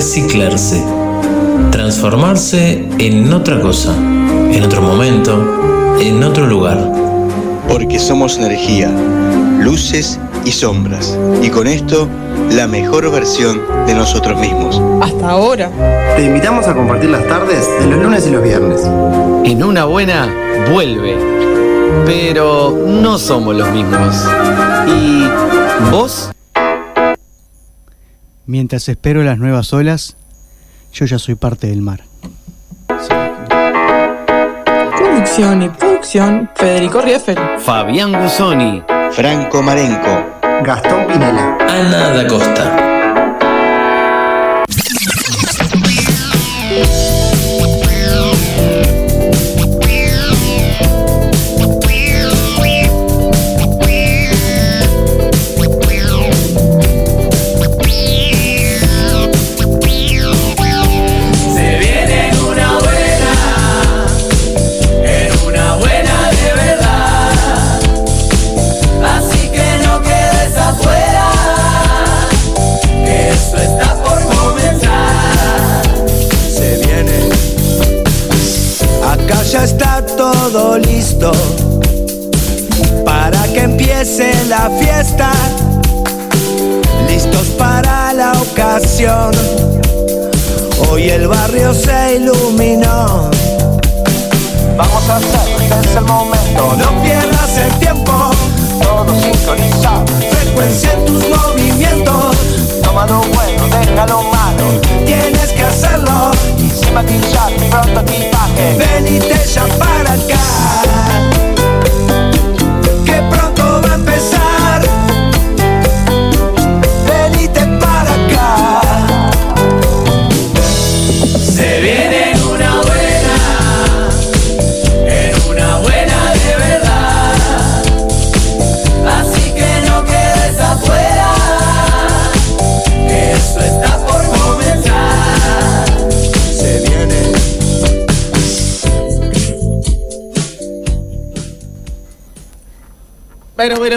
reciclarse, transformarse en otra cosa, en otro momento, en otro lugar. Porque somos energía, luces y sombras. Y con esto, la mejor versión de nosotros mismos. Hasta ahora. Te invitamos a compartir las tardes de los lunes y los viernes. En una buena, vuelve. Pero no somos los mismos. ¿Y vos? Mientras espero las nuevas olas, yo ya soy parte del mar. Conducción y producción, Federico Rieffel. Fabián Gusoni. Franco Marenco. Gastón Pinela. Ana da Costa.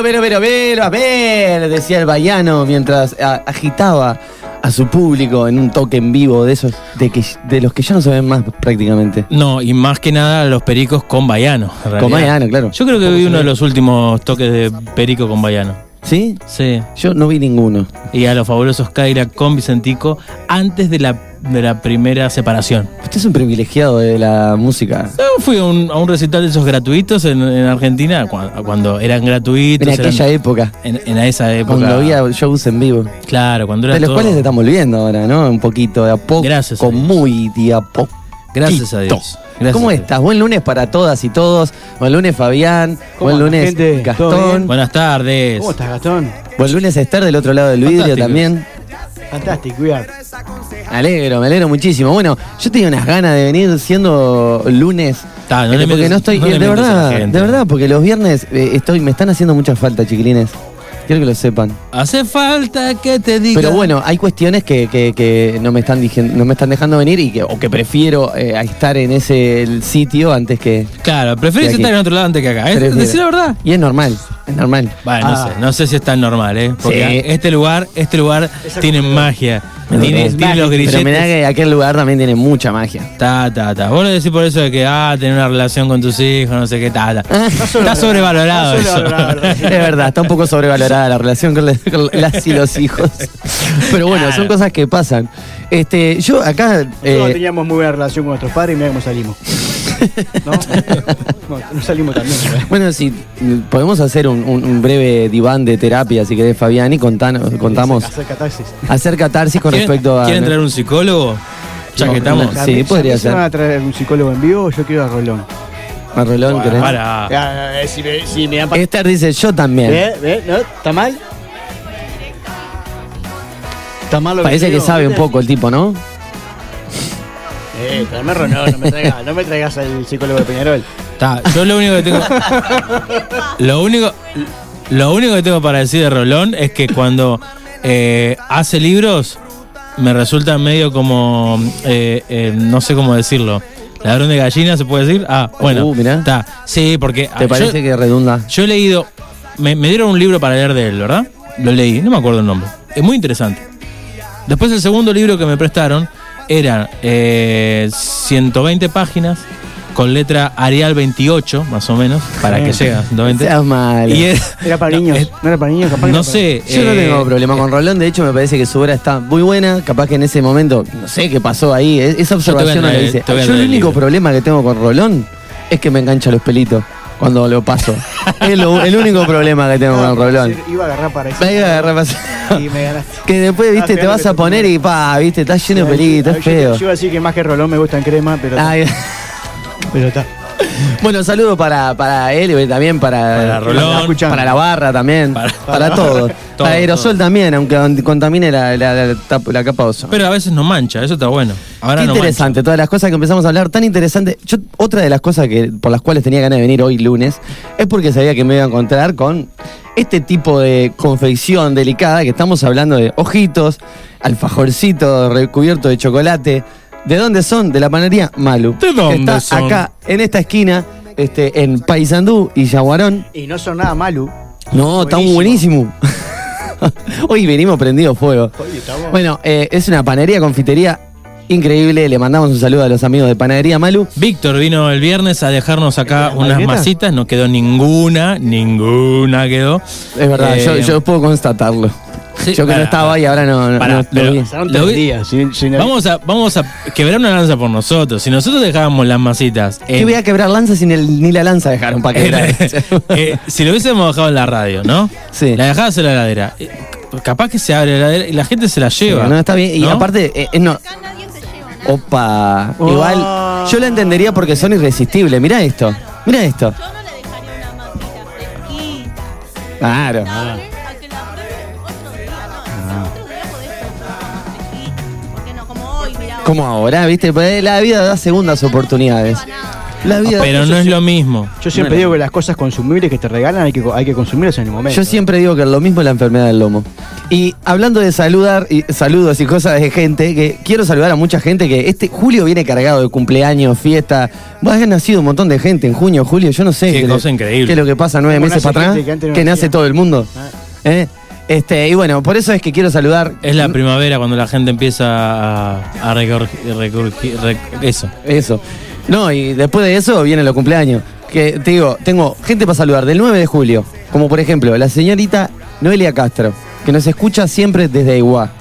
Pero, pero, pero, a ver, decía el baiano mientras a- agitaba a su público en un toque en vivo de esos, de, que, de los que ya no se ven más prácticamente. No, y más que nada los pericos con Baiano. Con baiano, claro. Yo creo que vi uno de los últimos toques de perico con Baiano. ¿Sí? Sí. Yo no vi ninguno. Y a los fabulosos Kaira con Vicentico antes de la, de la primera separación. Usted es un privilegiado de la música. Yo fui a un, a un recital de esos gratuitos en, en Argentina, cuando, cuando eran gratuitos. En eran- aquella época, en, en esa época. cuando había shows en vivo. Claro, cuando era De los todo- cuales estamos volviendo ahora, ¿no? Un poquito, de a poco. Gracias a Con muy de a poco. Gracias a Dios. Gracias ¿Cómo a Dios. estás? Buen lunes para todas y todos. Buen lunes, Fabián. ¿Cómo Buen lunes, Gastón. Buenas tardes. ¿Cómo estás, Gastón? Buen lunes, Esther, del otro lado del vidrio también. Fantástico, cuidado. Me alegro, me alegro muchísimo. Bueno, yo tenía unas ganas de venir siendo lunes. Ta, no eh, le porque no estoy. no le eh, de verdad, de verdad, porque los viernes eh, estoy, me están haciendo mucha falta, chiquilines. Quiero que lo sepan. Hace falta que te diga. Pero bueno, hay cuestiones que, que- que no, me están dijen- no me están dejando venir y que, o que prefiero eh, estar en ese sitio antes que. Claro, preferís estar en otro lado antes que acá. ¿eh? Prefiero. Decir la verdad. Y es normal, es normal. Bueno, no Ah. sé, no sé si es tan normal, ¿eh? Porque Sí. este lugar, este lugar tiene magia. Tiene, tiene los Pero grilletes. mirá que aquel lugar también tiene mucha magia. Ta, ta, ta. Vos lo decís por eso de que, ah, tener una relación con tus hijos, no sé qué, ta, ta. Está sobrevalorado Está eso. Es verdad, está un poco sobrevalorada la relación con, la- con las y los hijos. Pero bueno, son cosas que pasan. Este, yo acá. Nosotros eh, teníamos muy buena relación con nuestros padres y mira cómo salimos. ¿No? no, no salimos también. ¿verdad? bueno, si podemos hacer un, un- un breve diván de terapia, si querés, Fabián, y contanos- contamos, Hacer catarsis. hacer catarsis con ¿Quieren, respecto a. ¿Quieren traer un psicólogo? Ya No, que estamos. Sí, podría ¿Se ser. van a traer un psicólogo en vivo? Yo quiero a Rolón. a Rolón, ¿querés? Para. Ah, eh, Si me, si me Esther dice, yo también. ¿Ve? ¿Ve? ¿No? ¿Está mal? ¿Está mal lo Parece que sabe un poco el tipo, ¿no? Eh, Rolón, no me traigas, no me traigas al psicólogo de Peñarol. Ta, yo lo único que tengo. lo único. Lo único que tengo para decir de Rolón es que cuando eh, hace libros me resulta medio como. eh, eh, no sé cómo decirlo. Ladrón de gallina, ¿se puede decir? Ah, bueno. Uh, mirá. Está. Sí, porque. ¿Te ah, parece yo, que redunda? yo he leído. Me, me dieron un libro para leer de él, ¿verdad? Lo leí, no me acuerdo el nombre. Es muy interesante. Después el segundo libro que me prestaron era eh, 120 páginas con letra Arial 28, más o menos, para que llegue a 120. Seas malo. Y era- Era para No, niños. es- no era para niños, capaz no sé. Yo no eh, tengo problema con Rolón, de hecho me parece que su obra está muy buena, capaz que en ese momento, no sé qué pasó ahí, esa observación no la hice. Yo el único problema que tengo con Rolón es que me engancha los pelitos cuando lo paso. es lo- el único problema que tengo con Rolón. Iba a agarrar para eso. Me iba a agarrar pas- Y me ganaste. Que después, viste, Ah, te vas a poner y pa, viste, está lleno de pelitos, Yo- es feo. Yo iba a decir que más que Rolón me gusta en crema, pero. Ay, Pero está. Bueno, saludo para, para él y también para, Para Rolón. escuchando. para la barra también, para, Para- todo. Todo, para aerosol todo. también, aunque contamine la, la, la la capa de ozono. Pero a veces no mancha, eso está bueno. Ahora Qué no interesante, todas las cosas que empezamos a hablar, tan interesante. Yo, otra de las cosas que, por las cuales tenía ganas de venir hoy lunes, es porque sabía que me iba a encontrar con este tipo de confección delicada, que estamos hablando de ojitos, alfajorcito recubierto de chocolate. ¿De dónde son? De la panadería Malu. ¿De dónde está son? acá, en esta esquina, este, en Paysandú y Yaguarón. Y no son nada malu. No, está buenísimo. Hoy venimos prendido fuego. Estamos- Bueno, eh, es una panadería, confitería increíble. Le mandamos un saludo a los amigos de Panadería Malu. Víctor vino el viernes a dejarnos acá ¿La unas masitas, no quedó ninguna, ninguna quedó. Es verdad, Eh, yo, yo puedo constatarlo. Sí, yo que no estaba y ahora no, lo vi. Pasaron Lo tres vi- días. sin- sin- Vamos a, vamos a quebrar una lanza por nosotros. Si nosotros dejábamos las masitas. ¿Qué en- voy a quebrar lanza sin el, ni la lanza dejaron para quebrar? eh, si lo hubiésemos dejado en la radio, ¿no? Sí. La dejabas en la heladera. eh, capaz que se abre la heladera y la gente se la lleva. no, está bien. Y aparte, eh, eh, no. Opa. Oh. Igual, yo lo entendería porque son irresistibles. Mirá esto. Mirá esto. Yo no le dejaría una masita fresquita. Claro. Dale, Como ahora, ¿viste? Pues la vida da segundas oportunidades. La vida Pero no es lo mismo. Yo siempre Bueno. digo que las cosas consumibles que te regalan hay que, hay que consumirlas en el momento. Yo siempre digo que lo mismo es la enfermedad del lomo. Y hablando de saludar y saludos y cosas de gente, que quiero saludar a mucha gente que este julio viene cargado de cumpleaños, fiesta. Va a nacido un montón de gente en junio, julio, yo no sé. Qué cosa le- increíble. ¿Qué es lo que pasa nueve ¿Cómo meses nace para atrás? que antes no Que nace todo el mundo. Ah. ¿Eh? Este, y bueno, por eso es que quiero saludar. Es la primavera cuando la gente empieza a, a rec- eso. Eso. No, y después de eso vienen los cumpleaños. Que te digo, tengo gente para saludar del 9 de julio, como por ejemplo la señorita Noelia Castro, que nos escucha siempre desde Iguá.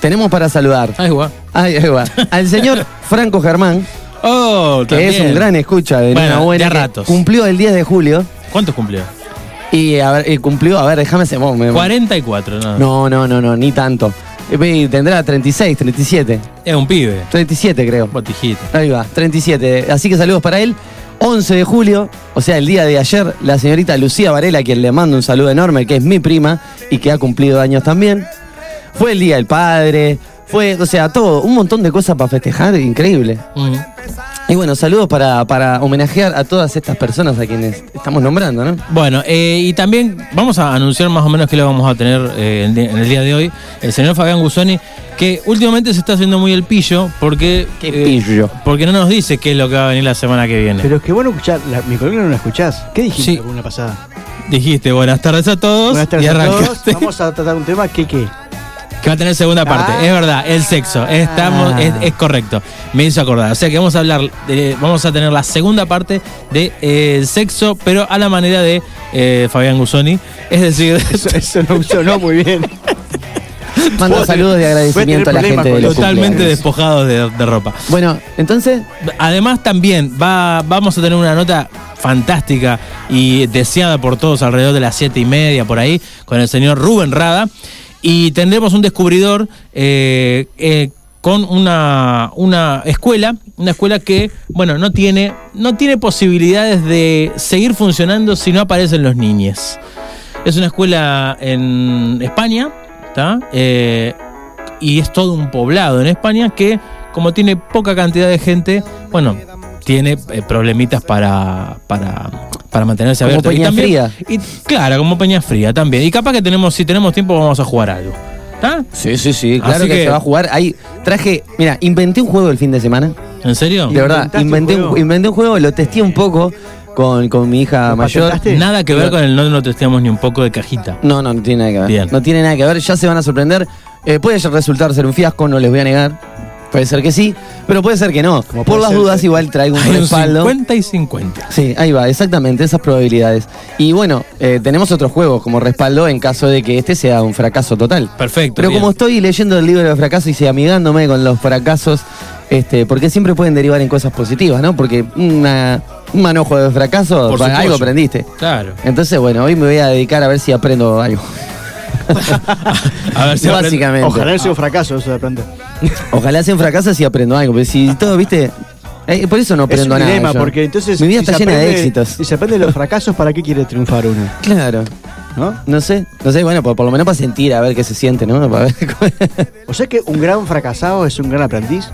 Tenemos para saludar Ah, igual. ay, ahí va, al señor Franco Germán, Oh, que es un gran escucha de Bueno, Nena Buena, de que ratos. Cumplió el 10 de julio ¿Cuántos cumplió? Y, a ver, y cumplió, a ver, déjame vos, me- 44, no. No, no, no, no, ni tanto. Eh, Tendrá 36, 37. Es un pibe. 37 creo. Botijito. Ahí va, 37. Así que saludos para él. 11 de julio, o sea, el día de ayer, la señorita Lucía Varela, quien le mando un saludo enorme, que es mi prima y que ha cumplido años también. Fue el día del padre, fue, o sea, todo, un montón de cosas para festejar, increíble. Mm. Y bueno, saludos para, para homenajear a todas estas personas a quienes estamos nombrando, ¿no? Bueno, eh, y también vamos a anunciar más o menos qué lo vamos a tener eh, en, en el día de hoy. El señor Fabián Gusoni, que últimamente se está haciendo muy el pillo porque, Qué eh, pillo. porque no nos dice qué es lo que va a venir la semana que viene. Pero es que vos no escuchás, la- mi columna no la escuchás. ¿Qué dijiste Sí. la columna pasada? Dijiste buenas tardes a todos Buenas tardes y a todos. Vamos a tratar un tema que qué. Que va a tener segunda parte. Ah. Es verdad, el sexo. Estamos, es, es correcto. Me hizo acordar. O sea que vamos a hablar, de- vamos a tener la segunda parte de eh, sexo, pero a la manera de eh, Fabián Gusoni. Es decir, Eso, eso no sonó muy bien. Mando saludos de agradecimiento a la gente de totalmente despojados de, de ropa. Bueno, entonces, Además también va, vamos a tener una nota fantástica y deseada por todos alrededor de las siete y media por ahí con el señor Rubén Rada y tendremos un descubridor eh, eh, con una, una escuela, una escuela que bueno no tiene no tiene posibilidades de seguir funcionando si no aparecen los niños. Es una escuela en España. Eh, y es todo un poblado en España que, como tiene poca cantidad de gente, bueno, tiene eh, problemitas para, para, para mantenerse Como abierto. Y Peñafría. Y, claro, como Peña Fría también. Y capaz que tenemos, si tenemos tiempo, vamos a jugar algo. ¿Está? sí, sí, sí, claro Así que, que- se va a jugar. Ahí traje, mira, inventé un juego el fin de semana. ¿En serio? De verdad, ¿Inventaste un inventé un, juego? inventé un juego, lo testé un poco con, con mi hija ¿Lo mayor. patentaste? Nada que ver con el no no testeamos ni un poco de cajita. No, no, no tiene nada que ver. Bien. No tiene nada que ver, ya se van a sorprender. Eh, puede resultar ser un fiasco, no les voy a negar. Puede ser que sí, pero puede ser que no. Por las ser dudas igual traigo un Hay un respaldo. 50 y 50. Sí, ahí va, exactamente, esas probabilidades. Y bueno, eh, tenemos otros juegos como respaldo en caso de que este sea un fracaso total. Perfecto. Pero bien. como estoy leyendo el libro de fracasos y amigándome con los fracasos, este, porque siempre pueden derivar en cosas positivas, ¿no? Porque una- un manojo de fracaso, algo aprendiste. Claro. Entonces, bueno, hoy me voy a dedicar a ver si aprendo algo. A ver si Básicamente. Ojalá no sea un fracaso eso de aprender. Ojalá sea un fracaso si aprendo algo. Pero si todo, viste. eh, por eso no Es aprendo un nada. yo. porque entonces. Mi vida si está se llena de aprende- éxitos. Si se aprende de los fracasos, ¿para qué quiere triunfar uno? Claro. ¿No? No sé, no sé, bueno, por, por lo menos para sentir, a ver qué se siente, ¿no? Para ver cómo- O sea que un gran fracasado es un gran aprendiz.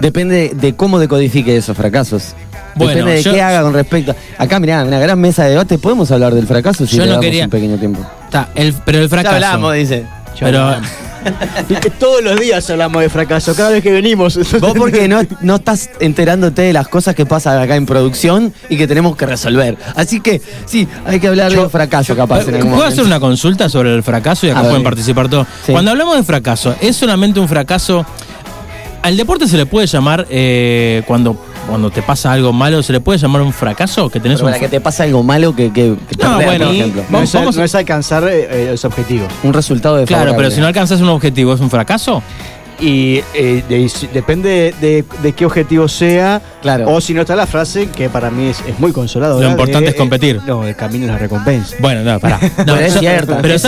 Depende de cómo decodifique esos fracasos. Bueno, Depende de yo- qué haga con respecto. Acá, mirá, una gran mesa de debate. ¿Podemos hablar del fracaso si Yo le no damos quería- un pequeño tiempo? Está, el- pero el fracaso. Ya hablamos, dice. Pero, Y que todos los días hablamos de fracaso, cada vez que venimos. Vos porque no, no estás enterándote de las cosas que pasan acá en producción y que tenemos que resolver. Así que sí, hay que hablar de fracaso capaz en algún ¿Puedo momento. hacer una consulta sobre el fracaso y acá pueden participar todos? Sí. Cuando hablamos de fracaso, ¿es solamente un fracaso? ¿Al deporte se le puede llamar, eh, cuando, cuando te pasa algo malo, se le puede llamar un fracaso? Que tenés Pero un para que te pasa algo malo que, que, que te No, bueno, por ejemplo. No es, Vamos a- no es alcanzar eh, eh, los objetivos. Un resultado de Claro, pero si no alcanzas un objetivo, ¿es un fracaso? Y eh, de- depende de, de qué objetivo sea. Claro. O si no está la frase, que para mí es, es muy consoladora. Lo importante de, es competir. eh, no, el camino es la recompensa. Bueno, no, pará. No, Pero es cierta, pero es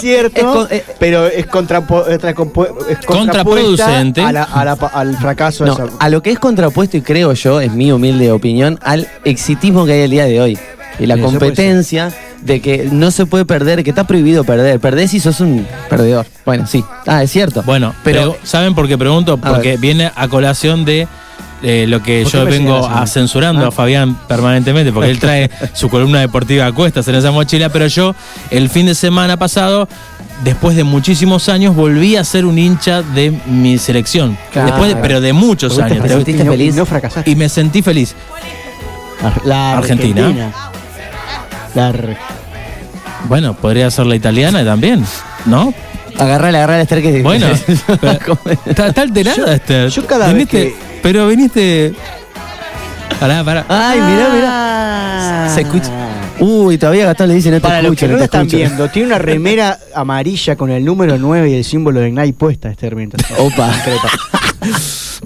cierto, es eh, pero es, contrapo- es tracompu- es Contraproducente. a la- a la pa- al fracaso. No, a lo que es contrapuesto, y creo yo, es mi humilde opinión, al exitismo que hay el día de hoy. Y la competencia de que no se puede perder, que está prohibido perder. Perdés y sos un perdedor. Bueno, sí. Ah, es cierto. Bueno, pero ¿saben por qué pregunto? Porque viene a colación de eh, lo que ¿Por qué yo vengo a mí? a censurando Ah. a Fabián permanentemente, porque él trae su columna deportiva a cuestas en esa mochila, pero yo el fin de semana pasado, después de muchísimos años, volví a ser un hincha de mi selección. Claro. Después de- pero de muchos ¿Te años. sentiste y no- feliz? Y no fracasaste. Y me sentí feliz. La Argentina. La Bueno, podría ser la italiana también, ¿no? agarrale, agarrale, Esther, que Bueno, pero- está, está alterada, Yo- Esther. yo cada vez que- Pero viniste. Pará, pará. Ay, mirá, mirá. Se escucha. Uy, todavía Gastón le dice no te Para los escucho, que no no te están escucho. viendo, tiene una remera amarilla con el número 9 y el símbolo de Nike puesta este mientras. Opa.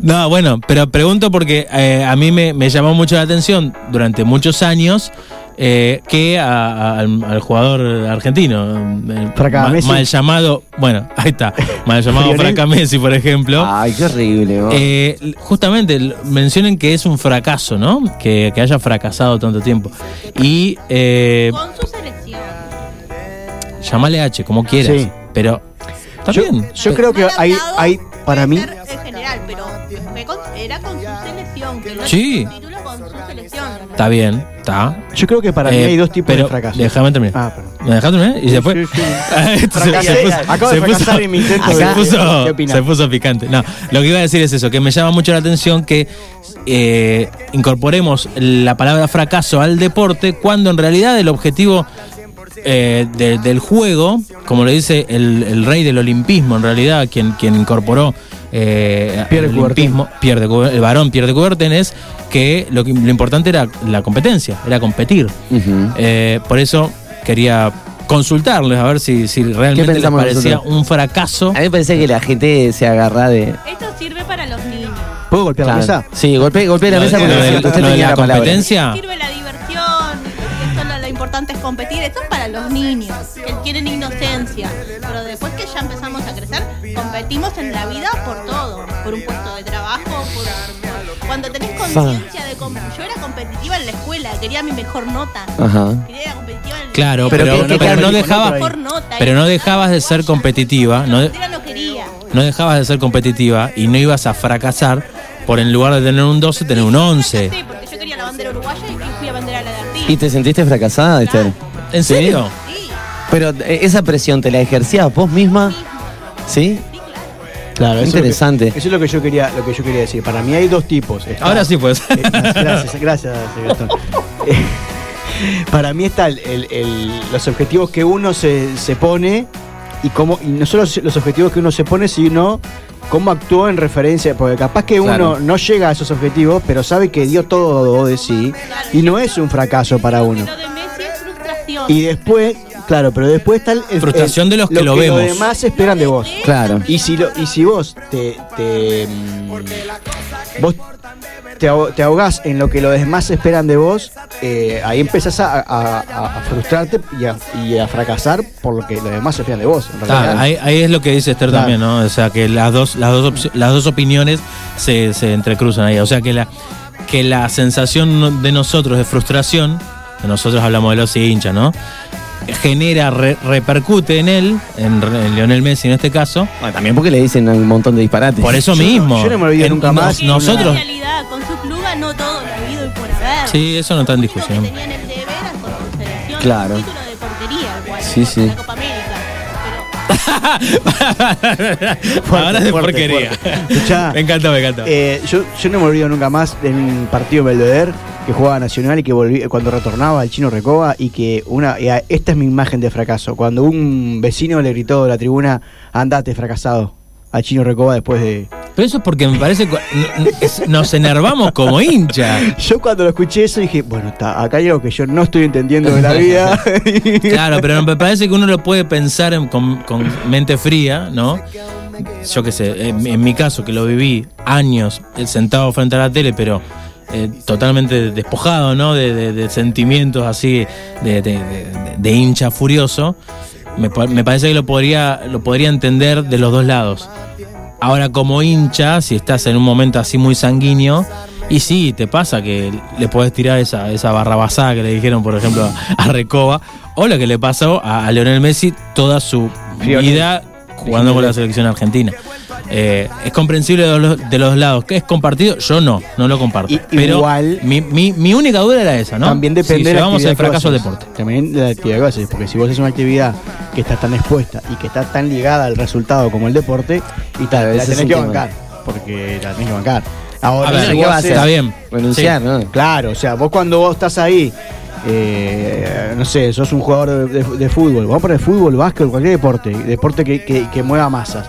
No, bueno, pero pregunto porque eh, a mí me, me llamó mucho la atención durante muchos años eh, que a- a- al, al jugador argentino, eh, Fraca ma- Messi. mal llamado, bueno, ahí está, mal llamado. Fraca Messi, por ejemplo, Ay, qué horrible. eh, justamente mencionen que es un fracaso, ¿no? Que, que haya fracasado tanto tiempo. Y eh, Con su selección. llamale H, como quieras, Sí. pero está Yo, bien. yo creo que hay, hay para mí, En general, pero con- era con su selección. Que Sí. es un título con su selección. Está bien, está. yo creo que para mí Eh, hay dos tipos pero de fracasos. Déjame terminar. Ah, perdón. ¿Me dejaste terminar? Y se fue. Sí, sí. Esto se- Fracasé. se puso- Acabo de se puso- en mi intento se de- puso- ¿Qué opinas? se puso picante. No, lo que iba a decir es eso, que me llama mucho la atención que eh, incorporemos la palabra fracaso al deporte cuando en realidad el objetivo eh, de- del juego, como le dice el, el rey del olimpismo, en realidad, quien, quien incorporó eh, Pierre el de Coubertin. olimpismo, Pierre de Couber- el varón Pierre de Coubertin, es que lo, que- lo importante era la competencia, era competir. Eh, por eso quería consultarles a ver si, si realmente les parecía nosotros? un fracaso. A mí me parece que la gente se agarra de. Esto sirve para los niños. ¿Puedo golpear Claro. la mesa? Sí, golpeé, golpeé la mesa porque de- usted lo de tenía la la palabra. competencia. Sirve la diversión. Esto lo, lo importante es competir. Esto es para los niños que tienen inocencia. Pero después que ya empezamos a competimos en la vida por todo. Por un puesto de trabajo, por, por- cuando tenés conciencia de com- yo era competitiva en la escuela, quería mi mejor nota. Ajá. Quería ir competitiva en Claro, Pero pero, que pero no dejabas, mejor nota. pero no dejabas de ser competitiva, no, no quería. no dejabas de ser competitiva y no ibas a fracasar por en lugar de tener un 12 tener un 11. Sí, porque yo quería la bandera uruguaya y fui a bandera la de Argentina. ¿Y te sentiste fracasada, Esther? ¿En serio? Sí, Pero eh, esa presión, ¿te la ejercías vos misma? ¿Sí? Claro, eso Interesante. Es lo que, eso es lo que yo quería, lo que yo quería decir. Para mí hay dos tipos. Está- Ahora sí pues. Eh, gracias, gracias, Gastón. Eh, Para mí está el- el- el- los objetivos que uno se, se pone y cómo y no solo los objetivos que uno se pone, sino cómo actuó en referencia, porque capaz que uno no llega a esos objetivos, pero sabe que dio todo de sí y no es un fracaso para uno. Y después, claro, pero después está el, el- Frustración de los que lo que vemos. Los demás esperan de vos. Claro. Y si lo, y si vos te, te mm, vos te, aho- te ahogás en lo que los demás esperan de vos, eh, ahí empezás a, a- frustrarte y a, y a fracasar por lo que los demás esperan de vos. en Ah, ahí, ahí es lo que dice Esther Claro. también, ¿no? O sea, que las dos, las dos, las dos opiniones se, se entrecruzan ahí. O sea, que la, que la sensación de nosotros de frustración, de nosotros hablamos de los hinchas, ¿no? Genera, re- repercute en él, en, en Lionel Messi en este caso. Bueno, también porque le dicen un montón de disparates. Por eso Yo no- mismo. yo no me olvido En- nunca más En Nosotros. realidad, con su club ganó todo lo habido y por haber. Sí, eso no está en discusión. Claro. Un título de portería, igual. Sí, sí. La Copa América. Ahora es de fuerte, porquería. fuerte. Escuchá, me encantó, me encantó. Eh, yo, yo no me olvido nunca más de un partido en Belvedere que jugaba Nacional y que volví, cuando retornaba el chino Recoba y que una y a- esta es mi imagen de fracaso. Cuando un vecino le gritó de la tribuna, andate fracasado al chino Recoba después de... Pero eso es porque me parece nos enervamos como hincha. Yo cuando lo escuché eso dije, bueno, está, acá hay algo que yo no estoy entendiendo de la vida. Claro, pero me parece que uno lo puede pensar en- con, con mente fría, ¿no? Yo qué sé, en, en mi caso, que lo viví años eh, sentado frente a la tele, pero eh, totalmente despojado, ¿no? De, de- de sentimientos así, de, hincha furioso, me, me parece que lo podría, lo podría entender de los dos lados. Ahora, como hincha, si estás en un momento así muy sanguíneo, y sí, te pasa que le podés tirar esa, esa barrabasada que le dijeron, por ejemplo, a Recoba, o lo que le pasó a, a Lionel Messi toda su vida jugando con la selección argentina. Eh, es comprensible de los, de los lados. ¿Que es compartido? Yo no, no lo comparto. Y- Pero igual- mi, mi, mi única duda era esa, ¿no? También depende si de la llevamos actividad el fracaso que al haces. deporte. También de la actividad que haces, porque si vos haces una actividad que está tan expuesta y que está tan ligada al resultado como el deporte, y tal, ese la tenés que bancar, porque la tenés que bancar. Ahora, A ver, si ¿qué vos va a haces- hacer? Está bien. Renunciar, Sí. ¿no? Claro, o sea, vos cuando vos estás ahí, eh, no sé, sos un jugador de, de- de fútbol, vamos a poner fútbol, básquet, cualquier deporte, deporte que, que- que mueva masas,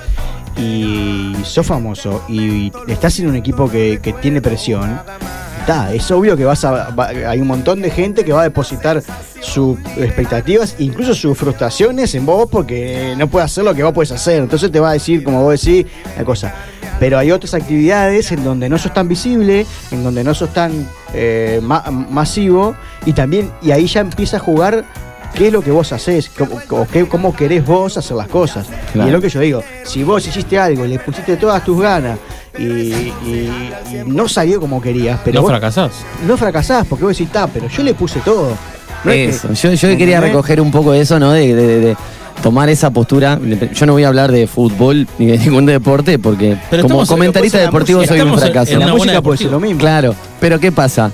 y sos famoso y estás en un equipo que, que tiene presión, está, es obvio que vas a, va- hay un montón de gente que va a depositar sus expectativas, incluso sus frustraciones en vos porque no puede hacer lo que vos puedes hacer, entonces te va a decir, como vos decís, la cosa. Pero hay otras actividades en donde no sos tan visible, en donde no sos tan eh, ma- masivo, y también, y ahí ya empieza a jugar qué es lo que vos hacés, cómo, o qué- cómo querés vos hacer las cosas. Claro. Y es lo que yo digo, si vos hiciste algo y le pusiste todas tus ganas y, y- y no salió como querías, pero no vos fracasás. no fracasás porque vos decís, está, pero yo le puse todo. No es Eso. que- Yo, yo quería recoger un poco eso, ¿no? De, de- de tomar esa postura. Yo no voy a hablar de fútbol ni de ningún deporte porque Pero como comentarista deportivo soy un fracaso. En la música puede ser lo mismo. Claro, pero ¿qué pasa?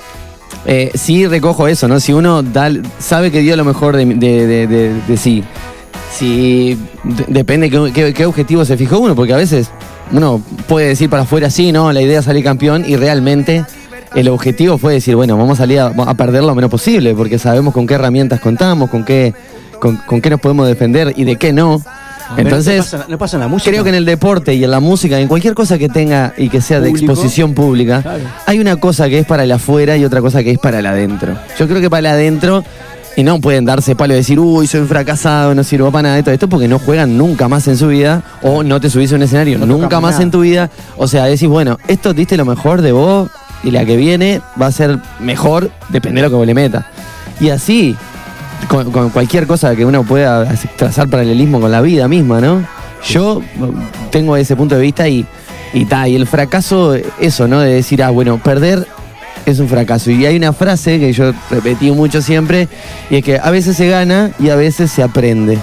Eh, sí recojo eso, ¿no? Si uno da- sabe que dio lo mejor de, de- de- sí, si de- depende qué, qué- objetivo se fijó uno, porque a veces uno puede decir para afuera sí, no, la idea es salir campeón y realmente el objetivo fue decir, bueno, vamos a salir a, perder lo menos posible, porque sabemos con qué herramientas contamos, con qué, con qué nos podemos defender y de qué no. Entonces, no pasa, no pasa en la música. Creo que en el deporte y en la música, en cualquier cosa que tenga y que sea de Público. exposición pública, Claro. hay una cosa que es para el afuera y otra cosa que es para el adentro. Yo creo que para el adentro, y no pueden darse palo y decir, uy, soy un fracasado, no sirvo para nada de todo esto, porque no juegan nunca más en su vida, o no te subís a un escenario No nunca más nada. en tu vida. O sea, decís, bueno, esto diste lo mejor de vos y la que viene va a ser mejor, depende de lo que vos le metas. Y así, con, con cualquier cosa que uno pueda trazar paralelismo con la vida misma, ¿no? Yo mm, tengo ese punto de vista y, y, ta, y el fracaso, eso, ¿no? De decir, ah, bueno, perder es un fracaso. Y hay una frase que yo repetí mucho siempre, y es que a veces se gana y a veces se aprende.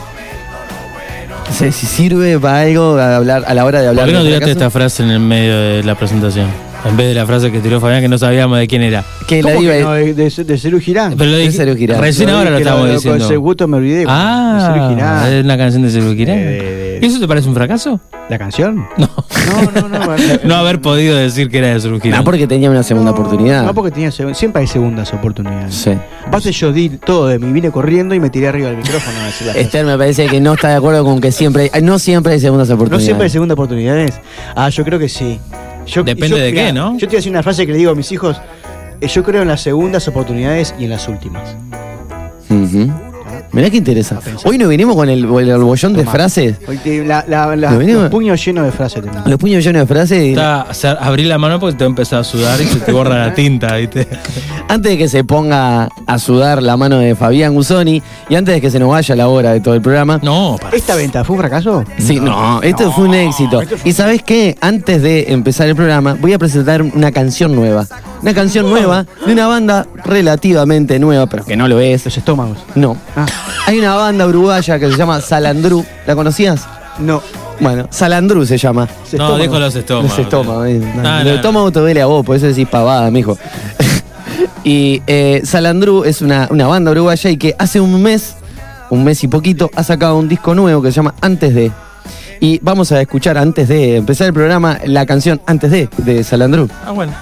O sea, si sirve para algo a, hablar, a la hora de hablar ¿Por qué no tiraste esta frase en el medio de la presentación? En vez de la frase que tiró Fabián que no sabíamos de quién era. Que la ¿Cómo diva que no? De, de, de Cerú Girán. Pero lo Es dije- Sergio Girán. Recién Lo ahora lo estamos Con diciendo. ese gusto me olvidé. de Cerú Ah, Girán. es una canción de Sergio Girán. Eh, de- ¿Y eso te parece un fracaso? ¿La canción? No. No, no, no. No haber podido decir que era de Sergio No, Girán. porque tenía una segunda no, oportunidad. No, porque tenía siempre hay segundas oportunidades. Sí. Aparte yo di todo de mí, vine corriendo y me tiré arriba del micrófono a decir cosas. Esther me parece que no está de acuerdo con que siempre hay, no siempre hay segundas ¿No oportunidades. siempre hay segundas oportunidades? Ah, yo creo que sí. Yo, Depende yo- de mirá, qué, ¿no? Yo te voy a decir una frase que le digo a mis hijos. eh, Yo creo en las segundas oportunidades y en las últimas. Mirá qué interesa. Hoy nos vinimos con el, el bollón de frases. Hoy te- la- la- la- ¿Lo venimos? los puños llenos de frases. Los puños llenos de frases. y- Está, o sea, abrí la mano porque te va a empezar a sudar y se te borra la tinta, ¿viste? Antes de que se ponga a sudar la mano de Fabián Gusoni y antes de que se nos vaya la hora de todo el programa. No, para. ¿Esta venta fue un fracaso? Sí, no, esto fue un éxito. Y sabes qué, antes de empezar el programa, voy a presentar una canción nueva. Una canción nueva de una banda relativamente nueva, pero que no lo es. Los estómagos. No. Ah, Hay una banda uruguaya que se llama Salandru. ¿La conocías? no. Bueno, Salandru se llama. Los No, dijo los estómagos. Los estómagos. eh. No, Los no, estómagos te duele a vos, por eso decís pavada, mijo. y eh, Salandru es una, una banda uruguaya y que hace un mes, un mes y poquito, ha sacado un disco nuevo que se llama Antes de. Y vamos a escuchar antes de empezar el programa la canción Antes de de Salandru. Ah, bueno.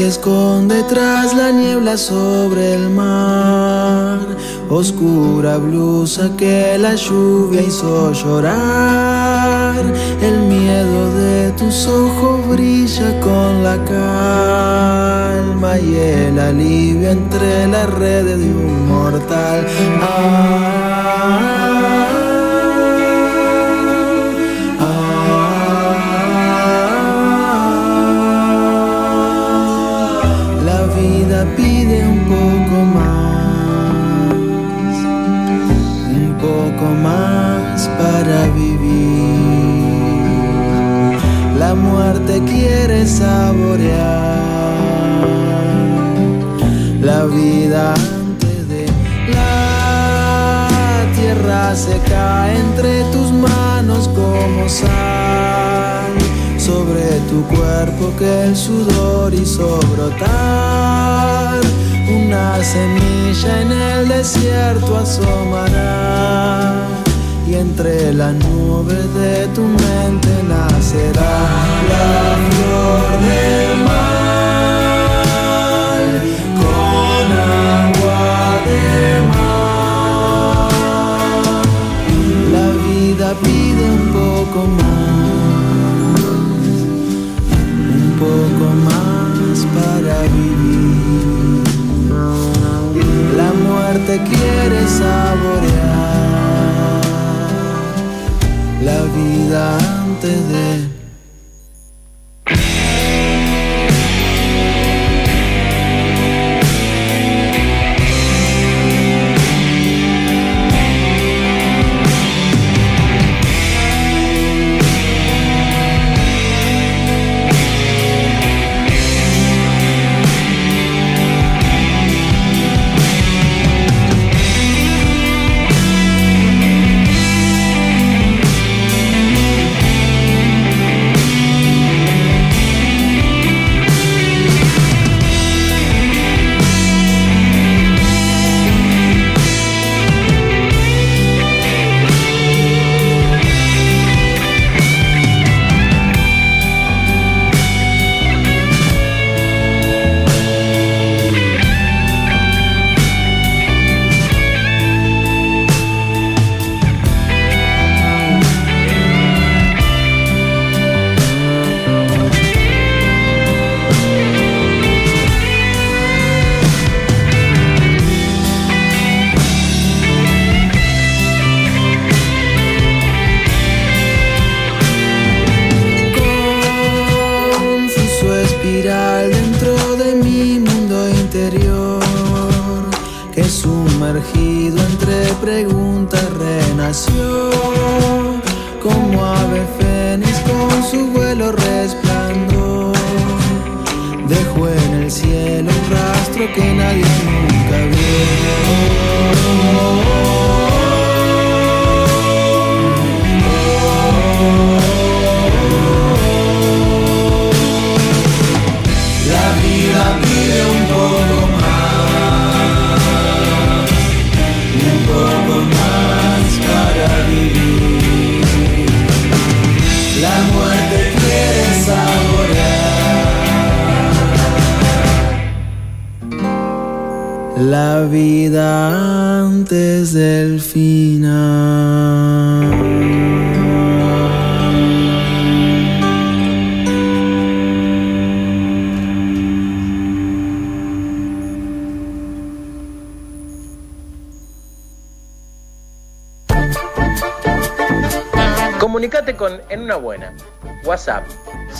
Se esconde tras la niebla sobre el mar. Oscura blusa que la lluvia hizo llorar. El miedo de tus ojos brilla con la calma y el alivio entre las redes de un mortal. La muerte quiere saborear la vida antes de la tierra se cae entre tus manos como sal sobre tu cuerpo que el sudor hizo brotar. Una semilla en el desierto asomará y entre las nubes de tu mente nacerá la flor del mal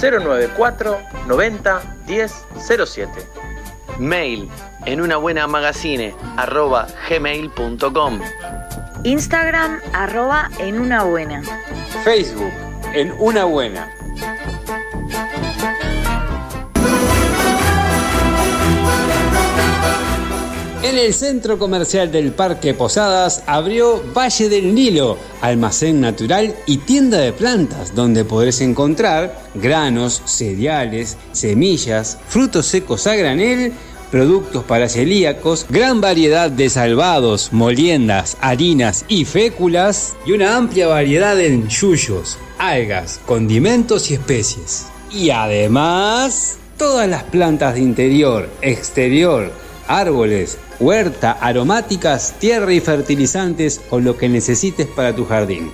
094 90 10 07. Mail en una buena magazine arroba gmail.com. Instagram arroba en una buena. Facebook, en una buena. En el centro comercial del Parque Posadas abrió Valle del Nilo, almacén natural y tienda de plantas, donde podrás encontrar granos, cereales, semillas, frutos secos a granel, productos para celíacos, gran variedad de salvados, moliendas, harinas y féculas y una amplia variedad en yuyos, algas, condimentos y especies. Y además, todas las plantas de interior, exterior, árboles, huerta, aromáticas, tierra y fertilizantes o lo que necesites para tu jardín.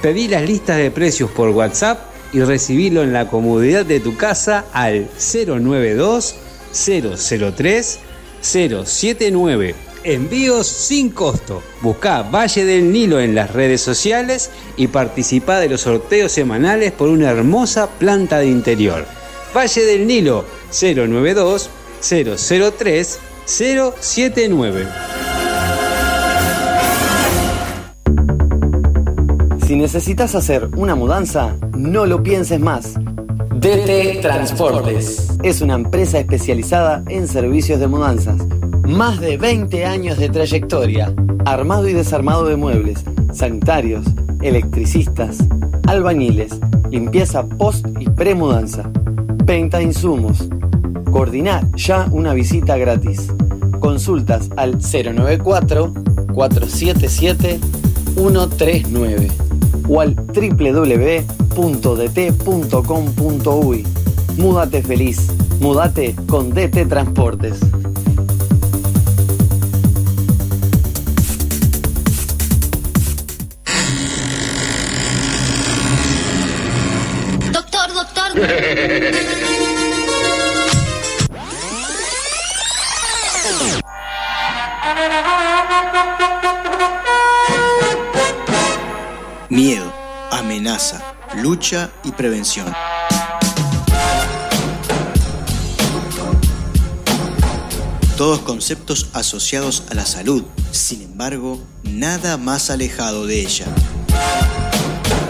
Pedí las listas de precios por WhatsApp y recibilo en la comodidad de tu casa al 092 003 079. Envíos sin costo. Busca Valle del Nilo en las redes sociales y participa de los sorteos semanales por una hermosa planta de interior. Valle del Nilo 092 003 079. Si necesitas hacer una mudanza, no lo pienses más. DT Transportes es una empresa especializada en servicios de mudanzas. Más de 20 años de trayectoria, armado y desarmado de muebles, sanitarios, electricistas, albañiles, limpieza post y premudanza, venta de insumos. Coordinar ya una visita gratis. Consultas al 094 477 139 o al www.dt.com.uy. Múdate feliz. Múdate con DT Transportes. Doctor, doctor. Miedo, amenaza, lucha y prevención. Todos conceptos asociados a la salud, sin embargo, nada más alejado de ella.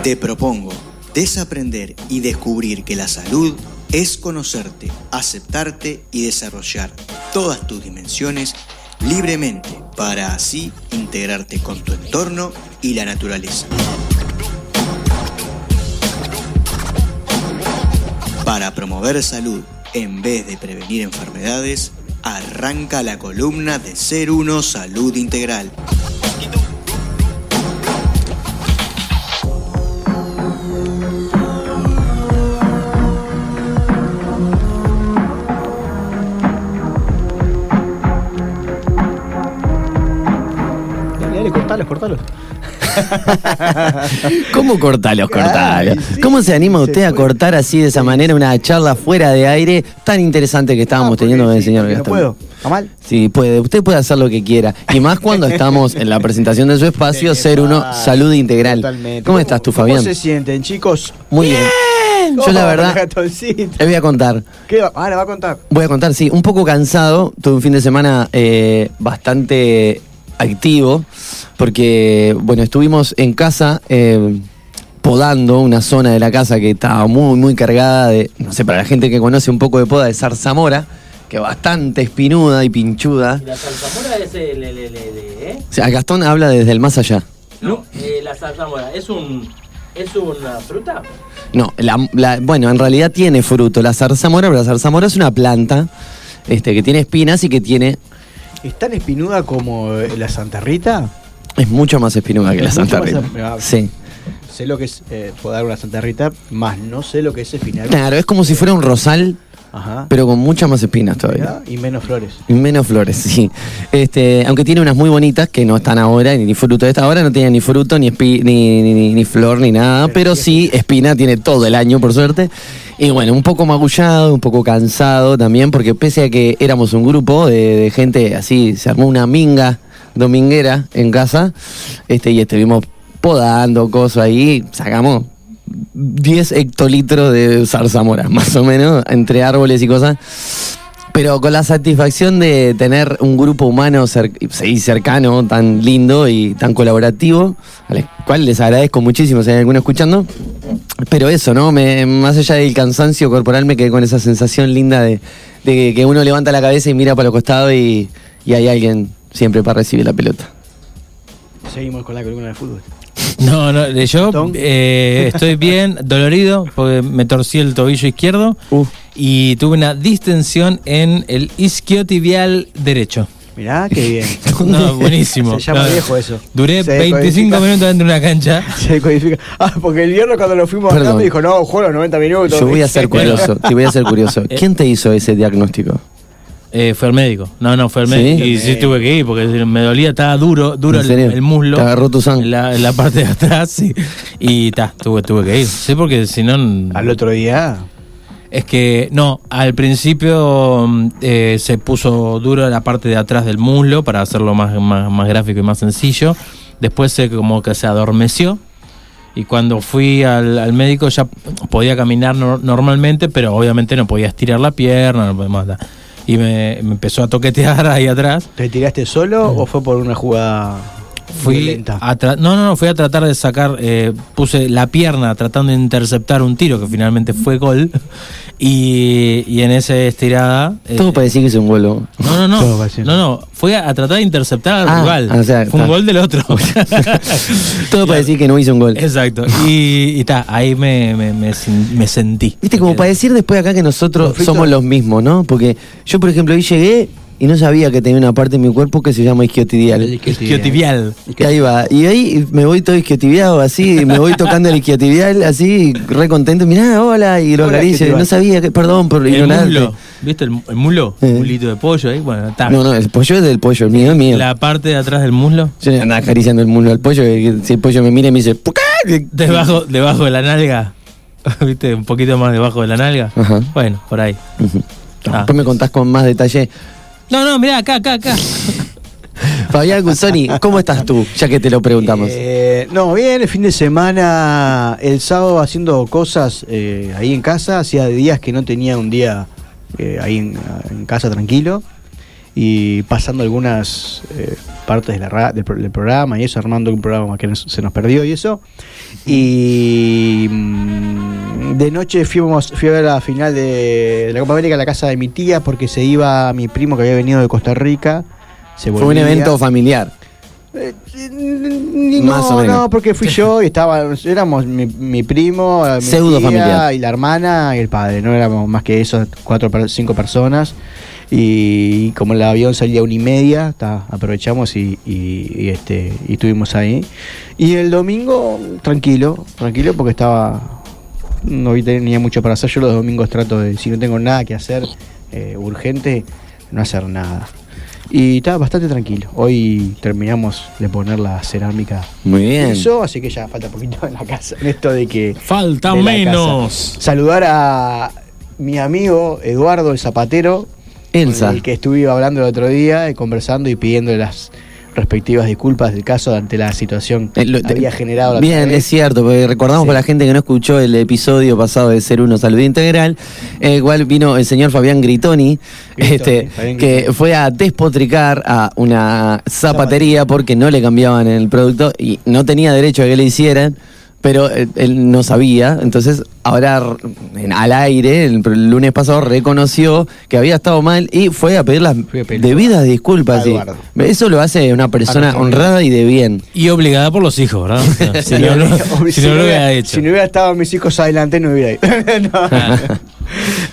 Te propongo desaprender y descubrir que la salud es conocerte, aceptarte y desarrollar todas tus dimensiones libremente para así integrarte con tu entorno y la naturaleza. Para promover salud en vez de prevenir enfermedades, arranca la columna de Ser Uno Salud Integral. Dale, dale, cortalos, cortalos. ¿Cómo cortalos, cortalos? Ay, sí, ¿Cómo se anima se usted a cortar así de esa manera una charla fuera de aire tan interesante que estábamos teniendo con el señor no puedo. ¿Está mal? Sí, puede. Usted puede hacer lo que quiera. Y más cuando estamos en la presentación de su espacio, Ser Uno Salud Integral. Totalmente. ¿Cómo estás tú, ¿Cómo Fabián? se sienten, chicos? Muy bien. Yo la verdad, le voy a contar. ¿Qué va? Ah, va a contar. Voy a contar, sí, un poco cansado. Tuve un fin de semana eh, bastante activo, porque, bueno, estuvimos en casa eh, podando una zona de la casa que estaba muy, muy cargada de, no sé, para la gente que conoce un poco de poda, de zarzamora, que bastante espinuda y pinchuda. La zarzamora es el, el- el- el- ¿eh? O sea, Gastón habla desde el más allá. No, eh, la zarzamora es un es una fruta. No, la- la- bueno, en realidad tiene fruto la zarzamora, pero la zarzamora es una planta este, que tiene espinas y que tiene. ¿Es tan espinuda como eh, la Santa Rita? Es mucho más espinuda que la Santa Rita. em- ah, Sí. Sé lo que es eh, podar una Santa Rita, más no sé lo que es espinar. Claro, es como si fuera un rosal, Ajá. pero con muchas más espinas todavía. Y menos flores. Y menos flores, sí. Este, aunque tiene unas muy bonitas que no están ahora, ni, ni fruto de esta hora, no tiene ni fruto, ni, espi- ni, ni, ni- ni flor, ni nada, pero sí espina tiene todo el año, por suerte. Y bueno, un poco magullado, un poco cansado también, porque pese a que éramos un grupo de, gente así, se armó una minga dominguera en casa, este, y estuvimos podando cosas ahí, sacamos 10 hectolitros de zarzamora, más o menos, entre árboles y cosas. Pero con la satisfacción de tener un grupo humano sí, cercano, tan lindo y tan colaborativo, al cual les agradezco muchísimo si hay alguno escuchando. Pero eso, ¿no? Más allá del cansancio corporal, me quedé con esa sensación linda de, de que uno levanta la cabeza y mira para los costados y, y hay alguien siempre para recibir la pelota. Seguimos con la columna de fútbol. No, no, de- yo eh, estoy bien dolorido porque me torcí el tobillo izquierdo y tuve una distensión en el isquiotibial derecho. Mirá, qué bien. No, buenísimo. Se llama No, viejo eso. Duré Se 25 decodifica. minutos dentro de una cancha. Se codifica. Ah, porque el viernes cuando lo fuimos acá me dijo, no, juego los 90 minutos. Yo voy a ser curioso, te voy a ser curioso. ¿Quién te hizo ese diagnóstico? Eh, fue al médico. No, no, fue al ¿Sí? médico. Y sí tuve que ir porque me dolía, estaba duro, duro ¿En el, serio? el muslo. Te agarró tu En la, en la parte de atrás, sí. Y ta, tuve, tuve que ir. Sí, porque si no. Al otro día. Es que, no, al principio mm, eh, se puso duro la parte de atrás del muslo para hacerlo más, más, más gráfico y más sencillo. Después se como que se adormeció. Y cuando fui al, al médico ya podía caminar nor- normalmente, pero obviamente no podía estirar la pierna, no podía más nada. Y me, me empezó a toquetear ahí atrás. ¿Te tiraste solo o fue por una jugada Fui violenta? a tra- no, no, no, fui a tratar de sacar, eh, puse la pierna tratando de interceptar un tiro que finalmente fue gol. Y, y en esa estirada. eh, Todo para decir que es un vuelo. no, no, no. No, no. Fue a tratar de interceptar al Ah, rival. o sea, fue un gol del otro. Todo para decir que no hizo un gol. Exacto. Y está, ahí me, me, me sen- me sentí. Viste, como para decir después acá que nosotros somos los mismos, ¿no? Porque yo, por ejemplo, ahí llegué y no sabía que tenía una parte de mi cuerpo que se llama isquiotibial. Isquiotibial. Y ahí va. Y ahí me voy todo isquiotibiado, así, y me voy tocando el isquiotibial, así, re contento. Mirá, hola, y lo acaricio. No sabía que, perdón por El ignorarte. mulo. ¿Viste el, el mulo? Un mulito de pollo ahí. Bueno, está. No, no, el pollo es del pollo, el mío es mío. La parte de atrás del muslo. Yo no andaba acariciando el muslo al pollo, que si el pollo me mira y me dice, "¿Por qué?". Debajo, debajo de la nalga. ¿Viste? Un poquito más debajo de la nalga. Ajá. Bueno, por ahí. Ah. Después me contás con más detalle. No, no, mirá, acá, acá, acá. Fabián Guzoni, ¿cómo estás tú? Ya que te lo preguntamos. Eh, no, bien, el fin de semana, el sábado haciendo cosas eh, ahí en casa. Hacía días que no tenía un día eh, ahí en, en casa tranquilo. Y pasando algunas eh, partes de la ra- del, pro- del programa y eso, armando un programa que nos- se nos perdió y eso. Y mm, de noche fuimos, fui a ver la final de, la Copa América a la casa de mi tía porque se iba mi primo que había venido de Costa Rica. Se Fue un evento familiar. Más no, o menos. no, porque fui yo y estaba, éramos mi, mi primo, mi Pseudo tía familiar. y la hermana y el padre, no éramos más que eso, cuatro, cinco personas. Y como el avión salía a una y media, ta, aprovechamos y, y- y, este, y estuvimos ahí. Y el domingo, tranquilo, tranquilo, porque estaba. No vi- tenía mucho para hacer. Yo los domingos trato de, si no tengo nada que hacer eh, urgente, no hacer nada. Y estaba bastante tranquilo. Hoy terminamos de poner la cerámica. Muy bien. Eso, así que ya falta poquito en la casa. En esto de que. Falta de menos. casa. Saludar a mi amigo Eduardo el Zapatero. Elsa. con El que estuve hablando el otro día, y conversando y pidiéndole las respectivas disculpas del caso ante la situación que Eh, lo- había generado la Bien, es cierto, porque recordamos Sí. para la gente que no escuchó el episodio pasado de Ser Uno Salud Integral, eh, igual vino el señor Fabián Gritoni, este, Fabián que Gritoni. fue a despotricar a una zapatería porque no le cambiaban el producto y no tenía derecho a que le hicieran. Pero él, él no sabía, entonces ahora en- al aire, el, el lunes pasado, reconoció que había estado mal y fue a pedir las Fui a pedir debidas disculpas. sí. Eso lo hace una persona honrada y de bien. Y obligada por los hijos, ¿verdad? Si no, no- Obvio, si no lo hubiera hecho. si no hubiera estado mis hijos adelante, no hubiera ido. no.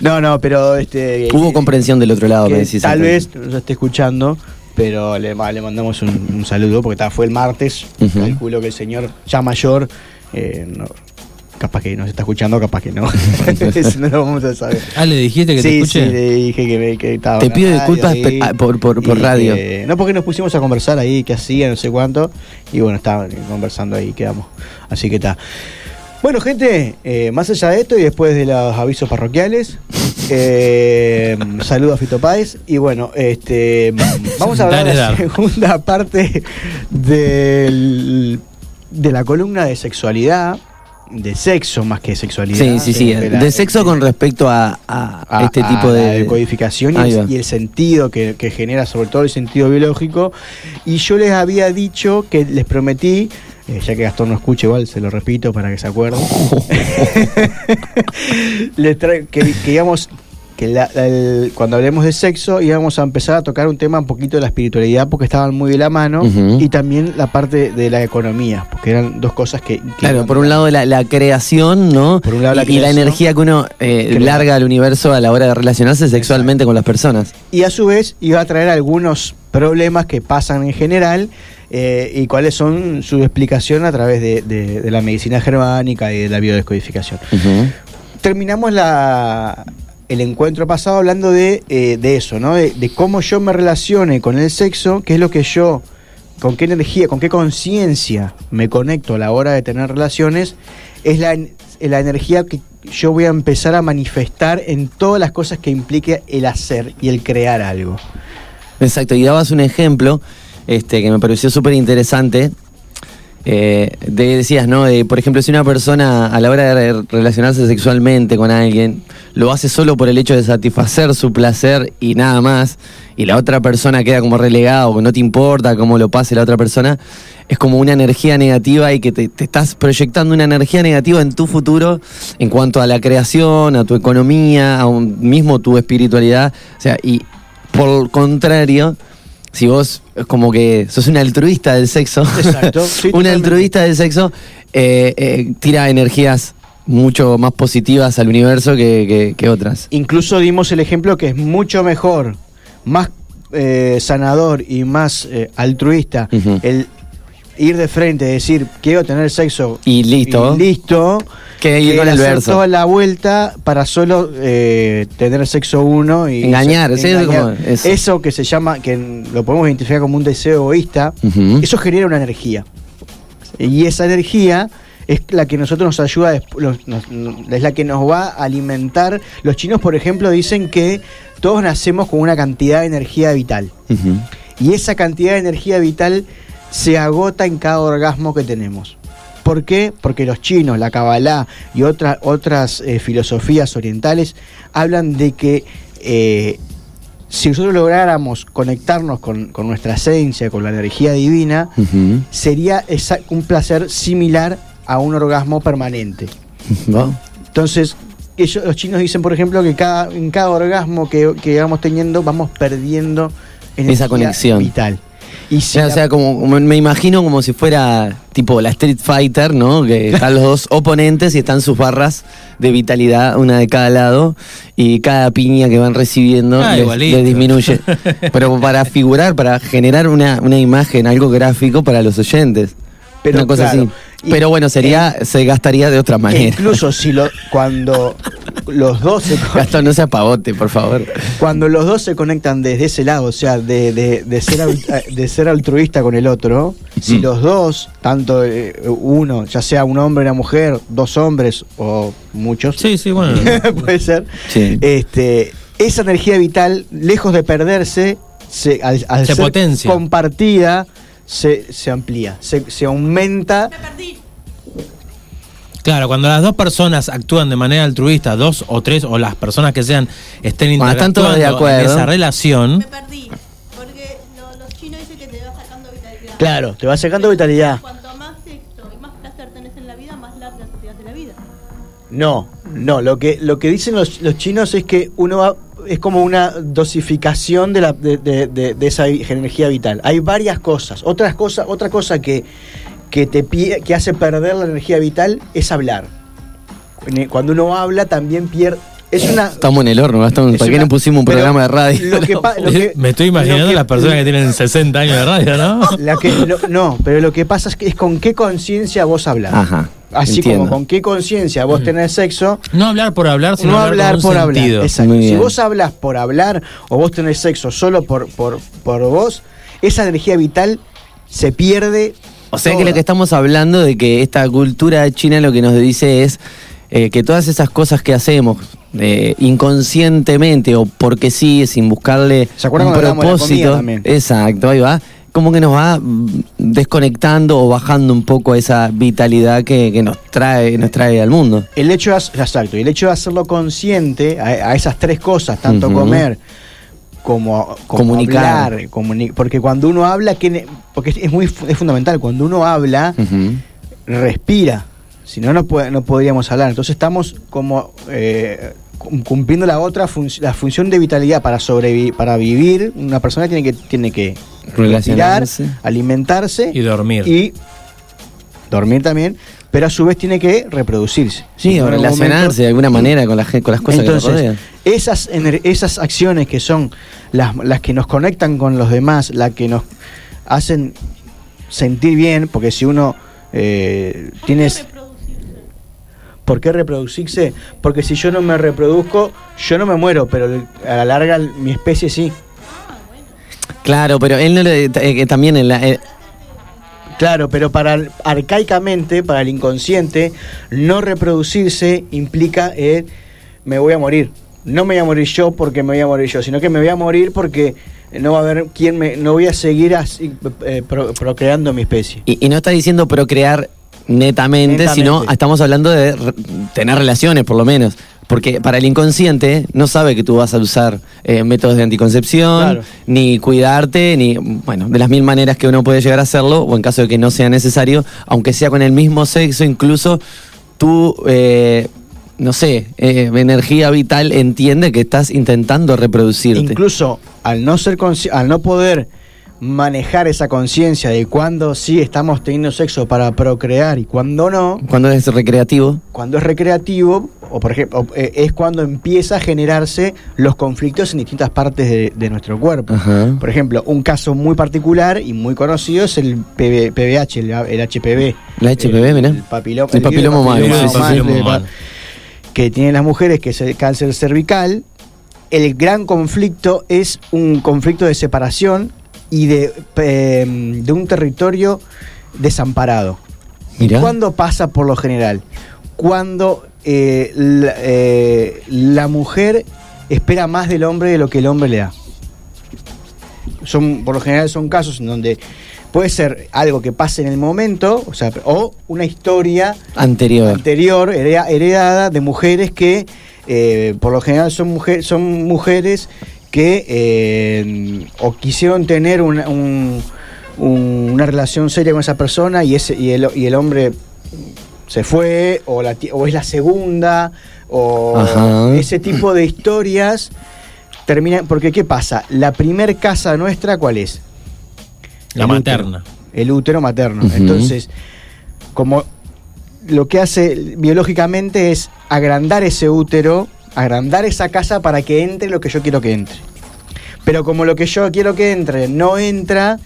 no, no, pero este. Hubo comprensión del otro lado, que me decís. tal vez nos esté escuchando, pero le, le mandamos un, un saludo porque ta, fue el martes. Calculo que el señor ya mayor, eh, no, capaz que nos está escuchando, capaz que no. Eso no lo vamos a saber. Ah, le dijiste que te sí, escuche. sí, le dije que, me- que estaba. Te pido radio disculpas ahí, ah, por- por- radio. que- no, porque nos pusimos a conversar ahí, qué hacía, no sé cuánto. Y bueno, estaban conversando ahí, quedamos. Así que está. Bueno, gente, eh, más allá de esto y después de los avisos parroquiales, eh, saludo a Fito Páez y bueno, este, vamos a hablar de la segunda parte del- de la columna de sexualidad, de sexo más que sexualidad. Sí, sí, sí. de la- De sexo con respecto a, a a- este tipo de. decodificación y el, va. y el sentido que, que genera, sobre todo el sentido biológico. Y yo les había dicho que les prometí, eh, ya que Gastón no escucha igual, se lo repito para que se acuerden, les que, que íbamos, que la- la- el- cuando hablemos de sexo íbamos a empezar a tocar un tema un poquito de la espiritualidad porque estaban muy de la mano y también la parte de la economía, porque eran dos cosas que... que Claro, por un lado la, la creación, ¿no? Por un lado la y, y la energía que uno eh, larga al universo a la hora de relacionarse sexualmente con las personas. y a su vez iba a traer algunos problemas que pasan en general eh, y cuáles son su explicación a través de, de- de la medicina germánica y de la biodescodificación. Terminamos la, el encuentro pasado hablando de, eh, de eso, ¿no? De, cómo yo me relacione con el sexo, qué es lo que yo, con qué energía, con qué conciencia me conecto a la hora de tener relaciones, es la, la energía que yo voy a empezar a manifestar en todas las cosas que implique el hacer y el crear algo. Exacto, y dabas un ejemplo este, que me pareció súper interesante. Eh, de, decías, ¿no? Por ejemplo, si una persona a la hora de relacionarse sexualmente con alguien lo hace solo por el hecho de satisfacer su placer y nada más, y la otra persona queda como relegada o no te importa cómo lo pase la otra persona, es como una energía negativa y que te, estás proyectando una energía negativa en tu futuro en cuanto a la creación, a tu economía, a un, mismo tu espiritualidad. O sea, y por contrario, si vos es como que sos un altruista del sexo, Exacto, sí, un altruista del sexo, eh, eh, tira energías mucho más positivas al universo que, que- que otras. Incluso dimos el ejemplo que es mucho mejor, más eh, sanador y más eh, altruista el ir de frente, decir quiero tener sexo Y listo. y listo, Que ir con el verso. toda la vuelta para solo eh, tener sexo uno y Engañar, sí, como eso. eso que se llama, que lo podemos identificar como un deseo egoísta, eso genera una energía. Y esa energía es la que nosotros nos ayuda, es la que nos va a alimentar. Los chinos, por ejemplo, dicen que todos nacemos con una cantidad de energía vital. Y esa cantidad de energía vital se agota en cada orgasmo que tenemos. ¿Por qué? Porque los chinos, la Kabbalah y otras otras eh, filosofías orientales hablan de que eh, si nosotros lográramos conectarnos con, con nuestra esencia, con la energía divina, sería esa- un placer similar a un orgasmo permanente. ¿No? Entonces, ellos, los chinos dicen, por ejemplo, que cada, en cada orgasmo que, que vamos teniendo, vamos perdiendo energía conexión. vital. Y si O sea, la- como, como me imagino como si fuera tipo la Street Fighter, ¿no? Que están los dos oponentes y están sus barras de vitalidad, una de cada lado, y cada piña que van recibiendo Ah, les, disminuye. Pero para figurar, para generar una, una imagen, algo gráfico para los oyentes. Pero, una cosa claro, así. Pero bueno, sería, se gastaría de otra manera. incluso si lo, cuando los dos se Gastón, no sea pavote, por favor. cuando los dos se conectan desde ese lado, o sea, de, de- de ser, de ser altruista con el otro, si Mm. los dos, tanto eh, uno, ya sea un hombre y una mujer, dos hombres o muchos, Sí, sí, bueno. puede ser, Sí. este, esa energía vital, lejos de perderse, se, al, al Se ser potencia. compartida, se, se amplía, se, se aumenta. Claro, cuando las dos personas actúan de manera altruista, dos o tres, o las personas que sean, estén Cuando están todos interactuando de en acuerdo. esa relación, Claro, te va sacando vitalidad. Cuanto más sexo y más placer tenés en la vida, más larga te hace la vida. No, no, lo que, lo que dicen los, los chinos es que uno va, es como una dosificación de, la, de, de- de- esa energía vital. Hay varias cosas. Otras cosas, otra cosa que, que te que hace perder la energía vital es hablar. Cuando uno habla también pierde. Es una. Estamos en el horno, Gastón. Es ¿Para qué no pusimos un programa de radio? lo que pa- lo que- me estoy imaginando lo que- las personas que tienen 60 años de radio, ¿no? La que, lo- no, pero lo que pasa es que es con qué conciencia vos hablas. Ajá. Así entiendo. como con qué conciencia vos tenés sexo. No hablar por hablar, sino no hablar, hablar con un por hablar. sentido. Exacto. Muy Si vos hablas por hablar o vos tenés sexo solo por, por, por vos, esa energía vital se pierde. O sea que toda. lo que estamos hablando de que esta cultura china lo que nos dice es eh, que todas esas cosas que hacemos eh, inconscientemente o porque sí, sin buscarle ¿Se acuerdan un de la propósito, exacto, ahí va, como que nos va desconectando o bajando un poco esa vitalidad que, que nos trae, nos trae al mundo. El hecho de, exacto, y el hecho de hacerlo consciente a, a esas tres cosas, tanto comer como, como Comunicar. hablar, comuni- porque cuando uno habla, que porque es, muy es fundamental, cuando uno habla, respira, si no, no, puede- no podríamos hablar. Entonces estamos como eh, cumpliendo la otra func- la función de vitalidad para sobrevivir, para vivir, una persona tiene que, tiene que respirar, Relacionarse. alimentarse Y dormir. y dormir también, pero a su vez tiene que reproducirse. Sí, o relacionarse momento- de alguna manera con, la, con las cosas que nos entonces, rodean. esas, esas acciones que son las, las que nos conectan con los demás, las que nos hacen sentir bien, porque si uno eh, tienes... ¿Por qué reproducirse? Porque si yo no me reproduzco, yo no me muero, pero a la larga mi especie sí. Claro, pero él no le, eh, que también en la, eh, Claro, pero para arcaicamente, para el inconsciente, no reproducirse implica eh, me voy a morir. No me voy a morir yo porque me voy a morir yo, sino que me voy a morir porque no va a haber quien me, no voy a seguir así, eh, pro- procreando mi especie. Y, y no está diciendo procrear netamente, Netamente. sino estamos hablando de re- tener relaciones, por lo menos. Porque para el inconsciente no sabe que tú vas a usar eh, métodos de anticoncepción, Claro. ni cuidarte, ni, bueno, de las mil maneras que uno puede llegar a hacerlo, o en caso de que no sea necesario, aunque sea con el mismo sexo, incluso tú, eh, no sé, eh, energía vital entiende que estás intentando reproducirte. Incluso al no ser al no poder manejar esa conciencia de cuándo sí estamos teniendo sexo para procrear y cuándo no, Cuando es recreativo. cuando es recreativo, o por ejemplo, eh, es cuando empieza a generarse los conflictos en distintas partes de, de nuestro cuerpo. Ajá. Por ejemplo, un caso muy particular y muy conocido es el PB PBH, el, el HPV. La HPV, el, mirá. el papilo- El papiloma humano, papiloma sí, sí, sí. humano, Papiloma de- humano. que tienen las mujeres, que es el cáncer cervical. El gran conflicto es un conflicto de separación y de, eh, de un territorio desamparado. Mirá. ¿Cuándo pasa por lo general? Cuando eh, la, eh, la mujer espera más del hombre de lo que el hombre le da. Son, por lo general son casos en donde puede ser algo que pase en el momento, o sea, o una historia Anterior. anterior, hereda- heredada de mujeres que eh, por lo general son, mujer, son mujeres que eh, o quisieron tener una, un- un- una relación seria con esa persona y, ese, y, el, y el hombre se fue, o, la, o es la segunda, o Ajá. ese tipo de historias terminan. Porque, ¿qué pasa? La primer casa nuestra, ¿cuál es? La El materna. útero. el útero materno. Entonces, como lo que hace biológicamente es agrandar ese útero, agrandar esa casa para que entre lo que yo quiero que entre. Pero como lo que yo quiero que entre no entra,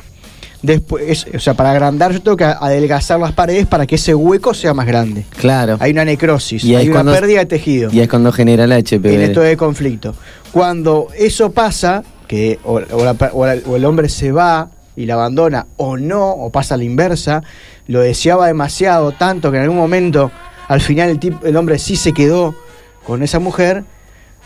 después, o sea, para agrandar yo tengo que adelgazar las paredes para que ese hueco sea más grande. Claro. Hay una necrosis, Y hay una cuando- pérdida de tejido Y es cuando genera la HPV. en esto de conflicto. Cuando eso pasa, que o, o la per- o la- o el hombre se va y la abandona, o no, o pasa a la inversa, lo deseaba demasiado, tanto que en algún momento, al final el hombre sí se quedó con esa mujer,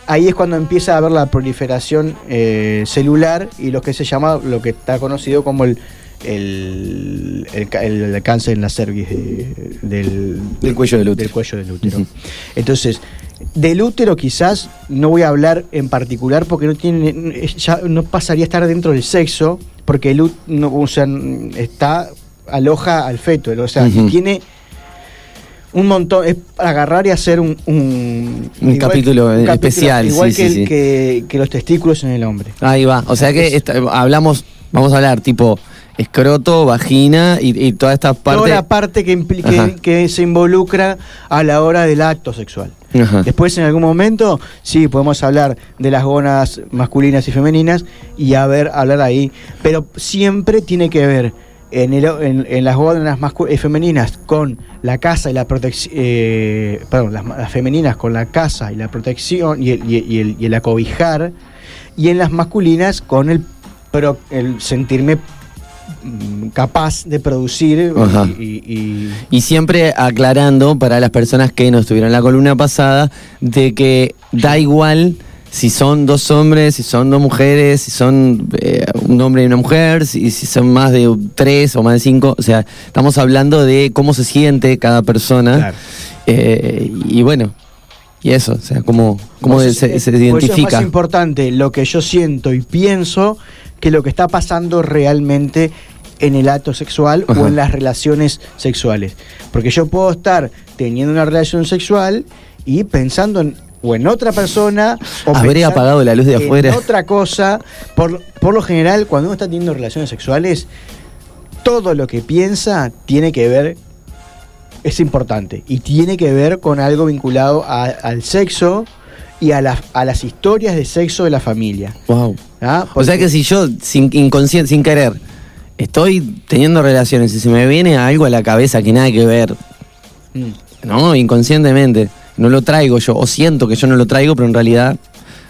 ahí es cuando empieza a haber la proliferación eh, celular y lo que se llama, lo que está conocido como el, el, el ca- el cáncer en la cervix de- del, Del cuello del útero. del cuello del útero. Entonces, del útero quizás no voy a hablar en particular porque no tiene ya no pasaría a estar dentro del sexo porque el útero no, o sea, está aloja al feto, o sea, tiene un montón, es agarrar y hacer un, un, Un capítulo especial, igual sí, que, sí, sí. Que, que los testículos en el hombre. Ahí va. O sea que esta- hablamos, vamos a hablar tipo escroto, vagina y, y toda esta parte. Toda la parte que, que, que se involucra a la hora del acto sexual. Ajá. Después, en algún momento, sí, podemos hablar de las gónadas masculinas y femeninas y a ver, hablar ahí. Pero siempre tiene que ver en, el- en- en las gónadas eh, femeninas con la casa y la protección. perdón, las, las femeninas con la casa y la protección y el, y el- y el- y el acobijar. Y en las masculinas con el, pro- el sentirme mm, capaz de producir Ajá. y- y- y Y siempre aclarando para las personas que no estuvieron en la columna pasada de que da igual si son dos hombres, si son dos mujeres, si son eh, un hombre y una mujer, si, si son más de tres o más de cinco. O sea, estamos hablando de cómo se siente cada persona. Claro. Eh, y bueno, y eso, o sea, cómo, cómo Por se, se por eso es identifica. más importante lo que yo siento y pienso que lo que está pasando realmente en el acto sexual Ajá. o en las relaciones sexuales. Porque yo puedo estar teniendo una relación sexual y pensando en, o en otra persona o pensando apagado la luz de en afuera. otra cosa. Por, por lo general, cuando uno está teniendo relaciones sexuales, todo lo que piensa tiene que ver es importante y tiene que ver con algo vinculado a- al sexo y a, las a las historias de sexo de la familia. Wow. ¿ah? O sea que si yo, sin inconsciente, sin querer, estoy teniendo relaciones y se me viene algo a la cabeza que nada que ver, Mm. ¿no? Inconscientemente, no lo traigo yo, o siento que yo no lo traigo, pero en realidad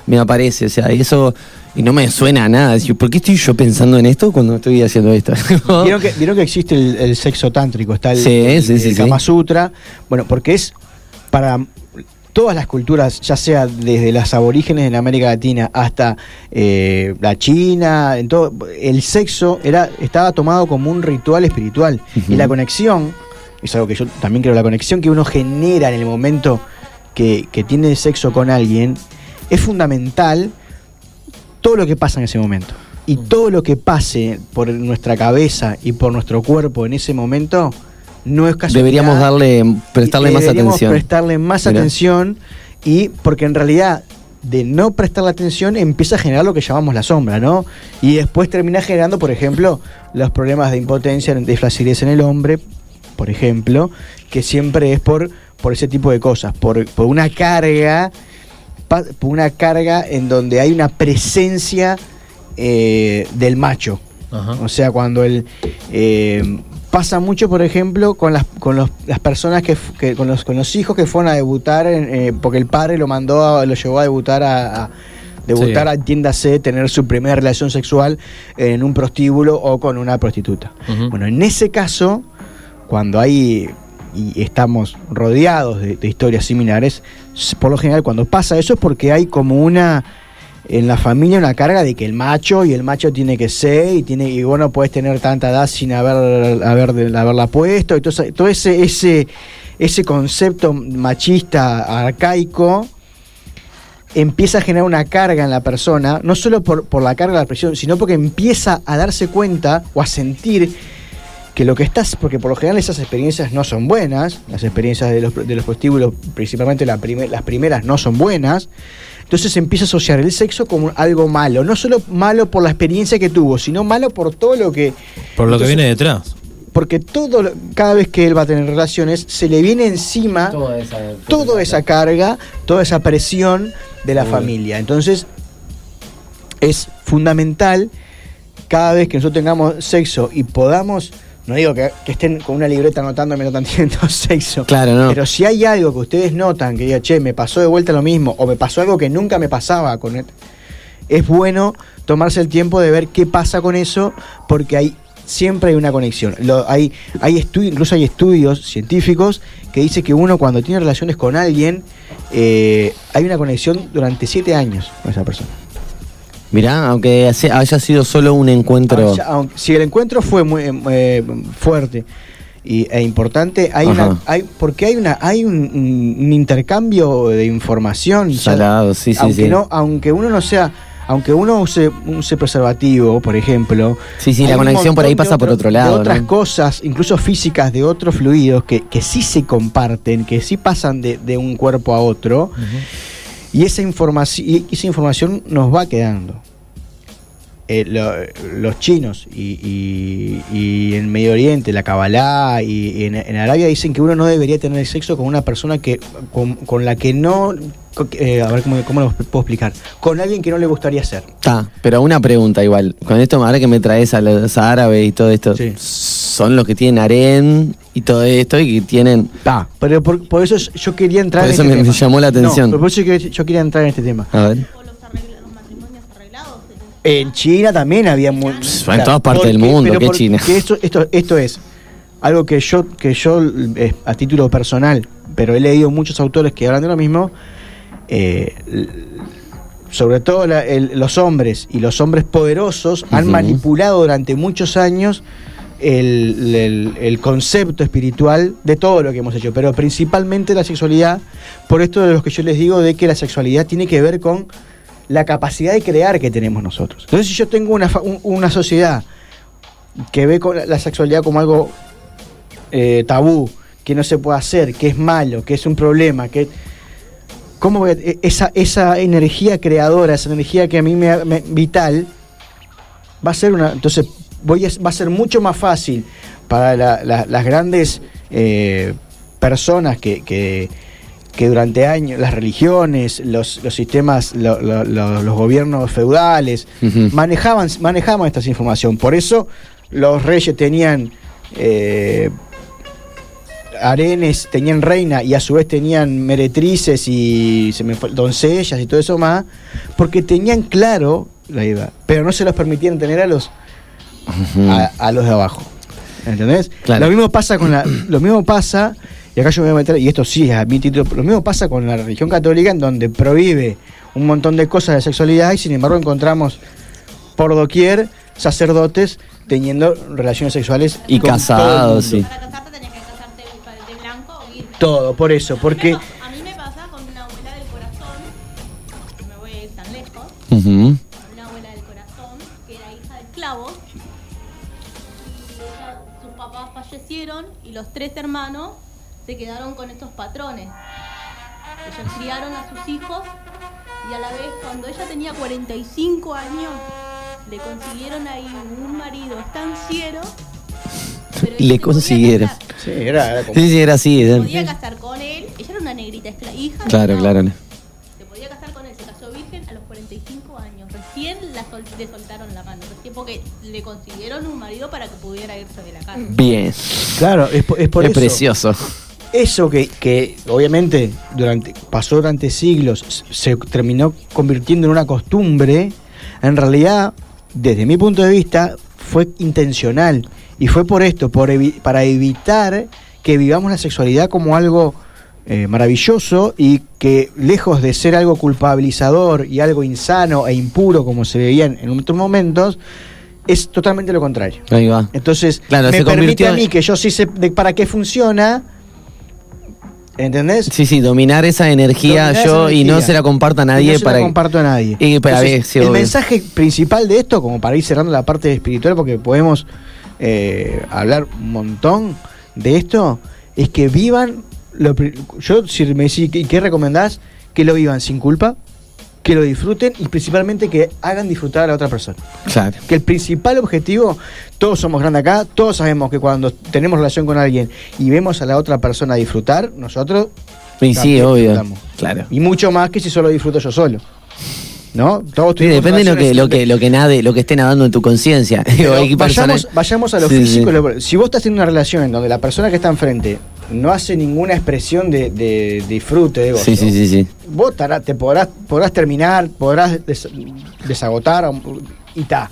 me aparece, o sea, y eso, y no me suena a nada. Decir, ¿por qué estoy yo pensando en esto cuando estoy haciendo esto? ¿Vieron que, vieron que existe el, el sexo tántrico? Está el, Sí, el- sí, el sí, sí. Kama Sutra. Bueno, porque es para todas las culturas, ya sea desde las aborígenes en América Latina hasta eh, la China, en todo, el sexo era, estaba tomado como un ritual espiritual. Y la conexión, es algo que yo también creo, la conexión que uno genera en el momento que, que tiene sexo con alguien, es fundamental todo lo que pasa en ese momento. Y todo lo que pase por nuestra cabeza y por nuestro cuerpo en ese momento no es casualidad. Deberíamos darle, prestarle más atención. prestarle más Mirá. atención y porque en realidad de no prestarle atención empieza a generar lo que llamamos la sombra, ¿no? Y después termina generando, por ejemplo, los problemas de impotencia, de flacidez en el hombre, por ejemplo, que siempre es por, por ese tipo de cosas, por, por una carga, pa- por una carga en donde hay una presencia eh, del macho. Ajá. O sea, cuando el eh, pasa mucho, por ejemplo, con las con los- las personas que, con los con los hijos que fueron a debutar, eh, porque el padre lo mandó, a- lo llevó a debutar a, a- debutar, Sí. entiéndase, tener su primera relación sexual en un prostíbulo o con una prostituta. Bueno, en ese caso, cuando hay y estamos rodeados de, historias similares, por lo general cuando pasa eso es porque hay como una en la familia una carga de que el macho y el macho tiene que ser y tiene y vos no puedes tener tanta edad sin haber, haber haberla puesto y todo, todo ese, ese ese concepto machista arcaico empieza a generar una carga en la persona, no solo por, por la carga de la presión, sino porque empieza a darse cuenta o a sentir que lo que estás, porque por lo general esas experiencias no son buenas, las experiencias de los, de los prostíbulos, principalmente la prime- las primeras, no son buenas, entonces empieza a asociar el sexo como algo malo, no solo malo por la experiencia que tuvo, sino malo por todo lo que... Por lo que viene detrás. Porque todo, lo- cada vez que él va a tener relaciones, se le viene encima Toda esa, toda esa carga, toda esa presión de la familia. Entonces, es fundamental cada vez que nosotros tengamos sexo y podamos, no digo que, que estén con una libreta anotando mientras están teniendo sexo, Claro, no. pero si hay algo que ustedes notan, que diga, che, me pasó de vuelta lo mismo, o me pasó algo que nunca me pasaba con él, es bueno tomarse el tiempo de ver qué pasa con eso, porque hay siempre hay una conexión. Lo- hay, hay estu- incluso hay estudios científicos que dicen que uno cuando tiene relaciones con alguien, eh, hay una conexión durante siete años con esa persona. Mirá, aunque haya sido solo un encuentro. Aunque- si el encuentro fue muy eh, fuerte y, e importante, hay Ajá. una, hay, porque hay una, hay un, intercambio de información. Salado, sí, sí, aunque sí. no, aunque uno no sea, aunque uno use, use preservativo, por ejemplo. Sí, sí, la conexión por ahí pasa por otro lado, De otras ¿no? cosas, incluso físicas, de otros fluidos que, que sí se comparten, que sí pasan de, de un cuerpo a otro. Y esa información, y esa información nos va quedando. Eh, lo- los chinos y, y- y en Medio Oriente, la Kabbalah y, y en, en Arabia dicen que uno no debería tener sexo con una persona que con, con la que no. eh, a ver cómo, cómo lo puedo explicar. Con alguien que no le gustaría ser. Está, pero una pregunta igual. Con esto, ahora que me traes a los árabes y todo esto, son los que tienen harén y todo esto y que tienen. Está, pero por, por eso yo quería entrar Por en eso este me- tema. llamó la No, atención. pero por eso que yo quería entrar en este tema. A ver. En China también había muy, en todas partes del mundo, pero ¿qué porque China? Esto, esto, esto es algo que yo, que yo eh, a título personal, pero he leído muchos autores que hablan de lo mismo. eh, sobre todo la- el- los hombres y los hombres poderosos han manipulado durante muchos años el, el- concepto espiritual de todo lo que hemos hecho, pero principalmente la sexualidad, por esto de lo que yo les digo de que la sexualidad tiene que ver con la capacidad de crear que tenemos nosotros. Entonces, si yo tengo una, una sociedad que ve con la- la sexualidad como algo eh, tabú, que no se puede hacer, que es malo, que es un problema, que cómo voy a- e- esa esa energía creadora, esa energía que a mí me, me- vital va a ser una entonces voy a- va a ser mucho más fácil para la- la- las grandes eh, personas que, que que durante años las religiones, los, los sistemas, lo- lo- lo- los gobiernos feudales manejaban, manejaban esta información. Por eso los reyes tenían eh, arenes, tenían reina y a su vez tenían meretrices y se me fue- doncellas y todo eso más, porque tenían claro la idea, pero no se los permitían tener a los a, a los de abajo. ¿Entendés? Claro. Lo mismo pasa con la, lo mismo pasa, y acá yo me voy a meter, y esto sí es a mi título, lo mismo pasa con la religión católica en donde prohíbe un montón de cosas de sexualidad y sin embargo encontramos por doquier sacerdotes teniendo relaciones sexuales Y con todo el casados, mundo. sí. Todo, por eso, porque A mí me pasa con una abuela del corazón, no me voy a ir tan lejos, fallecieron y los tres hermanos se quedaron con estos patrones. Ellos criaron a sus hijos y a la vez cuando ella tenía 45 años le consiguieron ahí un marido estanciero. Le consiguieron. Sí, era, era como- Sí, sí, era así. se era- podía casar con él, ella era una negrita escla- hija de Claro, esclavos. claro. Recién la sol- le soltaron la mano, recién porque le consiguieron un marido para que pudiera irse de la casa. Bien. Claro, es, por- es por es eso. precioso. Eso que, que obviamente durante, pasó durante siglos, se terminó convirtiendo en una costumbre, en realidad, desde mi punto de vista, fue intencional. Y fue por esto, por evi- para evitar que vivamos la sexualidad como algo eh, maravilloso y que lejos de ser algo culpabilizador y algo insano e impuro como se veía en, otros momentos, es totalmente lo contrario. Ahí va. Entonces, Claro, me se permite a mí que yo sí sé de para qué funciona, ¿entendés? Sí, sí, dominar esa energía Dominar yo esa y no se la comparta a nadie Y no se para la comparto a nadie. Y para Entonces, ver el obvio. mensaje principal de esto, como para ir cerrando la parte espiritual, porque podemos eh, hablar un montón de esto, es que vivan. Lo, yo, si me decís, ¿qué, qué recomendás? Que lo vivan sin culpa, que lo disfruten y principalmente que hagan disfrutar a la otra persona. Claro. Que el principal objetivo, todos somos grandes acá, todos sabemos que cuando tenemos relación con alguien y vemos a la otra persona disfrutar, nosotros Y sí, obvio. disfrutamos. Claro. Y mucho más que si solo disfruto yo solo. ¿No? Todos Sí, depende de lo que, lo que, lo que nade, lo que esté nadando en tu conciencia. Vayamos, vayamos a lo Sí, físico. sí. si vos estás en una relación en donde la persona que está enfrente no hace ninguna expresión de, de disfrute, de gozo, Sí, sí, sí, sí. vos tará- te podrás, podrás terminar, podrás des- desagotar um, y ta.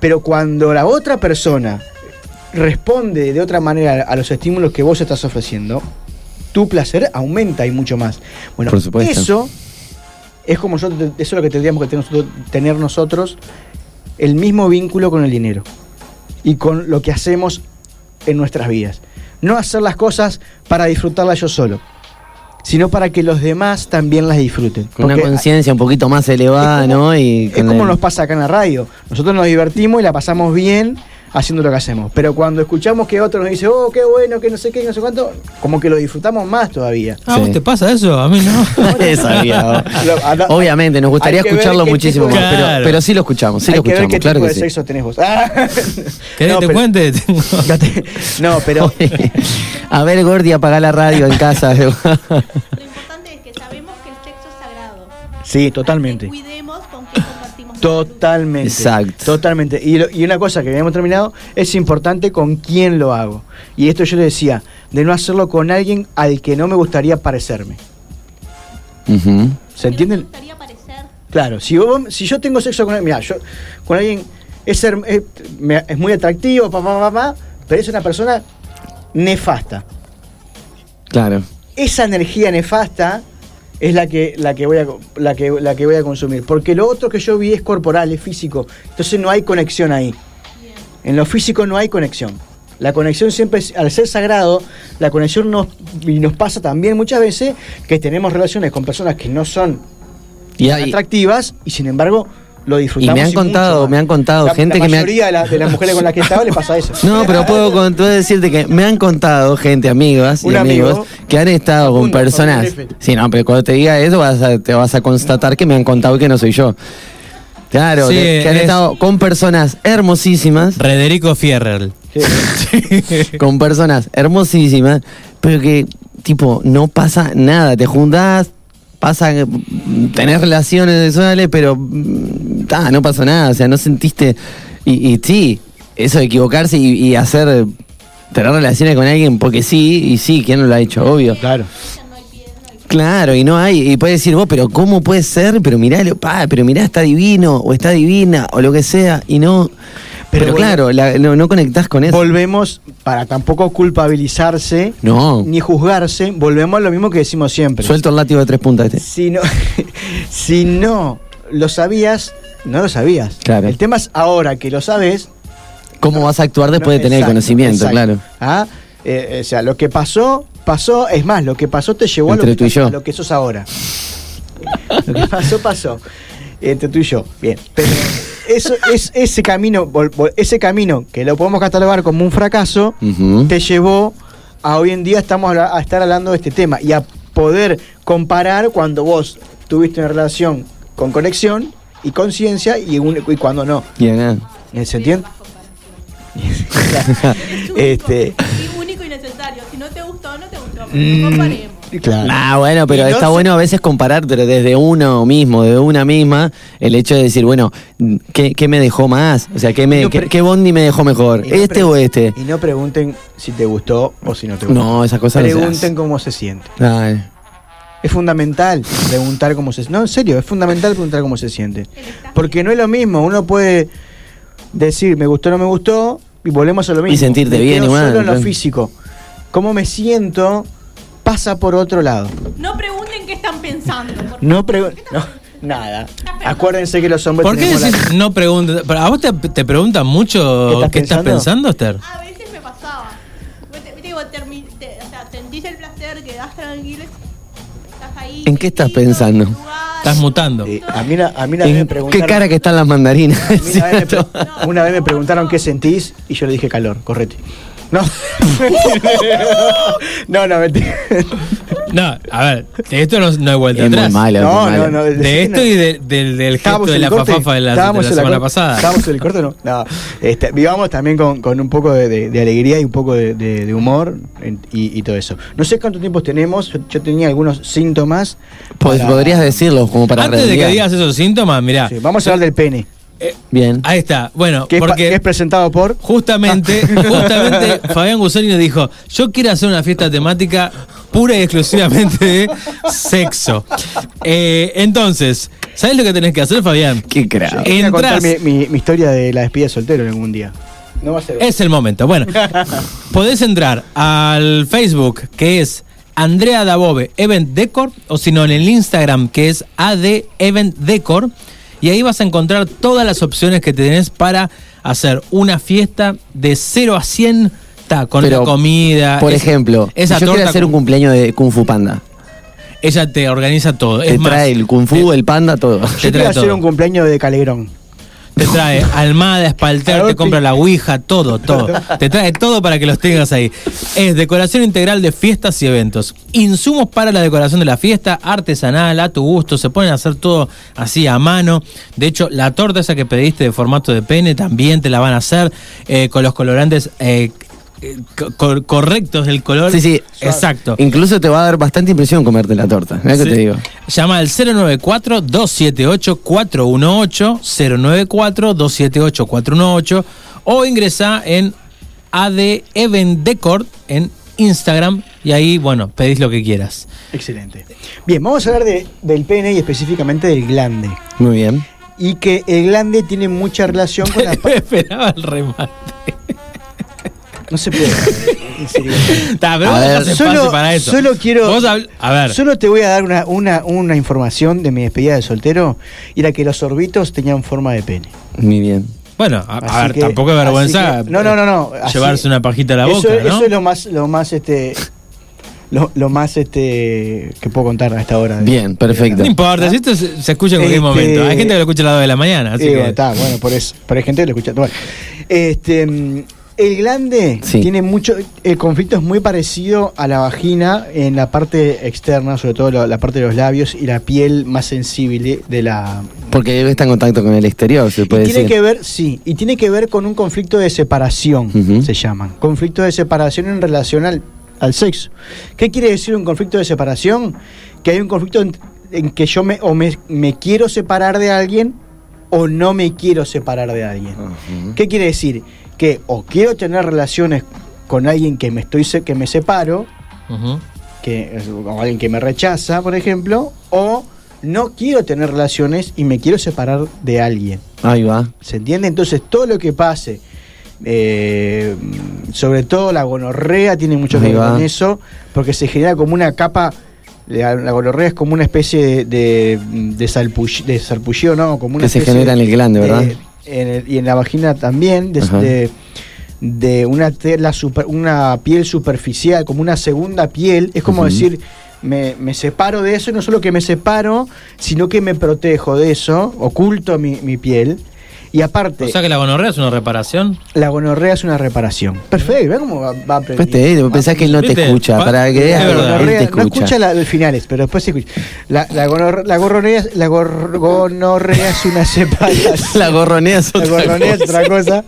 Pero cuando la otra persona responde de otra manera a los estímulos que vos estás ofreciendo, tu placer aumenta y mucho más. Bueno, Por supuesto. eso es como yo, eso es lo que tendríamos que tener nosotros, el mismo vínculo con el dinero y con lo que hacemos en nuestras vidas. No hacer las cosas para disfrutarlas yo solo, sino para que los demás también las disfruten. Con una conciencia un poquito más elevada, ¿no? Y es como el- nos pasa acá en la radio. Nosotros nos divertimos y la pasamos bien haciendo lo que hacemos. Pero cuando escuchamos que otro nos dice, oh, qué bueno, que no sé qué, no sé cuánto, como que lo disfrutamos más todavía. ¿A vos te pasa eso? A mí no. Sabía, Lo- anda- Obviamente, nos gustaría que escucharlo muchísimo tipo más, pero, pero sí lo escuchamos, sí Hay lo que ver escuchamos, qué claro tipo que de sí. sexo tenés vos. Ah. ¿Querés No, que te pero- cuente? No, pero A ver, Gordi, apaga la radio en casa. Lo importante es que sabemos que el sexo es sagrado. sí, totalmente. Cuidemos con compartimos. Totalmente. Exacto. Totalmente. Y, lo- y una cosa que habíamos terminado, es importante con quién lo hago. Y esto yo le decía, de no hacerlo con alguien al que no me gustaría parecerme. Ujú. ¿Se entienden? gustaría parecer. Claro, si, vos- si yo tengo sexo con alguien, mira, yo con alguien es, her- es, es muy atractivo, papá, papá, pero es una persona nefasta. Claro. Esa energía nefasta es la que, la que voy a la que, la que voy a consumir. Porque lo otro que yo vi es corporal, es físico. Entonces no hay conexión ahí. En lo físico no hay conexión. La conexión siempre, al ser sagrado, la conexión nos, y nos pasa también muchas veces que tenemos relaciones con personas que no son Y atractivas y sin embargo lo Y disfrutamos. me han contado, me han contado La- gente la que me ha- mayoría de, la- de las mujeres con las que estaba le pasa eso. No, pero puedo, con- puedo decirte que me han contado gente, amigas y Un amigo. amigos, que han estado con personas. F. Sí, no, pero cuando te diga eso vas a- te vas a constatar que me han contado que no soy yo. Claro, Sí, que, que han es- estado con personas hermosísimas, Rederico Fierrell. con personas hermosísimas, pero que, tipo, no pasa nada. Te juntás, pasa, tenés relaciones sexuales, pero mm, ta, no pasa nada. O sea, no sentiste. Y, y sí, eso de equivocarse y, y hacer. Tener relaciones con alguien porque sí, y sí, ¿quién no lo ha hecho? Obvio. Claro. Claro, y no hay, y puedes decir vos, pero ¿cómo puede ser? Pero mirá, lo- pa, pero mirá, está divino, o está divina, o lo que sea, y no. Pero, Pero claro, la- no, no conectás con eso. Volvemos, para tampoco culpabilizarse No. ni juzgarse, volvemos a lo mismo que decimos siempre. Suelto el látigo de tres puntas este. Si no, si no lo sabías, no lo sabías. Claro. El tema es ahora que lo sabes. ¿Cómo vas a actuar después de tener el conocimiento? exacto. Claro. ¿Ah? Eh, o sea, lo que pasó, pasó. Es más, lo que pasó te llevó a lo Entre que, tú y yo. a lo que sos ahora. Lo que pasó, pasó. Entre tú y yo. Bien. Pero eso es ese camino, ese camino que lo podemos catalogar como un fracaso, te llevó a hoy en día estamos a estar hablando de este tema y a poder comparar cuando vos tuviste una relación con conexión y conciencia y, un- y cuando no. Y acá. ¿Se entiende? este, único y necesario. Si no te gustó, no te gustó. pero Mm. No comparemos. Claro. Ah, bueno, pero Y no está se- bueno a veces comparar, pero desde uno mismo, de una misma, el hecho de decir, bueno, ¿qué, qué me dejó más? O sea, ¿qué, me, No, qué, bondi me dejó mejor? Y no ¿Este o este? Y no pregunten si te gustó o si no te gustó. No, esas cosas Pregunten cómo se siente. Ay. Es fundamental preguntar cómo se No, en serio, es fundamental preguntar cómo se siente. Porque no es lo mismo. Uno puede decir, me gustó o no me gustó, y volvemos a lo mismo. sentirte Me bien igual, Solo en lo físico. Cómo me siento pasa por otro lado. No pregunten qué están pensando. por No pregunten. No, nada. Acuérdense que los hombres ¿Por qué la- decís no preguntas? Pero ¿A vos te, te preguntan mucho ¿Qué qué estás estás pensando, Esther? A veces me pasaba. Viste, vos termi- te- o sea, sentís el placer, quedás tranquilo, estás ahí. ¿En qué estás pensando? Estás mutando. Eh, a mí, a mí una vez me ¿En preguntaron. ¿Qué cara que están las mandarinas? a mí una, vez me, pre- una vez me preguntaron qué sentís y yo le dije calor, correte. No. no, no, mentira. No, a ver, de esto no, no hay vuelta Es muy atrás. malo, es muy No, malo. no, no. De esto y de- del, del gesto Estábamos de la corte, fafafa de la, de la semana corte, pasada. Estábamos en el corte, no. no. Este, vivamos también con, con un poco de, de- de alegría y un poco de, de- de humor en- y, y todo eso. No sé cuánto tiempo tenemos, yo, yo tenía algunos síntomas. Pues para- podrías decirlo como para Antes de que redondear. digas esos síntomas, mirá. Sí, vamos a hablar del pene, Bien. Ahí está. Bueno, que porque es presentado por. justamente, justamente Fabián Gusoni nos dijo, yo quiero hacer una fiesta temática pura y exclusivamente de sexo. Eh, entonces, ¿sabes lo que tenés que hacer, Fabián? Qué crack. Voy a contar Entrás, mi, mi- mi historia de la despedida de soltero en algún día. No va a ser. es el momento. Bueno, podés entrar al Facebook, que es Andrea Dabove Event Decor o si no en el Instagram que es AD Event Decor y ahí vas a encontrar todas las opciones que tenés para hacer una fiesta de 0 a 100 ta, con Pero, la comida. Por es- ejemplo, esa si yo quiero hacer un cumpleaños de Kung Fu Panda. ella te organiza todo. Te es más, trae el Kung Fu, el Panda, todo. te Yo quiero hacer todo. un cumpleaños de Calegrón. Te trae almada, espalter, te compra la ouija, todo, todo. Te trae todo para que los tengas ahí. Es decoración integral de fiestas y eventos. Insumos para la decoración de la fiesta, artesanal, a tu gusto. Se pueden hacer todo así a mano. De hecho, la torta esa que pediste de formato de pene también te la van a hacer eh, con los colorantes eh, co- cor- correctos del color. Sí, sí. Exacto. Incluso te va a dar bastante impresión comerte la torta. Mirá que Sí. te digo. Llama al 094-278-418, 094-278-418 o ingresa en AD Event Decor en Instagram y ahí, bueno, pedís lo que quieras. Excelente. Bien, vamos a hablar de- del pene y específicamente del glande. Muy bien. Y que el glande tiene mucha relación con la... Esperaba el remate. No se puede. en serio. Ta, pero A vos ver, solo, para eso. solo quiero. A ver. Solo te voy a dar una, una, una información de mi despedida de soltero. Y era que los orbitos tenían forma de pene. Muy bien. Bueno, a, a Así ver, que- tampoco es vergüenza así que- no, no, no, no. así- llevarse una pajita a la eso, boca, ¿no? Eso es lo más, lo más este. Lo, lo más este que puedo contar a esta hora. de- Bien, perfecto. No importa, si esto se, se escucha en cualquier Este- momento. Hay gente que lo escucha a las 2 de la mañana, así Eh, que... está, bueno, por eso. Pero hay gente que lo escucha. Bueno, este, el glande Sí. tiene mucho. El conflicto es muy parecido a la vagina en la parte externa, sobre todo la, la parte de los labios y la piel más sensible de la. Porque está en contacto con el exterior, se puede y tiene decir. que ver, sí, y tiene que ver con un conflicto de separación, se llaman. Conflicto de separación en relación al, al sexo. ¿Qué quiere decir un conflicto de separación? Que hay un conflicto en, en que yo me, o me, me quiero separar de alguien o no me quiero separar de alguien. ¿Qué quiere decir? Que o quiero tener relaciones con alguien que me estoy que me separo, que es- o alguien que me rechaza, por ejemplo, o no quiero tener relaciones y me quiero separar de alguien. Ahí va. ¿Se entiende? Entonces, todo lo que pase, eh, sobre todo la gonorrea, tiene mucho que ver con eso, porque se genera como una capa. La, la gonorrea es como una especie de, de, ¿no? Como una Que se genera en el glande, de- ¿verdad? En el- y en la vagina también, de, de, de una, tela super- una piel superficial, como una segunda piel. Es como decir, me, me separo de eso y no solo que me separo, sino que me protejo de eso, oculto mi, mi piel. Y aparte, O sea que la gonorrea es una reparación. la gonorrea es una reparación. Perfecto, ¿ves cómo va, va aprendiendo? Pues te, pensás que él no te ¿Viste? escucha. Pa- Para que es él Gonorrea- no escucha la- los finales, pero después se escucha. La, la, gonor- la gorronea, la gor- gonorrea es una separación. La gorronea es La otra gorronea es cosa. otra cosa.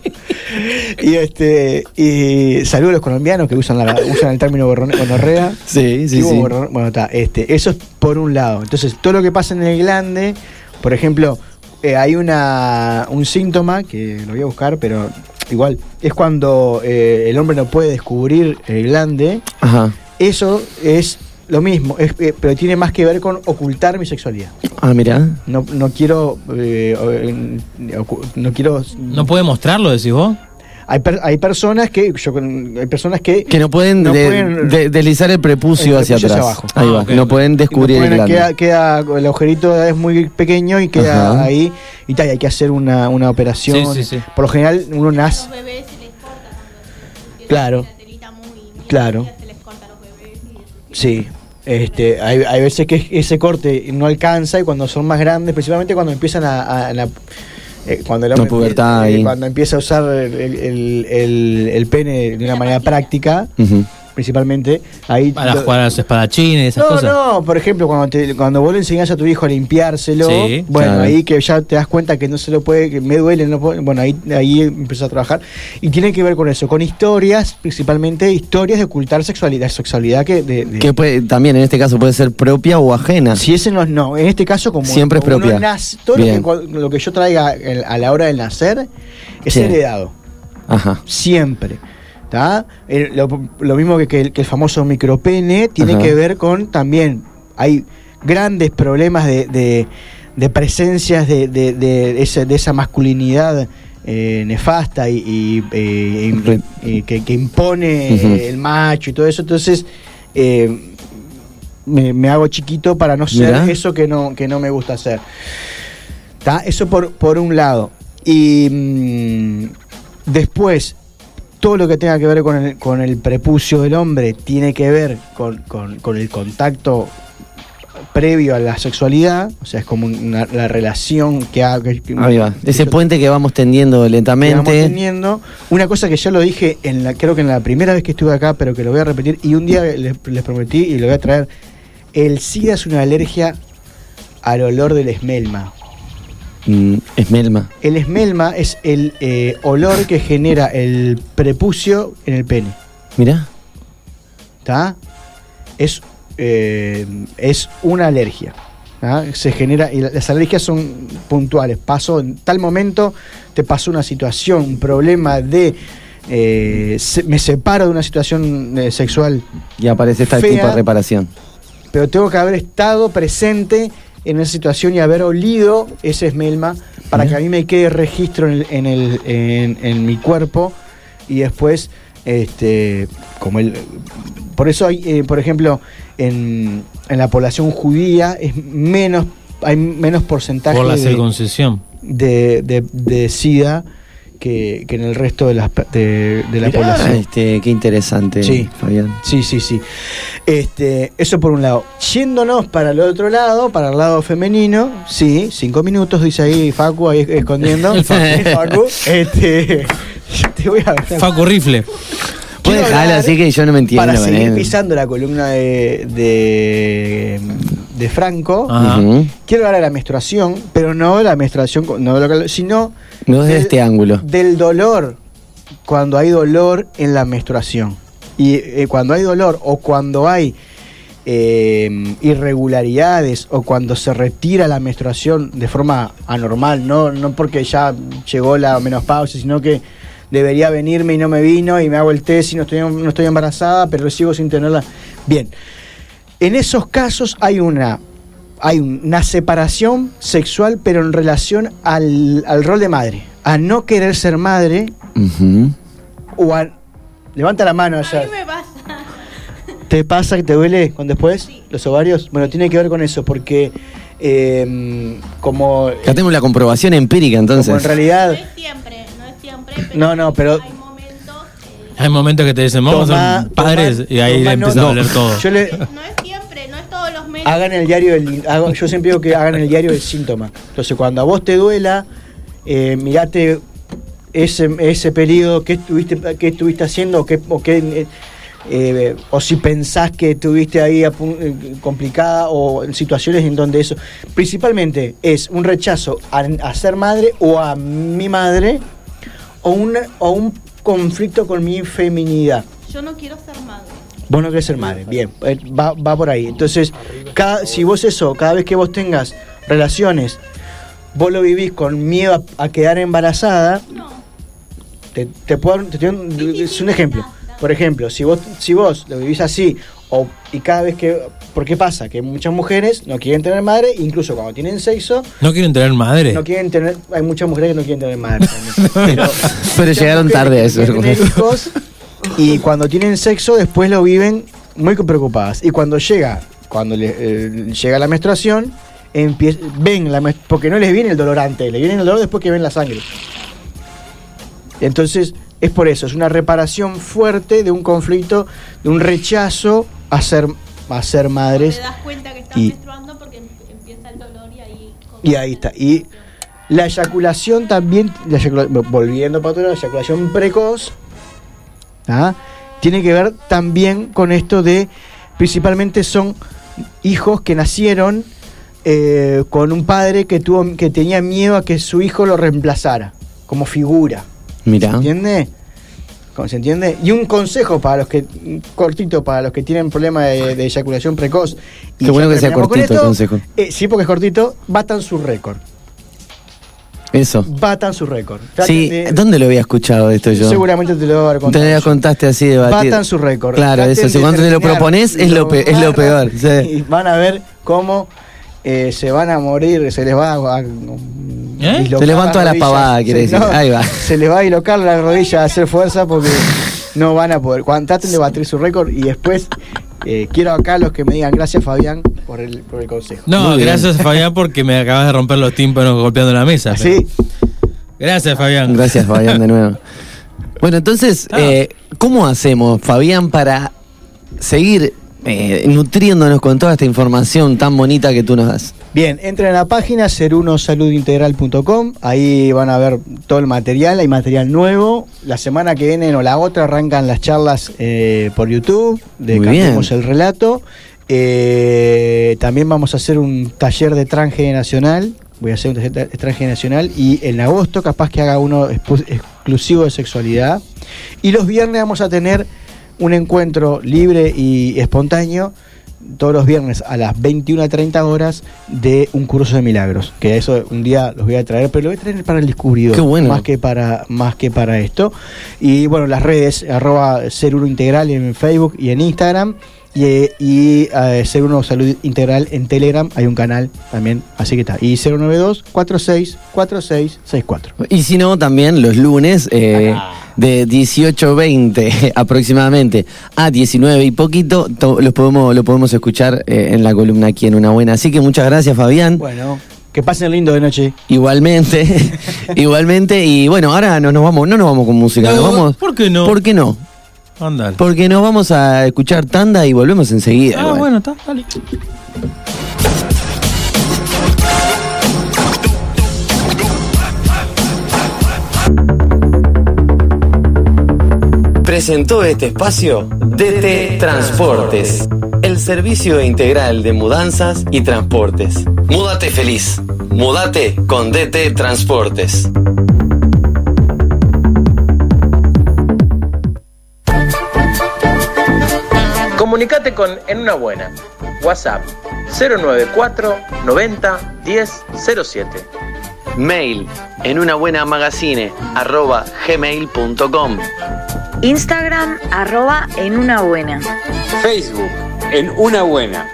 Y este y saludos a los colombianos que usan, la, usan el término gorrone- gonorrea. Sí, sí, sí. gorro- Bueno, está, este, eso es por un lado. Entonces, todo lo que pasa en el glande, por ejemplo, eh, hay una un síntoma que lo voy a buscar, pero igual, es cuando eh, el hombre no puede descubrir el glande. Ajá. Eso es lo mismo, es- eh, pero tiene más que ver con ocultar mi sexualidad. Ah, mira. No, no quiero. eh, no quiero. ¿No puede mostrarlo, decís vos? Hay, per- hay personas que. Yo, hay personas que. Que no pueden, No de- pueden- de- deslizar el prepucio el hacia atrás. hacia abajo. Ahí Ah, va. ok, no ok. pueden descubrir no el pueden- queda, queda- el agujerito es muy pequeño y queda Ajá. ahí. Y tal, y hay que hacer una, una operación. Sí, sí, sí. Por lo general, uno nace. Los bebés se les corta cuando tienen Claro. Claro. finita, se les corta a los bebés y eso. Sí. Este, hay, hay veces que ese corte no alcanza y cuando son más grandes, principalmente cuando empiezan a, a- a eh, cuando el hombre pubertad eh, cuando empieza a usar el, el- el- el pene de una manera práctica, Ujú. Principalmente ahí Para lo- jugar a los espadachines, esas no, cosas. no, por ejemplo, cuando, te- cuando vos le enseñás a tu hijo a limpiárselo, Sí, bueno, claro. ahí que ya te das cuenta que no se lo puede, que me duele, no puedo- bueno, ahí, ahí empieza a trabajar. Y tiene que ver con eso, con historias, principalmente historias de ocultar sexualidad, sexualidad que de, de- Que puede, también en este caso puede ser propia o ajena. si ese no, no, en este caso como Siempre es como propia. nace- todo lo que, lo que yo traiga el- a la hora del nacer es Sí. heredado. Ajá. Siempre. El- lo, lo mismo que, que el, que el famoso micropene tiene Ajá. que ver con también. Hay grandes problemas de, de- de presencias de, esa, de esa masculinidad eh, nefasta y, y, eh, y que, que impone eh, el macho y todo eso. Entonces. eh, me, me hago chiquito para no ser Mirá. eso que no, que no me gusta hacer. ¿Tá? Eso por, por un lado. Y mm, después, todo lo que tenga que ver con el, con el prepucio del hombre tiene que ver con, con- con el contacto previo a la sexualidad, o sea, es como una, la relación que ha... que- que- Ahí va. Ese puente que vamos tendiendo que vamos lentamente. teniendo. Una cosa que ya lo dije, en la, creo que en la primera vez que estuve acá, pero que lo voy a repetir, y un día les, les prometí y lo voy a traer, el SIDA es una alergia al olor del esmelma. Mm, esmelma. El esmelma es el eh, olor que genera el prepucio en el pene. Mirá. ¿Está? Es, eh, es una alergia. ¿tá? Se genera, y las alergias son puntuales. Pasó en tal momento, te pasó una situación, un problema de. eh, se- me separo de una situación eh, sexual, Y aparece Fea. tipo de reparación. pero tengo que haber estado presente en esa situación y haber olido ese esmelma para que a mí me quede registro en, el- en, el, en, en mi cuerpo y después, este, como el, por eso hay, eh, por ejemplo, en, en la población judía es menos, hay menos porcentaje Por la de, circuncisión. de, de- de SIDA que, que en el resto de, las, de, de la Mirá, población. Este, qué interesante, Sí. Fabián. Sí, sí, sí. Este, eso por un lado. Yéndonos para el otro lado, para el lado femenino, sí, cinco minutos, dice ahí Facu, ahí escondiendo. Facu. Este, te voy a Facu Rifle. Puede Quiero dejarlo hablar así que yo no me entiendo. Para seguir pisando la columna de, de, de Franco, quiero hablar de la menstruación, pero no la menstruación, no lo que- sino No desde del- este ángulo. del dolor, cuando hay dolor en la menstruación. Y eh, cuando hay dolor o cuando hay eh, irregularidades o cuando se retira la menstruación de forma anormal, no, no porque ya llegó la menopausia, sino que debería venirme y no me vino y me hago el test y no estoy, no estoy embarazada, pero sigo sin tenerla. Bien, en esos casos hay una, hay una separación sexual, pero en relación al, al rol de madre, a no querer ser madre o a... Levanta la mano allá. A mí me pasa. ¿Te pasa que te duele con después los ovarios? Bueno, tiene que ver con eso, porque eh, como, Ya tenemos la comprobación empírica como entonces. en realidad... No es siempre, no es siempre. Pero No, no, pero Hay momentos. eh, Hay momentos que te dicen, vamos ser padres toma- y ahí toma le empieza a doler todo. Yo le, no es. Hagan el diario del, hago- yo siempre digo que hagan el diario del síntoma. Entonces, cuando a vos te duela, eh, mirate ese, ese periodo, qué estuviste, qué estuviste haciendo, o, qué, o, qué, eh, o si pensás que estuviste ahí eh, complicada o en situaciones en donde eso, principalmente es un rechazo a, a ser madre o a mi madre o, una, o un conflicto con mi feminidad. Yo no quiero ser madre. Vos no querés ser madre, bien, eh, va, va por ahí. Entonces, cada, si vos eso, cada vez que vos tengas relaciones, vos lo vivís con miedo a, a quedar embarazada, No. te, te puedo, te es un ejemplo. Por ejemplo, si vos, si vos lo vivís así, o, y cada vez que, ¿por qué pasa? Que muchas mujeres no quieren tener madre, incluso cuando tienen sexo, ¿No quieren tener madre? no quieren tener, hay muchas mujeres que no quieren tener madre. Pero, llegaron tarde a eso. hijos, y cuando tienen sexo después lo viven muy preocupadas. Y cuando llega, cuando le, eh, llega la menstruación, empie- ven la porque no les viene el dolor antes, les viene el dolor después que ven la sangre. Entonces, es por eso, es una reparación fuerte de un conflicto, de un rechazo a ser, a ser madres. Te das cuenta que estás y- menstruando porque em- empieza el dolor y ahí. Y ahí está. Y la eyaculación también, la eyacula- volviendo para atrás, la eyaculación precoz, ¿ah? tiene que ver también con esto de, principalmente son hijos que nacieron eh, con un padre que, tuvo, que tenía miedo a que su hijo lo reemplazara como figura. Mirá. ¿Entiende? ¿Cómo ¿Se entiende? Y un consejo para los que, cortito, para los que tienen problema de, de eyaculación precoz. y Qué bueno que sea cortito el consejo. eh, sí, porque es cortito, batan su récord. Eso. Batan su récord. Sí, de- ¿dónde lo había escuchado esto yo? Seguramente te lo voy a haber Te contado. lo contaste así de batir. Batan su récord. Claro, Traten eso. Si cuando te lo propones es lo, pe- es lo peor. sí. Y van a ver cómo eh, se van a morir, se les va a. a- dislocar Se les van todas las pavadas, quiere Se- decir. Ahí va. Se les va a dislocar la rodilla a hacer fuerza porque no van a poder. Cuando, traten de batir su récord y después Eh, quiero acá los que me digan gracias Fabián por el, por el consejo. No, Muy bien. gracias Fabián porque me acabas de romper los tímpanos golpeando la mesa. Sí, Gracias Fabián. Gracias, Fabián, de nuevo. Bueno, entonces, Ah. eh, ¿cómo hacemos, Fabián, para seguir eh, nutriéndonos con toda esta información tan bonita que tú nos das? Bien, entren a la página serunosaludintegral.com, ahí van a ver todo el material, hay material nuevo. La semana que viene o la otra arrancan las charlas eh, por YouTube de Muy Cambiemos el Relato. Eh, también vamos a hacer un taller de transgeneracional, voy a hacer un taller de transgeneracional y en agosto capaz que haga uno exclusivo de sexualidad. Y los viernes vamos a tener un encuentro libre y espontáneo todos los viernes a las 21.30 horas de un curso de milagros. Que eso un día los voy a traer, pero lo voy a traer para el descubridor. Qué bueno. Más que para, más que para esto. Y bueno, las redes, arroba Ser Uno Integral en Facebook y en Instagram. Y, eh, y eh, Ser Uno Salud Integral en Telegram. Hay un canal también, así que está. Y 092 46 46 64. Y si no, también los lunes eh, de 18.20 aproximadamente a 19 y poquito, to- los podemos, lo podemos escuchar eh, en la columna aquí en Una Buena. Así que muchas gracias, Fabián. Bueno, que pasen lindo de noche. Igualmente, igualmente. Y bueno, ahora no nos vamos, no nos vamos con música, nos No, vamos. ¿Por qué no? ¿Por qué no? Andale. Porque nos vamos a escuchar tanda y volvemos enseguida. Ah, igual. bueno, está, dale. Presentó este espacio DT Transportes, el servicio integral de mudanzas y transportes. Múdate feliz. Múdate con DT Transportes. Comunicate con En Una Buena. WhatsApp 094 90 10 07. Mail en una buena magazine arroba gmail.com. Instagram arroba en una buena. Facebook, en una buena.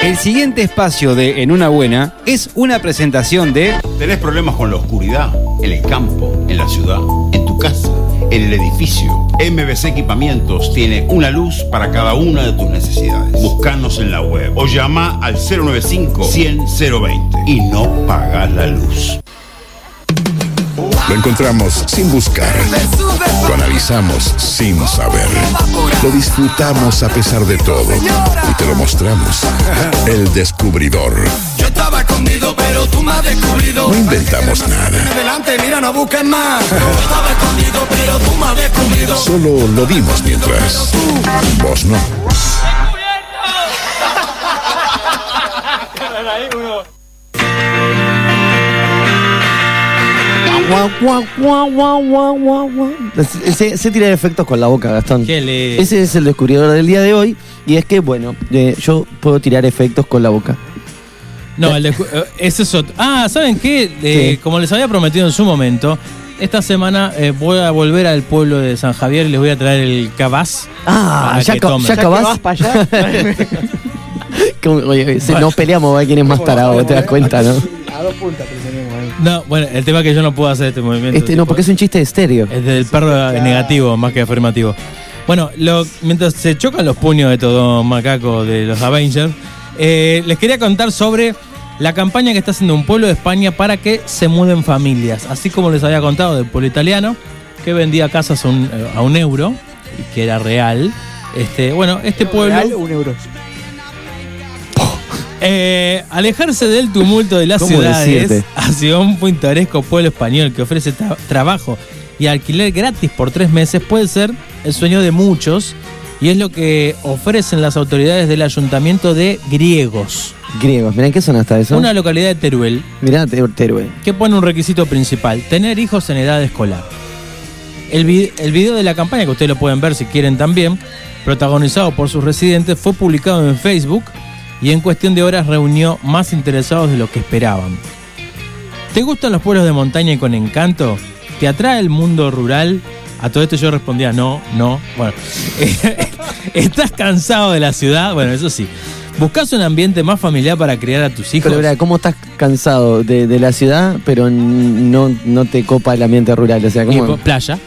El siguiente espacio de En una buena es una presentación de ¿Tenés problemas con la oscuridad? En el campo, en la ciudad, en tu casa, en el edificio. MBC Equipamientos tiene una luz para cada una de tus necesidades. Buscanos en la web o llama al 095 100 020 y no pagas la luz. Lo encontramos sin buscar. Lo analizamos sin saber. Lo disfrutamos a pesar de todo. Y te lo mostramos. El descubridor. Yo estaba escondido, pero tú me has descubrido. No inventamos nada. Adelante, mira, no busques más. Yo estaba escondido, pero tú me has descubrido. Solo lo dimos mientras. Vos no. se tira efectos con la boca, Gastón. Ese es el descubridor del día de hoy. Y es que, bueno, eh, yo puedo tirar efectos con la boca. No, el eh, ese es otro. Ah, ¿saben qué? Eh, ¿Qué? Como les había prometido en su momento, esta semana eh, voy a volver al pueblo de San Javier y les voy a traer el cabaz. Ah, ya, ca- ya acabás. vas para allá? Como- oye, se- nos peleamos a ver quién es más tarado, te das cuenta, ¿no? A dos puntas ahí. No, bueno, el tema es que yo no puedo hacer este movimiento. Este, no, porque es un chiste estéreo. Es del perro negativo más que afirmativo. Bueno, lo- mientras se chocan los puños de estos dos macacos de los Avengers, eh, les quería contar sobre la campaña que está haciendo un pueblo de España para que se muden familias. Así como les había contado del pueblo italiano, que vendía casas a un, a un euro, y que era real. Este, bueno, este pueblo. Real, un euro. Eh, alejarse del tumulto de las ¿Cómo ciudades decirte? hacia un pintoresco pueblo español que ofrece tra- trabajo y alquiler gratis por tres meses puede ser el sueño de muchos y es lo que ofrecen las autoridades del ayuntamiento de Griegos, Griegos, mirá, ¿qué son hasta eso? una localidad de Teruel, Mirá, Te- Teruel. que pone un requisito principal, tener hijos en edad escolar. El, vi- el video de la campaña, que ustedes lo pueden ver si quieren también, protagonizado por sus residentes, fue publicado en Facebook y en cuestión de horas reunió más interesados de lo que esperaban. ¿Te gustan los pueblos de montaña y con encanto? ¿Te atrae el mundo rural? A todo esto yo respondía no, no. Bueno, ¿estás cansado de la ciudad? Bueno, eso sí. ¿Buscas un ambiente más familiar para criar a tus hijos? Pero ¿cómo estás cansado de, de la ciudad, pero no, no te copa el ambiente rural? O sea, ¿cómo? playa.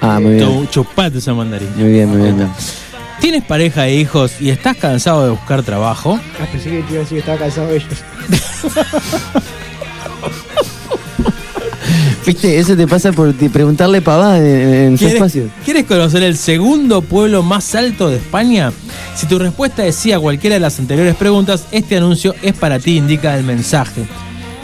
Ah, muy bien. Chupate esa mandarina. Muy bien, muy bien. ¿Tienes pareja e hijos y estás cansado de buscar trabajo? Ah, pensé que te iba a decir que estaba cansado de ellos. Viste, eso te pasa por preguntarle pavá en, en su ¿Quieres, espacio. ¿Quieres conocer el segundo pueblo más alto de España? Si tu respuesta es sí a cualquiera de las anteriores preguntas, este anuncio es para ti, indica el mensaje.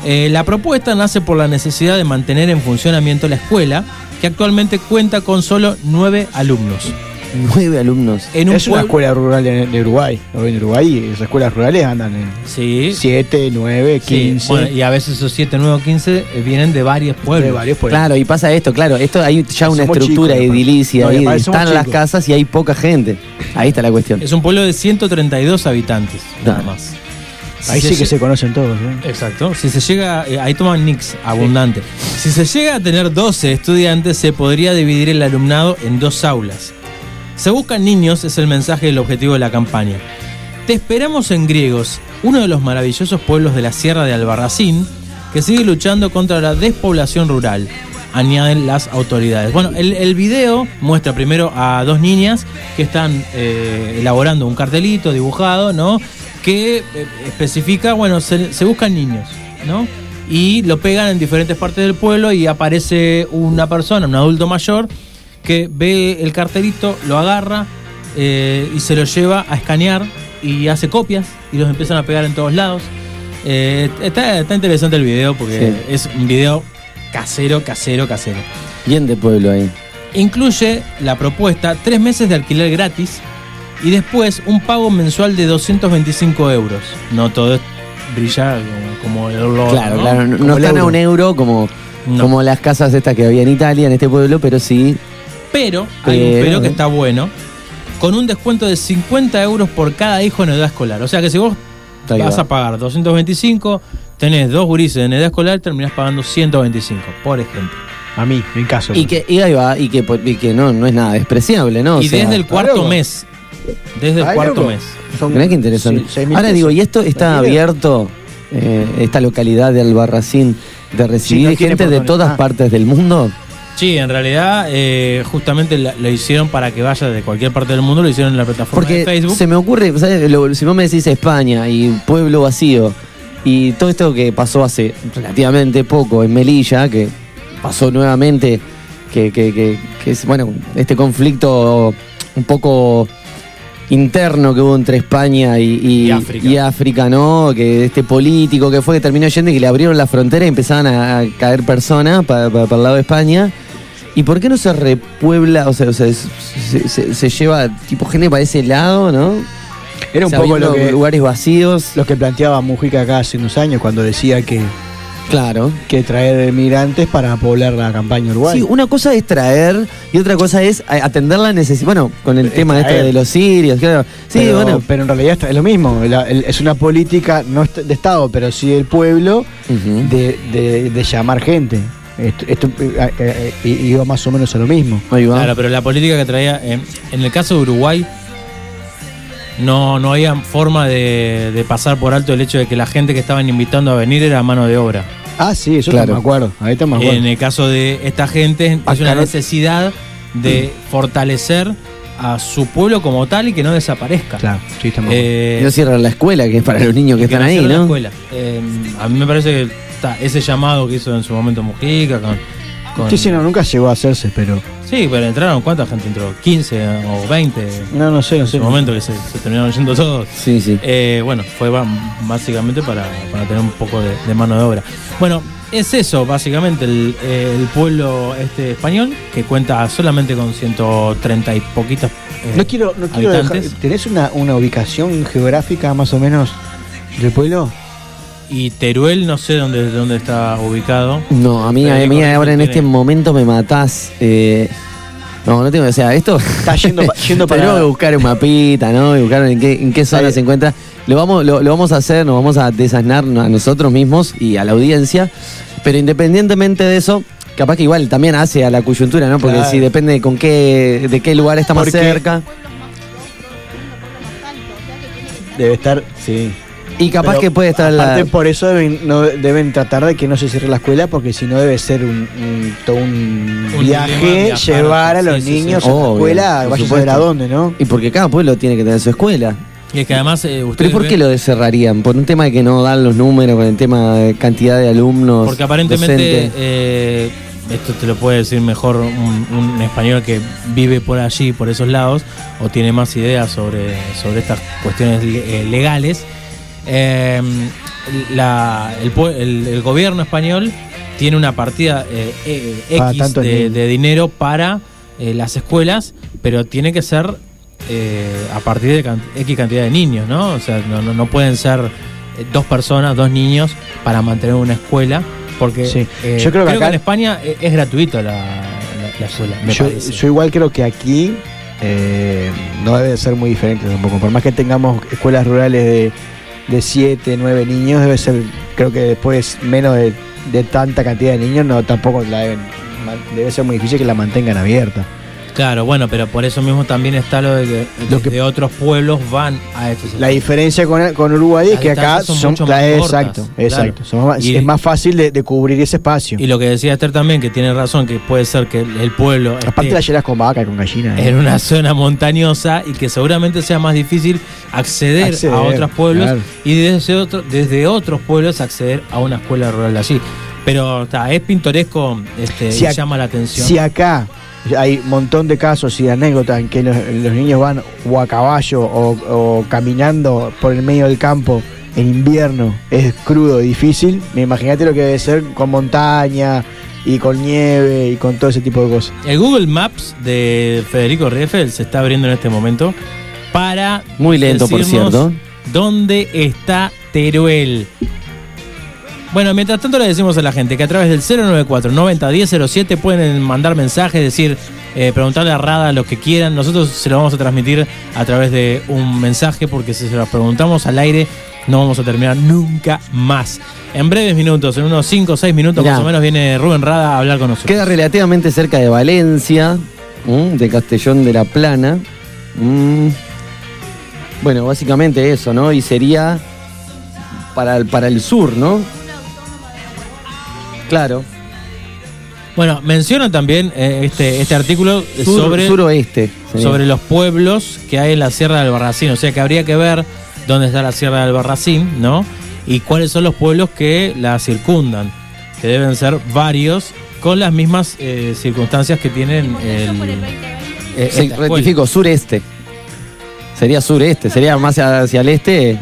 Eh, la propuesta nace por la necesidad de mantener en funcionamiento la escuela, que actualmente cuenta con solo nueve alumnos. Nueve alumnos. En un es una escuela rural de, de Uruguay. En Uruguay esas escuelas rurales andan en Sí. 7, 9, Sí, 15. bueno, y a veces esos 7, 9 o 15 eh, vienen de varios pueblos. De varios pueblos. Claro, y pasa esto, claro, esto hay ya una Somos estructura chicos, edilicia. No, ahí, están las casas y hay poca gente. Ahí está la cuestión. Es un pueblo de 132 habitantes, nada más. Ahí Si sí se que se conocen todos. ¿eh? Exacto. Si se llega, eh, ahí toman Nix, abundante. Si se llega a tener 12 estudiantes, se podría dividir el alumnado en dos aulas. Se buscan niños, es el mensaje y el objetivo de la campaña. Te esperamos en Griegos, uno de los maravillosos pueblos de la Sierra de Albarracín, que sigue luchando contra la despoblación rural, añaden las autoridades. Bueno, el, video muestra primero a dos niñas que están eh, elaborando un cartelito dibujado, ¿no? Que eh, especifica, bueno, se buscan niños, ¿no? Y lo pegan en diferentes partes del pueblo y aparece una persona, un adulto mayor, que ve el cartelito, lo agarra eh, y se lo lleva a escanear y hace copias y los empiezan a pegar en todos lados. Eh, está, está interesante el video porque es un video casero, casero, casero. Bien de pueblo ahí. Incluye la propuesta tres meses de alquiler gratis y después un pago mensual de 225 euros. No todo es brilla como, como el oro, Claro, ¿no? claro, no, no están a un euro como, No. como las casas estas que había en Italia, en este pueblo, pero sí. Pero, hay un Pero- que está bueno, con un descuento de 50 euros por cada hijo en edad escolar. O sea que si vos Ahí vas va. a pagar 225, tenés dos gurises en edad escolar, terminás pagando 125, por ejemplo. A mí, en caso. Y que, y ahí va, y que, y que no, no es nada despreciable, ¿no? O y sea, desde el cuarto mes. Desde el cuarto mes. Son Mirá qué interesante. Ahora pesos. digo, ¿y esto está abierto, eh, esta localidad de Albarracín, de recibir no gente de todas Ah. partes del mundo? Sí, en realidad, eh, justamente lo hicieron para que vaya de cualquier parte del mundo, lo hicieron en la plataforma Porque de Facebook. se me ocurre, ¿sabes? Lo- si vos me decís España y pueblo vacío, y todo esto que pasó hace relativamente poco en Melilla, que pasó nuevamente, que, que, que- que es, bueno, este conflicto un poco interno que hubo entre España y, y- Y África. y África, ¿no? Que este político que fue que terminó yendo y que le abrieron la frontera y empezaban a, a caer personas para, para, el lado de España. ¿Y por qué no se repuebla, o sea, o sea, se, se- se lleva tipo gente para ese lado, ¿no? Era un poco lo que, lugares vacíos. lo que planteaba Mujica acá hace unos años cuando decía que, Claro. que traer migrantes para poblar la campaña Uruguay. Sí, una cosa es traer y otra cosa es atender la necesidad. Bueno, con el tema este de los sirios, claro. Sí, pero, bueno. pero en realidad es lo mismo. la- el- es una política no de Estado, pero sí del pueblo de, de- de llamar gente. Esto, esto, eh, eh, eh, iba más o menos a lo mismo. Ahí. Claro, pero la política que traía, en, en el caso de Uruguay, no, no había forma de, de pasar por alto el hecho de que la gente que estaban invitando a venir era mano de obra. Ah, sí, eso Claro. me acuerdo. Ahí está me acuerdo. En el caso de esta gente, es Acá una no- necesidad de fortalecer a su pueblo como tal y que no desaparezca. Claro, sí, está. Eh, Y no cierran la escuela, que es para los niños que, que están ahí, nació en la ¿no? escuela. Eh, a mí me parece que está, ese llamado que hizo en su momento Mujica con, con- Sí, sí, no, nunca llegó a hacerse, pero. Sí, pero entraron, ¿cuánta gente entró? ¿15 o 20? No, no sé, no En sé. su momento que se, se terminaron yendo todos. Sí, sí. Eh, bueno, fue básicamente para, para tener un poco de, de mano de obra. Bueno, es eso, básicamente, el, el pueblo este español, que cuenta solamente con 130 y poquitas eh, No quiero, no quiero dejar. ¿Tenés una, una ubicación geográfica más o menos del pueblo? Y Teruel, no sé dónde, dónde está ubicado. No, a mí, a mí ahora en tiene- este momento me matás. eh, no, no tengo, o sea, esto. Está yendo, pa- yendo para. Tenemos que buscar un mapita, ¿no? Y buscar en qué, en qué zona Ahí. se encuentra. Lo vamos, lo, lo vamos a hacer, nos vamos a desasnar a nosotros mismos y a la audiencia. Pero independientemente de eso, capaz que igual también hace a la coyuntura, ¿no? Porque Claro. si depende de con qué, de qué lugar está más Porque- cerca. Debe estar, sí. Y capaz Pero que puede estar la- por eso deben, no, deben tratar de que no se cierre la escuela, porque si no debe ser un, un- todo un, Un viaje viajar, llevar a los sí, niños sí. a la escuela, por vaya a saber a dónde, ¿no? Y porque cada pueblo tiene que tener su escuela. Y es que además eh, ¿Pero por qué ven- lo cerrarían? ¿Por un tema de que no dan los números, con el tema de cantidad de alumnos? Porque aparentemente, eh, esto te lo puede decir mejor un, un español que vive por allí, por esos lados, o tiene más ideas sobre, sobre estas cuestiones eh, legales. Eh, la- el, pue- el- el gobierno español tiene una partida eh, eh, Para X de, dinero para eh, las escuelas, pero tiene que ser a partir de can- X cantidad de niños, ¿no? O sea, no, no, no pueden ser dos personas, dos niños para mantener una escuela, porque Sí. eh, Yo creo que acá- en España eh, es gratuita la, la- la escuela, me Yo, igual creo que aquí eh, no debe ser muy diferente tampoco. Por más que tengamos escuelas rurales de, de 7, 9 niños, debe ser, creo que después menos de, de tanta cantidad de niños, no tampoco la deben, debe ser muy difícil que la mantengan abierta. Claro, bueno, pero por eso mismo también está lo de que, desde otros pueblos van a estos La diferencia con, con Uruguay es que acá son son, mucho la- más cortas, exacto, claro. exacto. Más- Y- es más fácil de, de cubrir ese espacio. Y lo que decía Esther también, que tiene razón, que puede ser que el, el pueblo Aparte esté la llenas con vaca, con gallina. ¿eh? en una zona montañosa y que seguramente sea más difícil acceder, Acceder, a otros pueblos claro. y desde, otro, desde otros pueblos acceder a una escuela rural allí. Pero está, es pintoresco este, Si y llama la atención. Si acá hay un montón de casos y anécdotas en que los, los niños van o a caballo o, o caminando por el medio del campo en invierno, es crudo, difícil, me imagínate lo que debe ser con montaña y con nieve y con todo ese tipo de cosas. El Google Maps de Federico Rieffel se está abriendo en este momento para Muy lento, por cierto. ¿Dónde está Teruel? Bueno, mientras tanto le decimos a la gente que a través del 094 90 1007 pueden mandar mensajes, decir, eh, preguntarle a Rada lo que quieran. Nosotros se lo vamos a transmitir a través de un mensaje porque si se lo preguntamos al aire no vamos a terminar nunca más. En breves minutos, en unos 5 o 6 minutos Mirá. más o menos, viene Rubén Rada a hablar con nosotros. Queda relativamente cerca de Valencia, de Castellón de la Plana. Bueno, básicamente eso, ¿no? Y sería para el, para el sur, ¿no? Claro. Bueno, menciona también eh, este, este artículo Sur- sobre, suroeste. sobre los pueblos que hay en la Sierra del Albarracín. O sea que habría que ver dónde está la Sierra del Albarracín, ¿no? Y cuáles son los pueblos que la circundan. Que deben ser varios con las mismas eh, circunstancias que tienen el. eh, Sí, rectifico, sureste. Sería sureste, sería más hacia, hacia el este,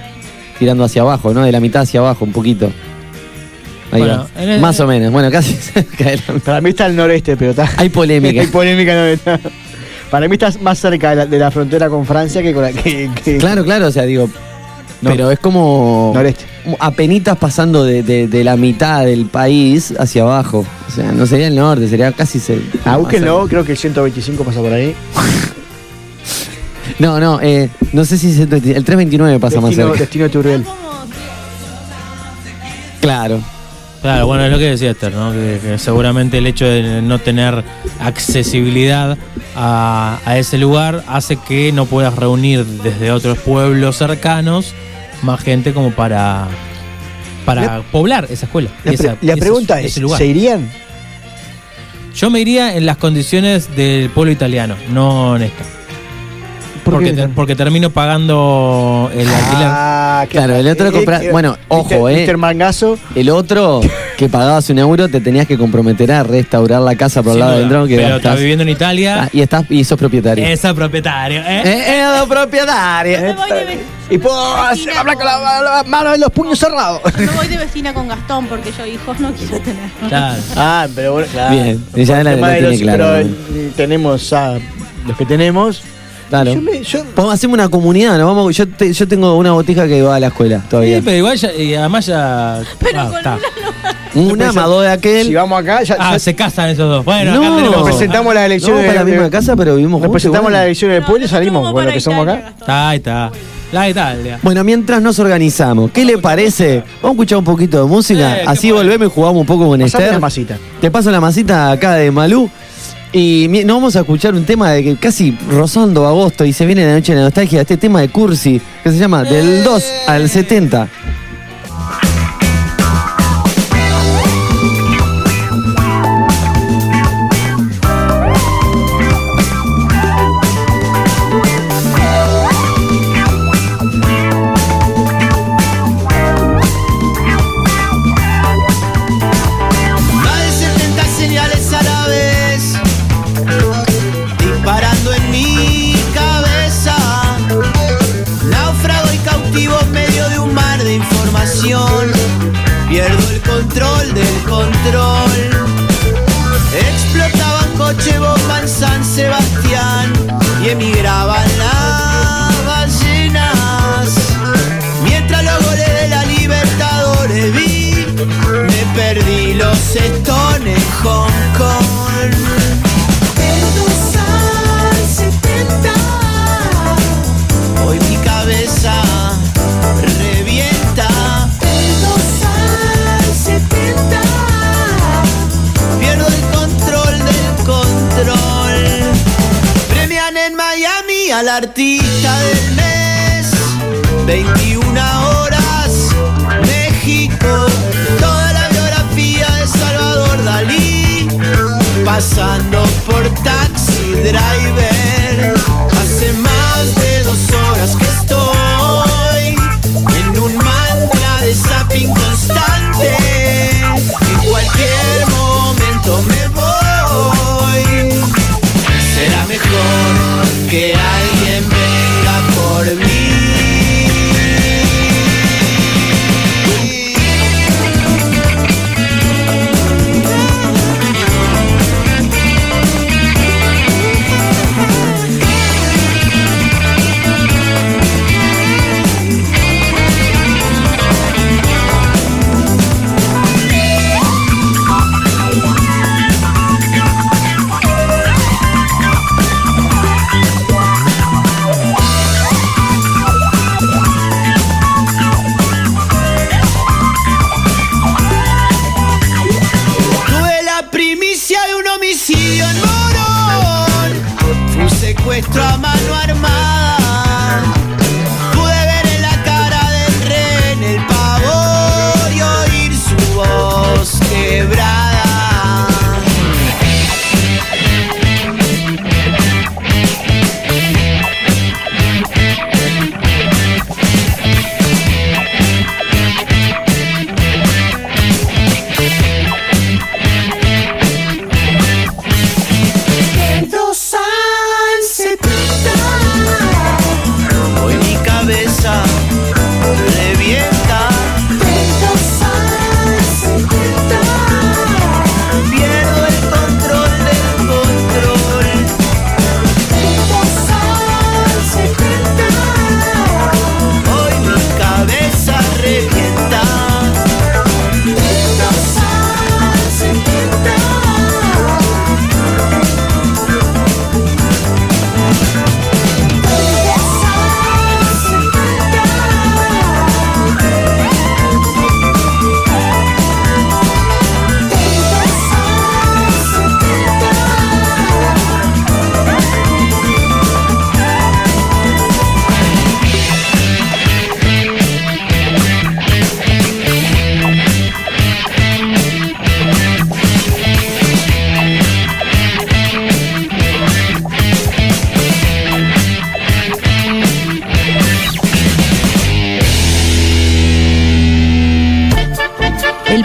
tirando hacia abajo, ¿no? De la mitad hacia abajo, un poquito. Ahí Bueno, va. en el- más o menos, bueno, casi cerca de la- Para mí está al noreste, pero está. Hay polémica. Hay polémica no está. Para mí está más cerca de la, de la frontera con Francia que con la que. que- Claro, claro, o sea, digo, No. pero es como Noreste. apenitas pasando de, de- de la mitad del país hacia abajo. O sea, no sería el norte, sería casi... Se, Ah, búsquenlo, creo que el 125 pasa por ahí. No, no, eh, no sé si el 329 pasa más cerca. destino Turriel. Claro. Claro, bueno, es lo que decía Esther, ¿no? Que, que seguramente el hecho de no tener accesibilidad a, a ese lugar hace que no puedas reunir desde otros pueblos cercanos más gente como para, para poblar esa escuela. La, esa- pregunta ese es. ¿se irían? Yo me iría en las condiciones del pueblo italiano, no en esta. ¿Por Porque, porque termino pagando el alquiler. Ah, Claro, el otro compra- bueno, ojo, eh. Mangazo. El otro, que pagabas un euro, te tenías que comprometer a restaurar la casa por el lado duda. del dron. Que pero estás- está viviendo en Italia. Ah, y estás y sos propietario. Esa propietario, ¿eh? Eh, eh, propietario. Y puedo hacer- hablar con la, la- la mano y los puños cerrados. me voy de vecina con Gastón porque yo hijos no quiero tener. Claro. Ah, pero bueno, claro. Bien, ya la- tiene los- claro, Pero ¿no? eh, tenemos a los que tenemos. Claro. Yo me- yo- hacer una comunidad, ¿no? Vamos, yo, te- yo tengo una botija que va a la escuela todavía. Sí, pero igual ya, y además ya. Pero ah, con está. un amado de aquel. si vamos acá, ya, Ah, ya se casan esos dos. Bueno, No. acá tenemos. nos presentamos las no, elecciones. para la misma casa, pero vivimos Nos juntos. presentamos igual. las elecciones del pueblo y salimos con lo para que somos acá. Gastón. Ahí está. La Italia. Bueno, mientras nos organizamos, ¿qué le parece? Vamos a escuchar un poquito de música, Eh, así bueno. volvemos y jugamos un poco con Pasame Esther. la masita. Te paso la masita acá de Malú. Y nos vamos a escuchar un tema de que casi rozando agosto y se viene la noche de la nostalgia, este tema de Cursi, que se llama Del 2 al 70. They need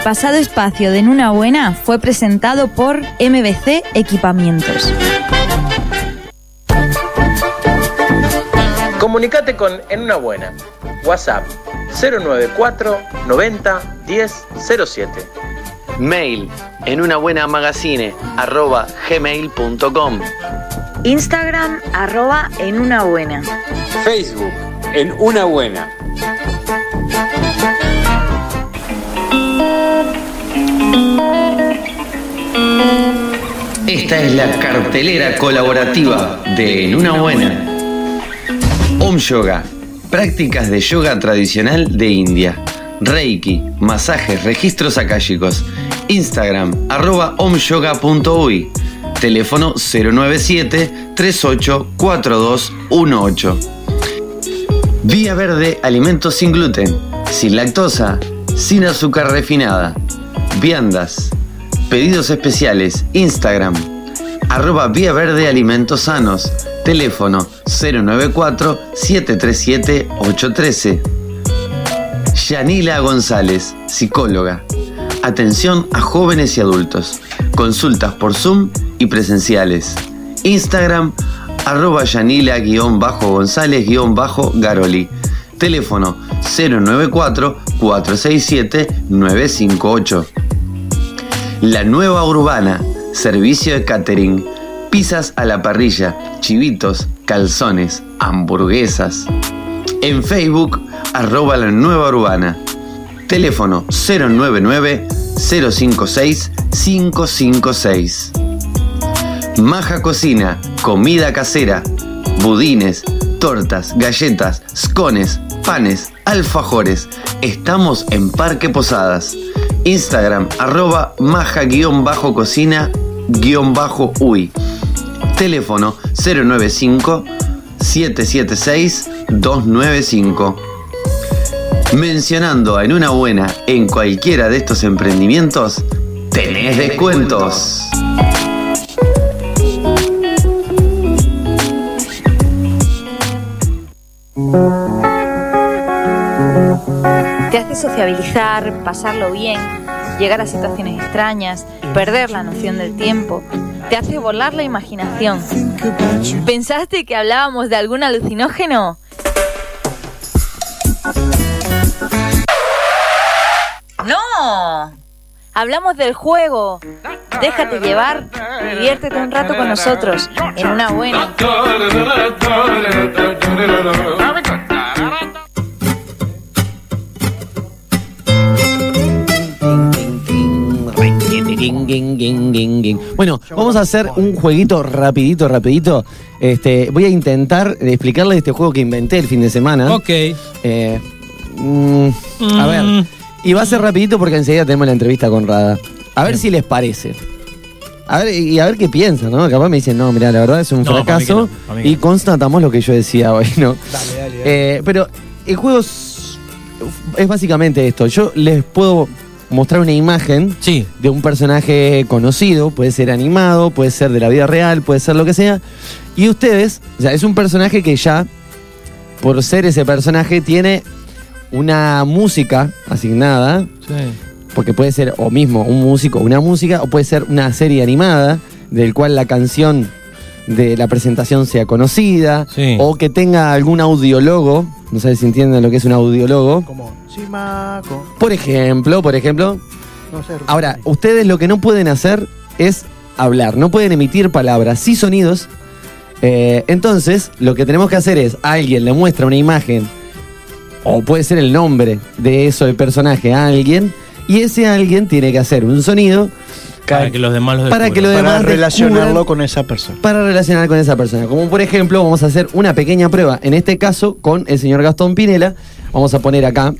pasado espacio de En Una Buena fue presentado por MBC Equipamientos. Comunicate con En Una Buena. WhatsApp 094 90 10 07. Mail en una buena magazine arroba gmail.com. Instagram arroba en una buena. Facebook, en una buena. Esta es la cartelera colaborativa de En Una Buena. Om Yoga, prácticas de yoga tradicional de India. Reiki, masajes, registros akáshicos. Instagram, arroba omyoga.uy. Teléfono 097-384218. Vía Verde, alimentos sin gluten, sin lactosa, sin azúcar refinada. Viandas. Pedidos especiales. Instagram. Arroba Vía Verde Alimentos Sanos. Teléfono 094-737-813. Yanila González, psicóloga. Atención a jóvenes y adultos. Consultas por Zoom y presenciales. Instagram arroba Yanila-González-Garoli. Teléfono 094-467-958. La Nueva Urbana, servicio de catering, pizzas a la parrilla, chivitos, calzones, hamburguesas. En Facebook, arroba la Nueva Urbana. Teléfono 099-056-556. Maja Cocina, comida casera, budines, tortas, galletas, scones, panes, alfajores. Estamos en Parque Posadas. Instagram arroba maja-cocina-uy. Teléfono 095 776 295. Mencionando en una buena en cualquiera de estos emprendimientos, tenés descuentos. Te hace sociabilizar, pasarlo bien, llegar a situaciones extrañas, perder la noción del tiempo. Te hace volar la imaginación. ¿Pensaste que hablábamos de algún alucinógeno? ¡No! Hablamos del juego. Déjate llevar y diviértete un rato con nosotros en una buena. Bueno, vamos a hacer un jueguito rapidito, rapidito. Este, voy a intentar explicarles este juego que inventé el fin de semana. Ok. Eh, mm, a ver, y va a ser rapidito porque enseguida tenemos la entrevista con Rada. A ver si les parece. A ver, y a ver qué piensan, ¿no? Capaz me dicen, no, mira, la verdad es un No, para mí que fracaso. no, para mí que y no. constatamos lo que yo decía hoy, ¿no? Dale, dale, dale. Eh, pero el juego es, es básicamente esto. Yo les puedo mostrar una imagen de un personaje conocido, puede ser animado, puede ser de la vida real, puede ser lo que sea. Y ustedes, o sea, es un personaje que ya, por ser ese personaje, tiene una música asignada, porque puede ser o mismo un músico, una música, o puede ser una serie animada, del cual la canción de la presentación sea conocida, o que tenga algún audiólogo, no sé si entienden lo que es un audiólogo. Como. Por ejemplo, por ejemplo, No sé, ahora, ustedes lo que no pueden hacer es hablar, no pueden emitir palabras, sí sonidos. Eh, entonces, lo que tenemos que hacer es, alguien le muestra una imagen, o puede ser el nombre de eso, el personaje, a alguien, y ese alguien tiene que hacer un sonido Para que los demás lo Para que los descubran. demás Para relacionarlo con esa persona. para relacionar con esa persona. Como por ejemplo, vamos a hacer una pequeña prueba, en este caso con el señor Gastón Pinela. Vamos a poner acá,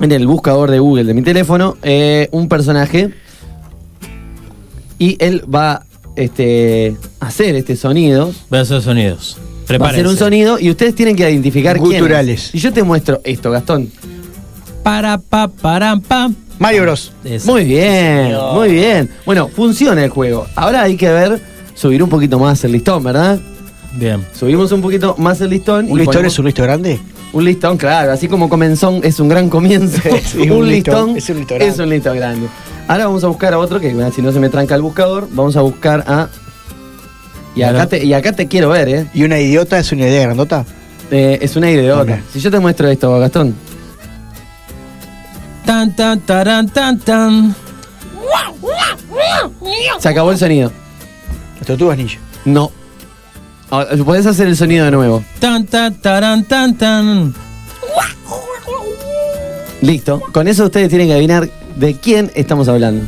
en el buscador de Google de mi teléfono, eh, un personaje. Y él va este, a hacer este sonido. Voy a hacer sonidos. Va a hacer Prepárense. un sonido y ustedes tienen que identificar quién es. Guturales. Y yo te muestro esto, Gastón. Para, pa, para, pa. Mario Bros. Muy bien, muy bien. Bueno, funciona el juego. Ahora hay que ver, subir un poquito más el listón, ¿verdad? Bien. Subimos un poquito más el listón. ¿Un y listón ponemos- es un listo grande? Un listón, claro, así como comenzó es un gran comienzo. Sí, un, un listón, listón, es un listón grande. es un listón grande. Ahora vamos a buscar a otro, que bueno, si no se me tranca el buscador, vamos a buscar a. Y acá, te, y acá te quiero ver, ¿eh? ¿Y una idiota es una idea grandota? Eh, es una idiota. Ok. Si yo te muestro esto, Gastón. Tan, tan, taran, tan, tan. Se acabó el sonido. Las tortugas ninja. No. Ahora, Podés hacer el sonido de nuevo. Tan, tan, taran, tan, tan. Listo. Con eso ustedes tienen que adivinar de quién estamos hablando.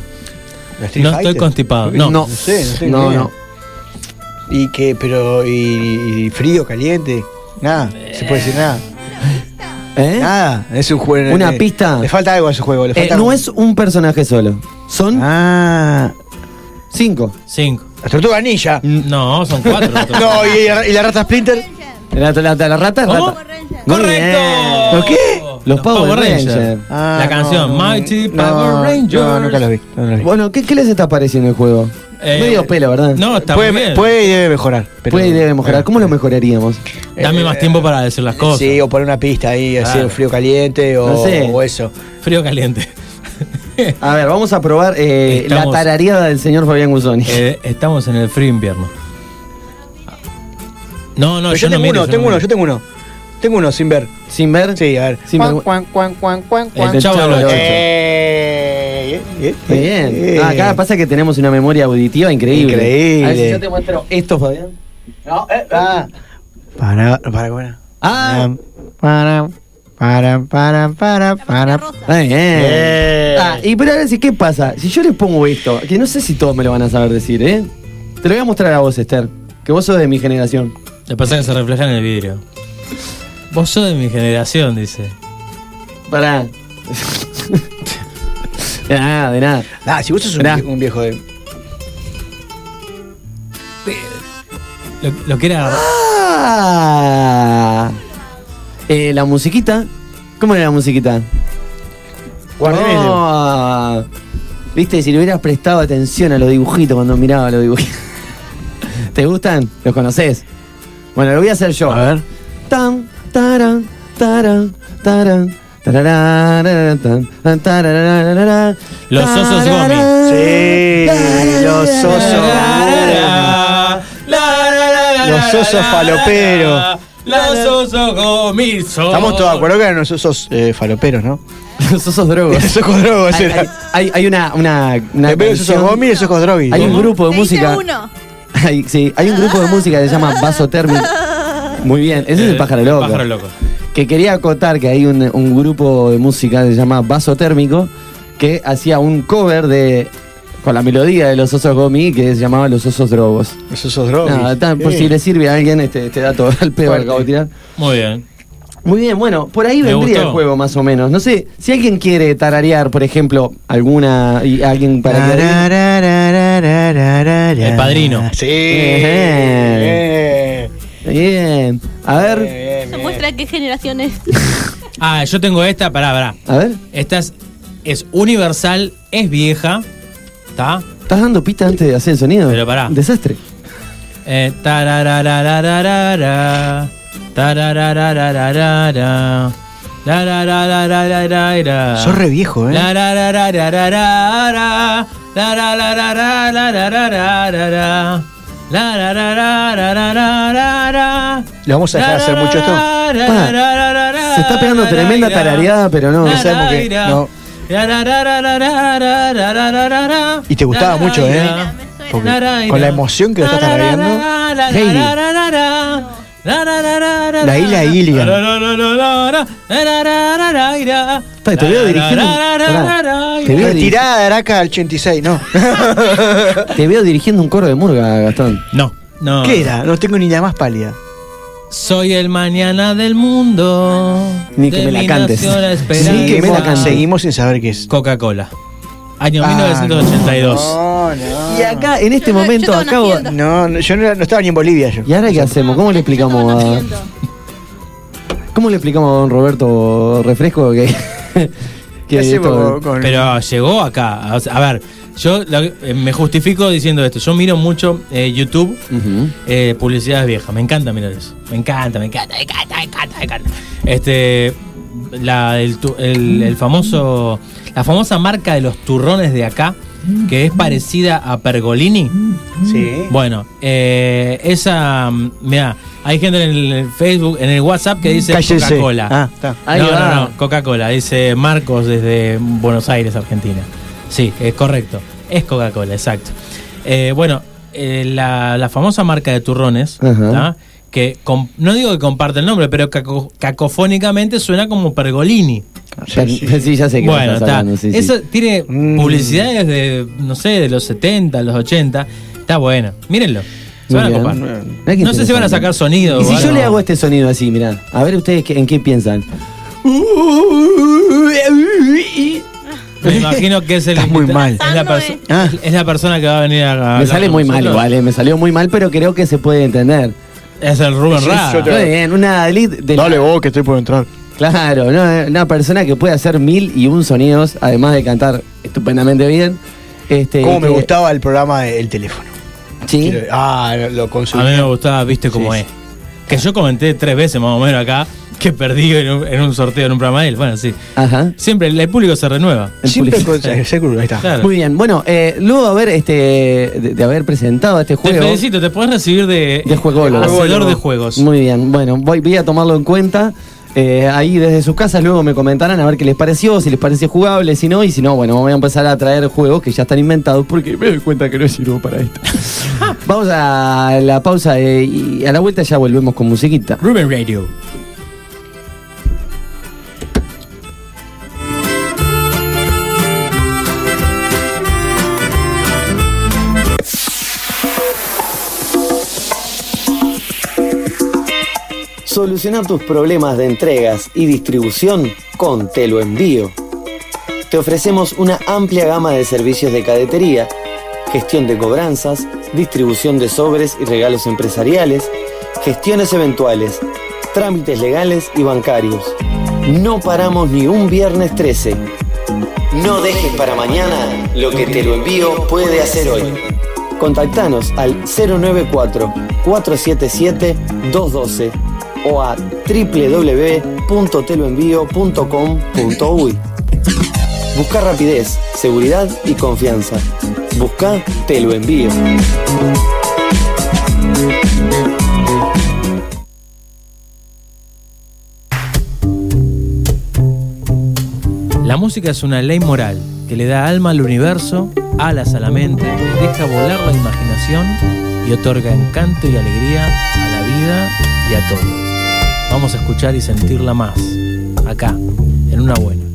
¿La Street No estoy constipado. No. No. No sé, no sé. No, no. ¿Y qué? Pero, y, y frío, caliente? Nada, se puede decir nada. ¿Eh? Nada, es un juego. Una pista. Le falta algo a ese juego. Le Eh, falta no algo. es un personaje solo. Son. Ah. Cinco. Cinco. La tortuga ninja. No, son cuatro. no, y, y la rata Splinter. La, la, la, la rata es ¿Cómo? rata. ¡Correcto! ¿Por qué? Los Power, Rangers. Ah, la canción no, Mighty no, Power Rangers. No, nunca lo vi. no lo vi. Bueno, ¿qué, ¿qué les está pareciendo el juego? Eh, Medio pelo, ¿verdad? No, está puede, muy bien. puede y debe mejorar. pero- Puede y debe mejorar. ¿Cómo lo mejoraríamos? Dame más tiempo para decir las cosas. Sí, o poner una pista ahí, así, Claro. un frío caliente o, No sé. o eso. Frío caliente. A ver, vamos a probar eh, la tarareada del señor Fabián Guzoni. Eh, estamos en el frío invierno. No, no, yo, yo, no tengo miro, uno, yo tengo no uno, yo tengo uno. Tengo uno sin ver. ¿Sin ver? Sí, a ver. Sin Cuan, ver- cuan, cuan, cuan, cuan, cuan. El Chavo del Ocho. Eh, eh, bien. eh. Ah, acá pasa que tenemos una memoria auditiva increíble. Increíble. A ver si yo te muestro esto, Fabián. No, eh, ah. Para, para, para. Ah, Para, para, para, para, para. muy bien. Bien. Ah, y pero ahora sí, ¿qué pasa? Si yo les pongo esto, que no sé si todos me lo van a saber decir, ¿eh? Te lo voy a mostrar a vos, Esther, que vos sos de mi generación. Lo que pasa es que se refleja en el vidrio. Vos sos de mi generación, dice. Pará. de nada, de nada. Ah, si vos sos un, viejo- un viejo de. Lo, lo que era. Ah. Eh, la musiquita. ¿Cómo era la musiquita? No. Viste, si le hubieras prestado atención a los dibujitos cuando miraba los dibujitos. ¿Te gustan? ¿Los conoces? Bueno, lo voy a hacer yo. A ver. Tan, taran, taran, taran. Los osos Gomi. Sí, los osos. Los osos faloperos. Los osos Gomi son- Estamos todos de acuerdo que eran los osos eh, faloperos, ¿no? Los osos drogos. Los ojos drogos Hay, hay- hay- hay una, una, los osos gomi, los ojos droguis. Hay un grupo de música. uno. Hay, sí, hay un grupo de música que se llama Vaso Térmico. Muy bien, ese es el Eh, pájaro loco. Pájaro loco. Que quería acotar que hay un, un grupo de música que se llama Vaso Térmico que hacía un cover de. con la melodía de los osos gomi que se llamaba Los osos drogos. Los osos. Nada, tan- por si le sirve a alguien este, este dato al pedo de tirar. Muy bien. Muy bien, bueno, por ahí Me vendría gustó. el juego más o menos. No sé, si alguien quiere tararear, por ejemplo, alguna. y alguien para que. El padrino. Sí. Bien. Bien. A ver, Eso muestra qué generación es. Ah, yo tengo esta, pará, pará. a ver. Esta es, es universal, es vieja. ¿Está? ¿Estás dando pista antes de hacer el sonido? Pero pará. Desastre. Eh, tarararararara, tarararararara, larararararara. Sos re viejo, ¿eh? Larararararara, lararararararara, larararararara. ¿Le vamos a dejar hacer mucho esto? Se está pegando tremenda tarareada, pero no. No sabemos qué. No. Y te gustaba mucho, ¿eh? Porque con la emoción que lo estás tarareando. Heidi. La isla Gilligan. Te veo dirigiendo pará. Te veo, Retirada de Araca al 86, no. te veo dirigiendo un coro de murga, Gastón. No, no. ¿Qué era? No tengo ni la más pálida. Soy el mañana del mundo. Ni que de me la mi cantes. nación la esperanza. Ni que me la Seguimos, cantes. seguimos sin saber qué es. Coca-Cola. Año Ah, 1982. No, no. Y acá, en este Yo- yo momento, estaba acabo. naciendo. No, no, yo no, no estaba ni en Bolivia yo. ¿Y ahora qué hacemos? ¿Cómo le explicamos a. ¿Cómo le explicamos a don Roberto Refresco que. que ¿Qué hacemos esto- con- Pero llegó acá. O sea, A ver, yo lo- eh, me justifico diciendo esto. Yo miro mucho eh, YouTube, Ujú. eh, publicidades viejas. Me encanta mirar eso. Me encanta, me encanta, me encanta, me encanta, me encanta. Este. La, el, tu- el- el famoso. La famosa marca de los turrones de acá, que es parecida a Pergolini. Sí. Bueno, eh, esa. Mira, hay gente en el Facebook, en el WhatsApp que dice. Coca-Cola. Ah, está. Ahí no, va. no, no, Coca-Cola. Dice Marcos desde Buenos Aires, Argentina. Sí, es correcto. Es Coca-Cola, exacto. Eh, bueno, eh, la, la famosa marca de turrones, que no digo que comparte el nombre, pero caco- cacofónicamente suena como Pergolini. Sí, sí, ya sé que Bueno, está. sí, sí. Eso tiene Mm. publicidades de, no sé, de los 70, los 80. Está bueno. Mírenlo. Se van a copar. No sé si van a sacar sonido. Y si yo le hago este sonido así, mirá. A ver ustedes qué- en qué piensan. Me imagino que es el Estás muy mal. Es la, Ah. es la persona que va a venir a. a Me sale muy mal igual, eh, me salió muy mal, pero creo que se puede entender. Es el Rubén Rada. yo te- Muy bien, una Dale vos que estoy por entrar. Claro, una, una persona que puede hacer mil y un sonidos, además de cantar estupendamente bien. Este, Cómo me que- gustaba el programa de El Teléfono. Sí. Quiero- Ah, lo A consumí. mí me gustaba, viste cómo Sí, es. Que yo comenté tres veces más o menos acá que perdí en un, en un sorteo en un programa de él. Bueno, sí. Ajá. Siempre el, el público se renueva. El Siempre público. con. Ahí está. Claro. Muy bien, bueno, eh, luego de haber, este, de, de haber presentado este Te juego. felicito, te puedes recibir de, De juególogo. hacedor de juegos. Muy bien, bueno, voy, voy a tomarlo en cuenta. Eh, ahí desde sus casas luego me comentarán a ver qué les pareció, si les parece jugable, si no, y si no, bueno, voy a empezar a traer juegos que ya están inventados porque me doy cuenta que no sirvo para esto. Vamos a la pausa eh, y a la vuelta ya volvemos con musiquita. Ruben Radio. Solucionar tus problemas de entregas y distribución con Te lo envío. Te ofrecemos una amplia gama de servicios de cadetería, gestión de cobranzas, distribución de sobres y regalos empresariales, gestiones eventuales, trámites legales y bancarios. No paramos ni un viernes 13. No dejes para mañana lo que te lo envío puede hacer hoy. Contactanos al 094-477-212 o a www.teloenvío.com.uy. Busca rapidez, seguridad y confianza. Busca Te. La música es una ley moral que le da alma al universo, alas a la mente, deja volar la imaginación y otorga encanto y alegría a la vida y a todo. Vamos a escuchar y sentirla más, acá, en una buena.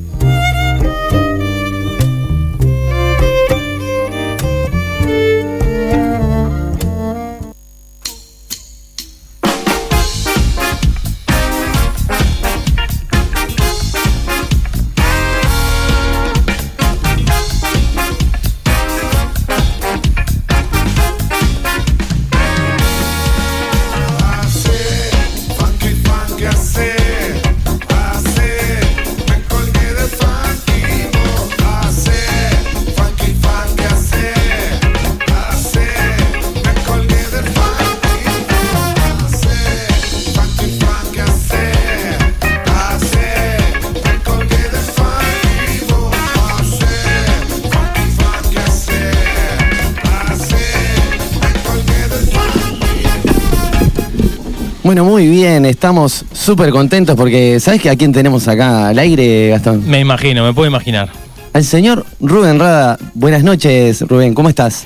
Bueno, muy bien, estamos súper contentos porque ¿sabes que a quién tenemos acá al aire, Gastón? Me imagino, me puedo imaginar. Al señor Rubén Rada. Buenas noches, Rubén, ¿cómo estás?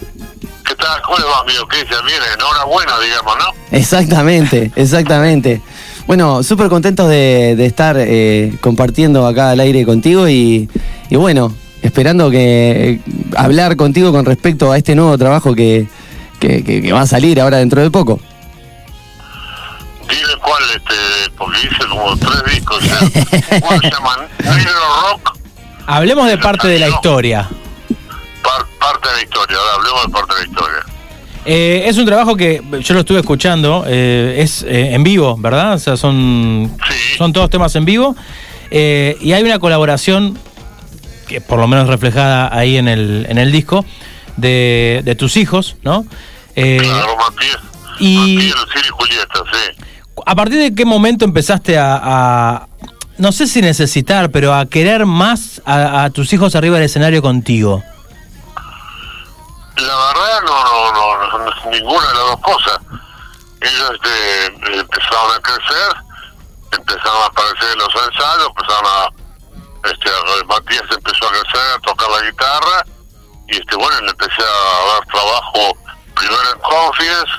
¿Qué tal? ¿Cómo le va, amigo? ¿Qué dice? Bien, enhorabuena, digamos, ¿no? Exactamente, exactamente. Bueno, súper contentos de, de estar eh, compartiendo acá al aire contigo y, y bueno, esperando que eh, hablar contigo con respecto a este nuevo trabajo que, que- que- que va a salir ahora dentro de poco. Cuál, este, porque hice como tres discos. ¿Cuál se llama? Negro Rock, Hablemos de parte de la historia. par- parte de la historia. Ahora hablemos de parte de la historia. Eh, es un trabajo que yo lo estuve escuchando, eh, es eh, en vivo, ¿verdad? O sea, son, son todos temas en vivo. Eh, y hay una colaboración, que por lo menos reflejada ahí en el, en el disco, de, de tus hijos, ¿no? Eh, Claro, Matías, y Matías, Lucía y Julieta, sí. ¿A partir de qué momento empezaste a, no sé si necesitar, pero a querer más a, tus hijos arriba del escenario contigo? La verdad, no, no, no, ninguna de las dos cosas. Ellos este, empezaron a crecer, empezaron a aparecer en los ensayos, empezaron a, este, Matías empezó a crecer, a tocar la guitarra, y este, bueno, le empecé a dar trabajo primero en Confidence,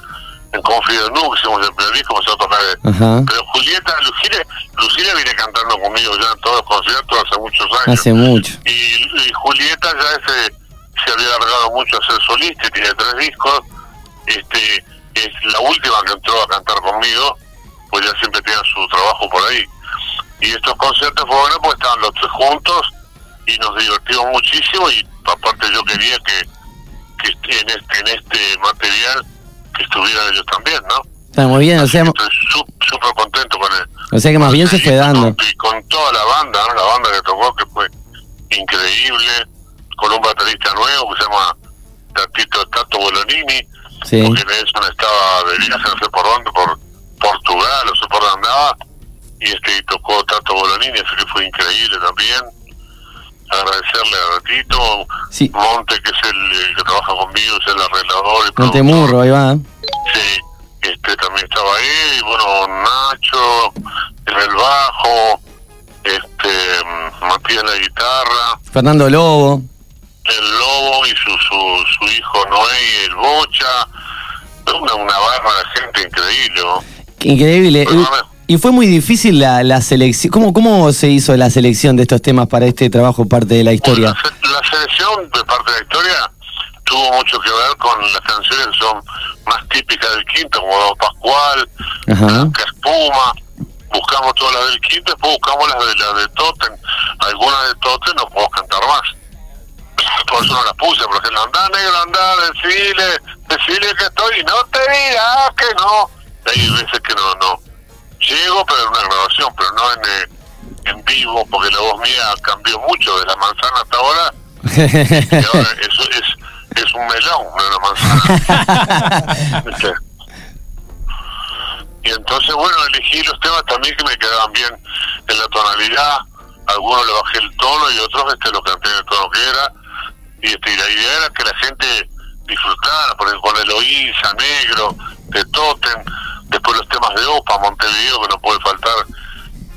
en Confidence Nu, que hicimos el primer disco, empecé a tocar. eh, Ajá. Pero Julieta, Lucía, Lucía viene cantando conmigo ya en todos los conciertos hace muchos años. Hace mucho. Y, y Julieta ya ese, se había alargado mucho a ser solista, y tiene tres discos. Este es la última que entró a cantar conmigo, pues ya siempre tenía su trabajo por ahí. Y estos conciertos fueron porque estaban los tres juntos y nos divertimos muchísimo y aparte yo quería que, que en este en este material que estuvieran ellos también, ¿no? Está muy bien, o sea, Estoy sú- súper contento con él. o sea que más bien se fue dando. Y con toda la banda, ¿no? La banda que tocó que fue increíble, con un baterista nuevo que se llama Tatito Tato Bolonini, Sí. porque Nelson estaba de viaje, no sé por dónde, por Portugal, o sé por dónde andaba, y este y tocó Tato Bolonini, así que fue increíble también. Agradecerle a Ratito, Sí. Monte, que es el, el que trabaja conmigo, es el arreglador y Montemurro, ahí va. Sí, este también estaba ahí, y bueno, Nacho en el bajo, este Matías en la guitarra, Fernando Lobo. el Lobo y su su, su hijo Noé el Bocha, una, una barra de gente increíble, ¿no? Increíble. Y fue muy difícil la, la selección. ¿Cómo, ¿Cómo se hizo la selección de estos temas para este trabajo, parte de la historia? La selección de parte de la historia tuvo mucho que ver con las canciones que son más típicas del quinto, como Don Pascual. Blanca Espuma, buscamos todas las del quinto, después buscamos las de las de Totem, algunas de Totem no puedo cantar más. Por eso no las puse, porque ejemplo, anda negro, anda, decile, decile que estoy, y no te digas que no. Hay veces que no, no. Llego, pero en una grabación, pero no en, eh, en vivo, porque la voz mía cambió mucho de la manzana hasta ahora, y ahora eso es, es un melón, no una manzana. Y entonces, bueno, elegí los temas también que me quedaban bien en la tonalidad. Algunos le bajé el tono y otros este lo canté en el tono que era. Y, este, y la idea era que la gente disfrutara, porque con Eloísa, Negro, de Totem, después los temas de OPA, Montevideo, que no puede faltar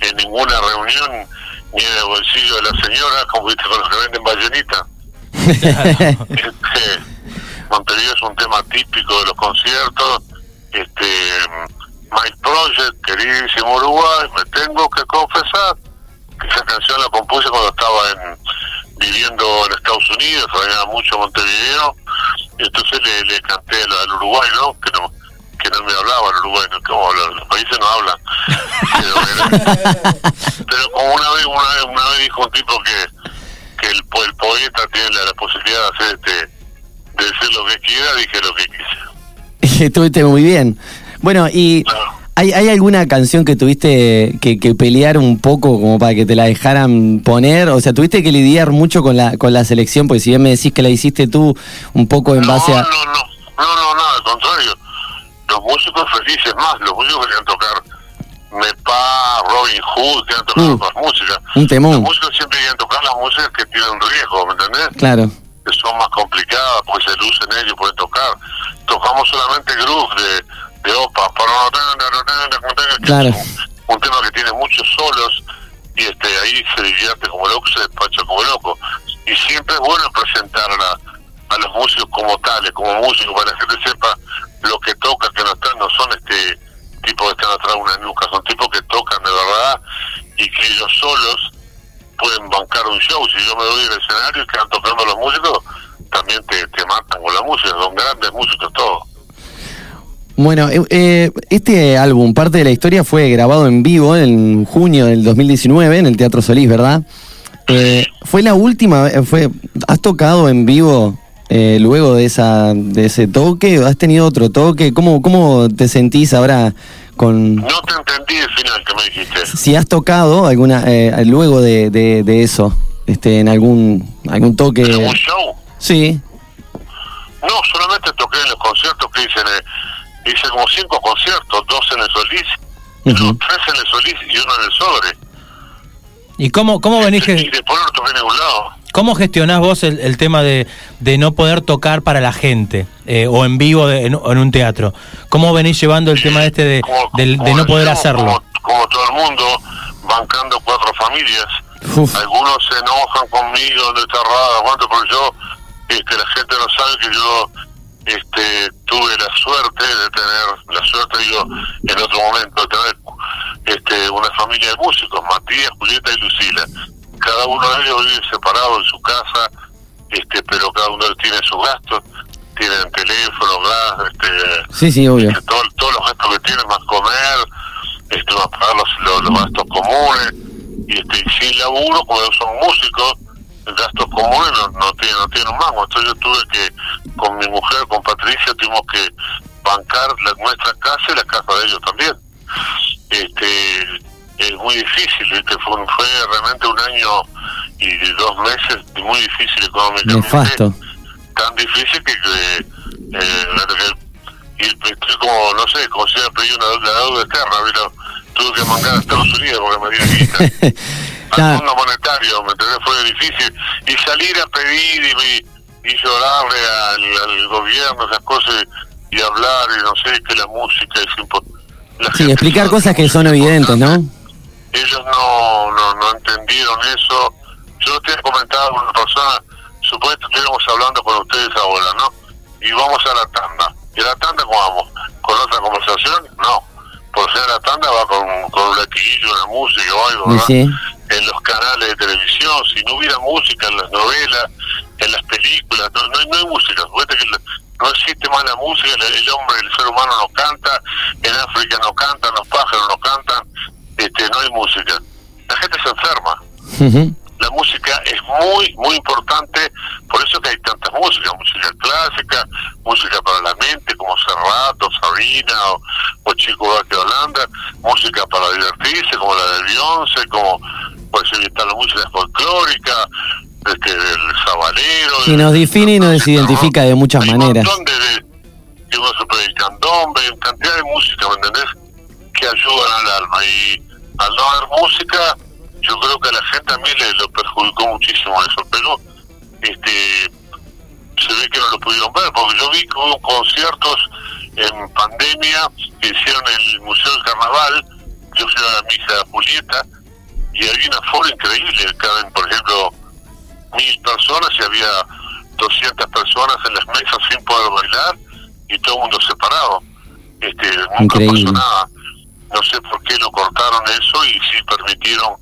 en ninguna reunión, ni en el bolsillo de la señora, como viste con los que venden ballenita. Este, Montevideo es un tema típico de los conciertos. Este, My Project, queridísimo Uruguay, me tengo que confesar que esa canción la compuse cuando estaba en, viviendo en Estados Unidos, había mucho Montevideo, y entonces le, le canté al, al Uruguay, ¿no? Que no que no me hablaba el Uruguay, ¿no? ¿Cómo hablan? Los países no hablan. Pero, pero como una vez, una vez, una vez dijo un tipo que, que el, el poeta tiene la, la posibilidad de hacer este, de decir lo que quiera, dije lo que quise. Estuviste muy bien. Bueno, y ¿hay, hay alguna canción que tuviste que, que pelear un poco como para que te la dejaran poner? O sea, tuviste que lidiar mucho con la, con la selección, porque si bien me decís que la hiciste tú un poco en base a... No, no, nada, al contrario. Músicos felices más, los músicos querían tocar Mepa, Robin Hood, querían tocar Mm. otras músicas. Un temón. Los músicos siempre querían tocar las músicas que tienen riesgo, ¿me entendés? Claro. Que son más complicadas, porque se lucen ellos, pueden tocar. Tocamos solamente groove de, de OPA, que Claro. es un, un tema que tiene muchos solos, y este ahí se divierte como loco, se despacha como loco. Y siempre es bueno presentar a, la- a los músicos como tales, como músicos, para que gente sepa lo que toca, que no están, no son este tipos que están atrás de una nuca, son tipos que tocan de verdad y que ellos solos pueden bancar un show. Si yo me doy el escenario y quedan tocando los músicos, también te, te matan con la música, son grandes músicos todos. Bueno, eh, eh, este álbum, parte de la historia, fue grabado en vivo en junio del 2019 en el Teatro Solís, ¿verdad? Eh, fue la última, vez- fue, ¿has tocado en vivo eh, luego de esa de ese toque? ¿Has tenido otro toque? ¿Cómo, cómo te sentís ahora con... No te entendí el final que me dijiste. Si has tocado alguna eh, luego de, de, de eso, este, en algún algún toque... ¿Un show? Sí. No, solamente toqué en los conciertos que hice. en el- hice como cinco conciertos, dos en el Solís, no, tres en el Solís y uno en el Sobre. ¿Y cómo, cómo venís Y que, después no toqué en ningún lado. Cómo gestionás vos el, el tema de, de no poder tocar para la gente eh, o en vivo de- en, en un teatro? ¿Cómo venís llevando el tema este de, del- de no poder hacerlo? Como todo el mundo, bancando cuatro familias. Algunos se enojan conmigo, donde está Rada, cuánto, pero yo, este, la gente no sabe que yo este, tuve la suerte de tener, la suerte digo, en otro momento, de tener este, una familia de músicos, Matías, Julieta y Lucila. Cada uno de ellos vive separado en su casa, este, pero cada uno tiene sus gastos, tienen teléfono, gas, este, Sí, sí, obvio. este, todo- todos los gastos que tienen, más comer, este, más pagar los, los, los gastos comunes, y este, y sin laburo, como son músicos, gastos comunes no, no tiene no tiene un mango entonces yo tuve que con mi mujer con Patricia tuvimos que bancar la, nuestra casa y la casa de ellos también este es muy difícil ¿viste? Fue, fue realmente un año y dos meses muy difícil económicamente Nefasto. tan difícil que, que, eh, y estoy como no sé como si hubiera pedido una deuda externa ¿viste? tuve que mandar a Estados Unidos porque me guita al Fondo Monetario, ¿me entendés? Fue difícil. Y salir a pedir y, y llorarle al, al gobierno, esas cosas, y hablar, y no sé, que la música es importante. Sí, explicar cosas que son evidentes, ¿no? Ellos no, no, no entendieron eso. Yo te he comentado con una persona, supuestamente estuviéramos hablando con ustedes ahora, ¿no? Y vamos a la tanda. ¿Y a la tanda cómo vamos? ¿Con otra conversación? No. Por ser la tanda va con, con un latiguillo, una música o algo, ¿verdad? Sí. en los canales de televisión, si no hubiera música en las novelas, en las películas, no, no, hay, no hay música. Fíjate que no existe más la música, el, el hombre, el ser humano no canta, en África no cantan, los pájaros no cantan, este, no hay música. La gente se enferma. La música es muy, muy importante, por eso que hay tantas músicas, música clásica, música para la mente, como Serrat o Sabina o, o Chico de Holanda, música para divertirse, como la de Beyoncé, como puede ser está la música folclórica, este, del sabalero, Y nos define y nos desidentifica de muchas maneras. montón de, de, de el candombe, cantidad de música, ¿me entendés? Que ayudan al alma. Y al no haber música, yo creo que a la gente también le lo perjudicó muchísimo eso. Pero este se ve que no lo pudieron ver, porque yo vi que hubo conciertos en pandemia que hicieron en el Museo del Carnaval. Yo fui a la misa de Julieta y había una aforo increíble. Caben, por ejemplo, mil personas y había 200 personas en las mesas sin poder bailar y todo el mundo separado. Este, nunca Increíble. pasó nada. No sé por qué lo cortaron eso y sí permitieron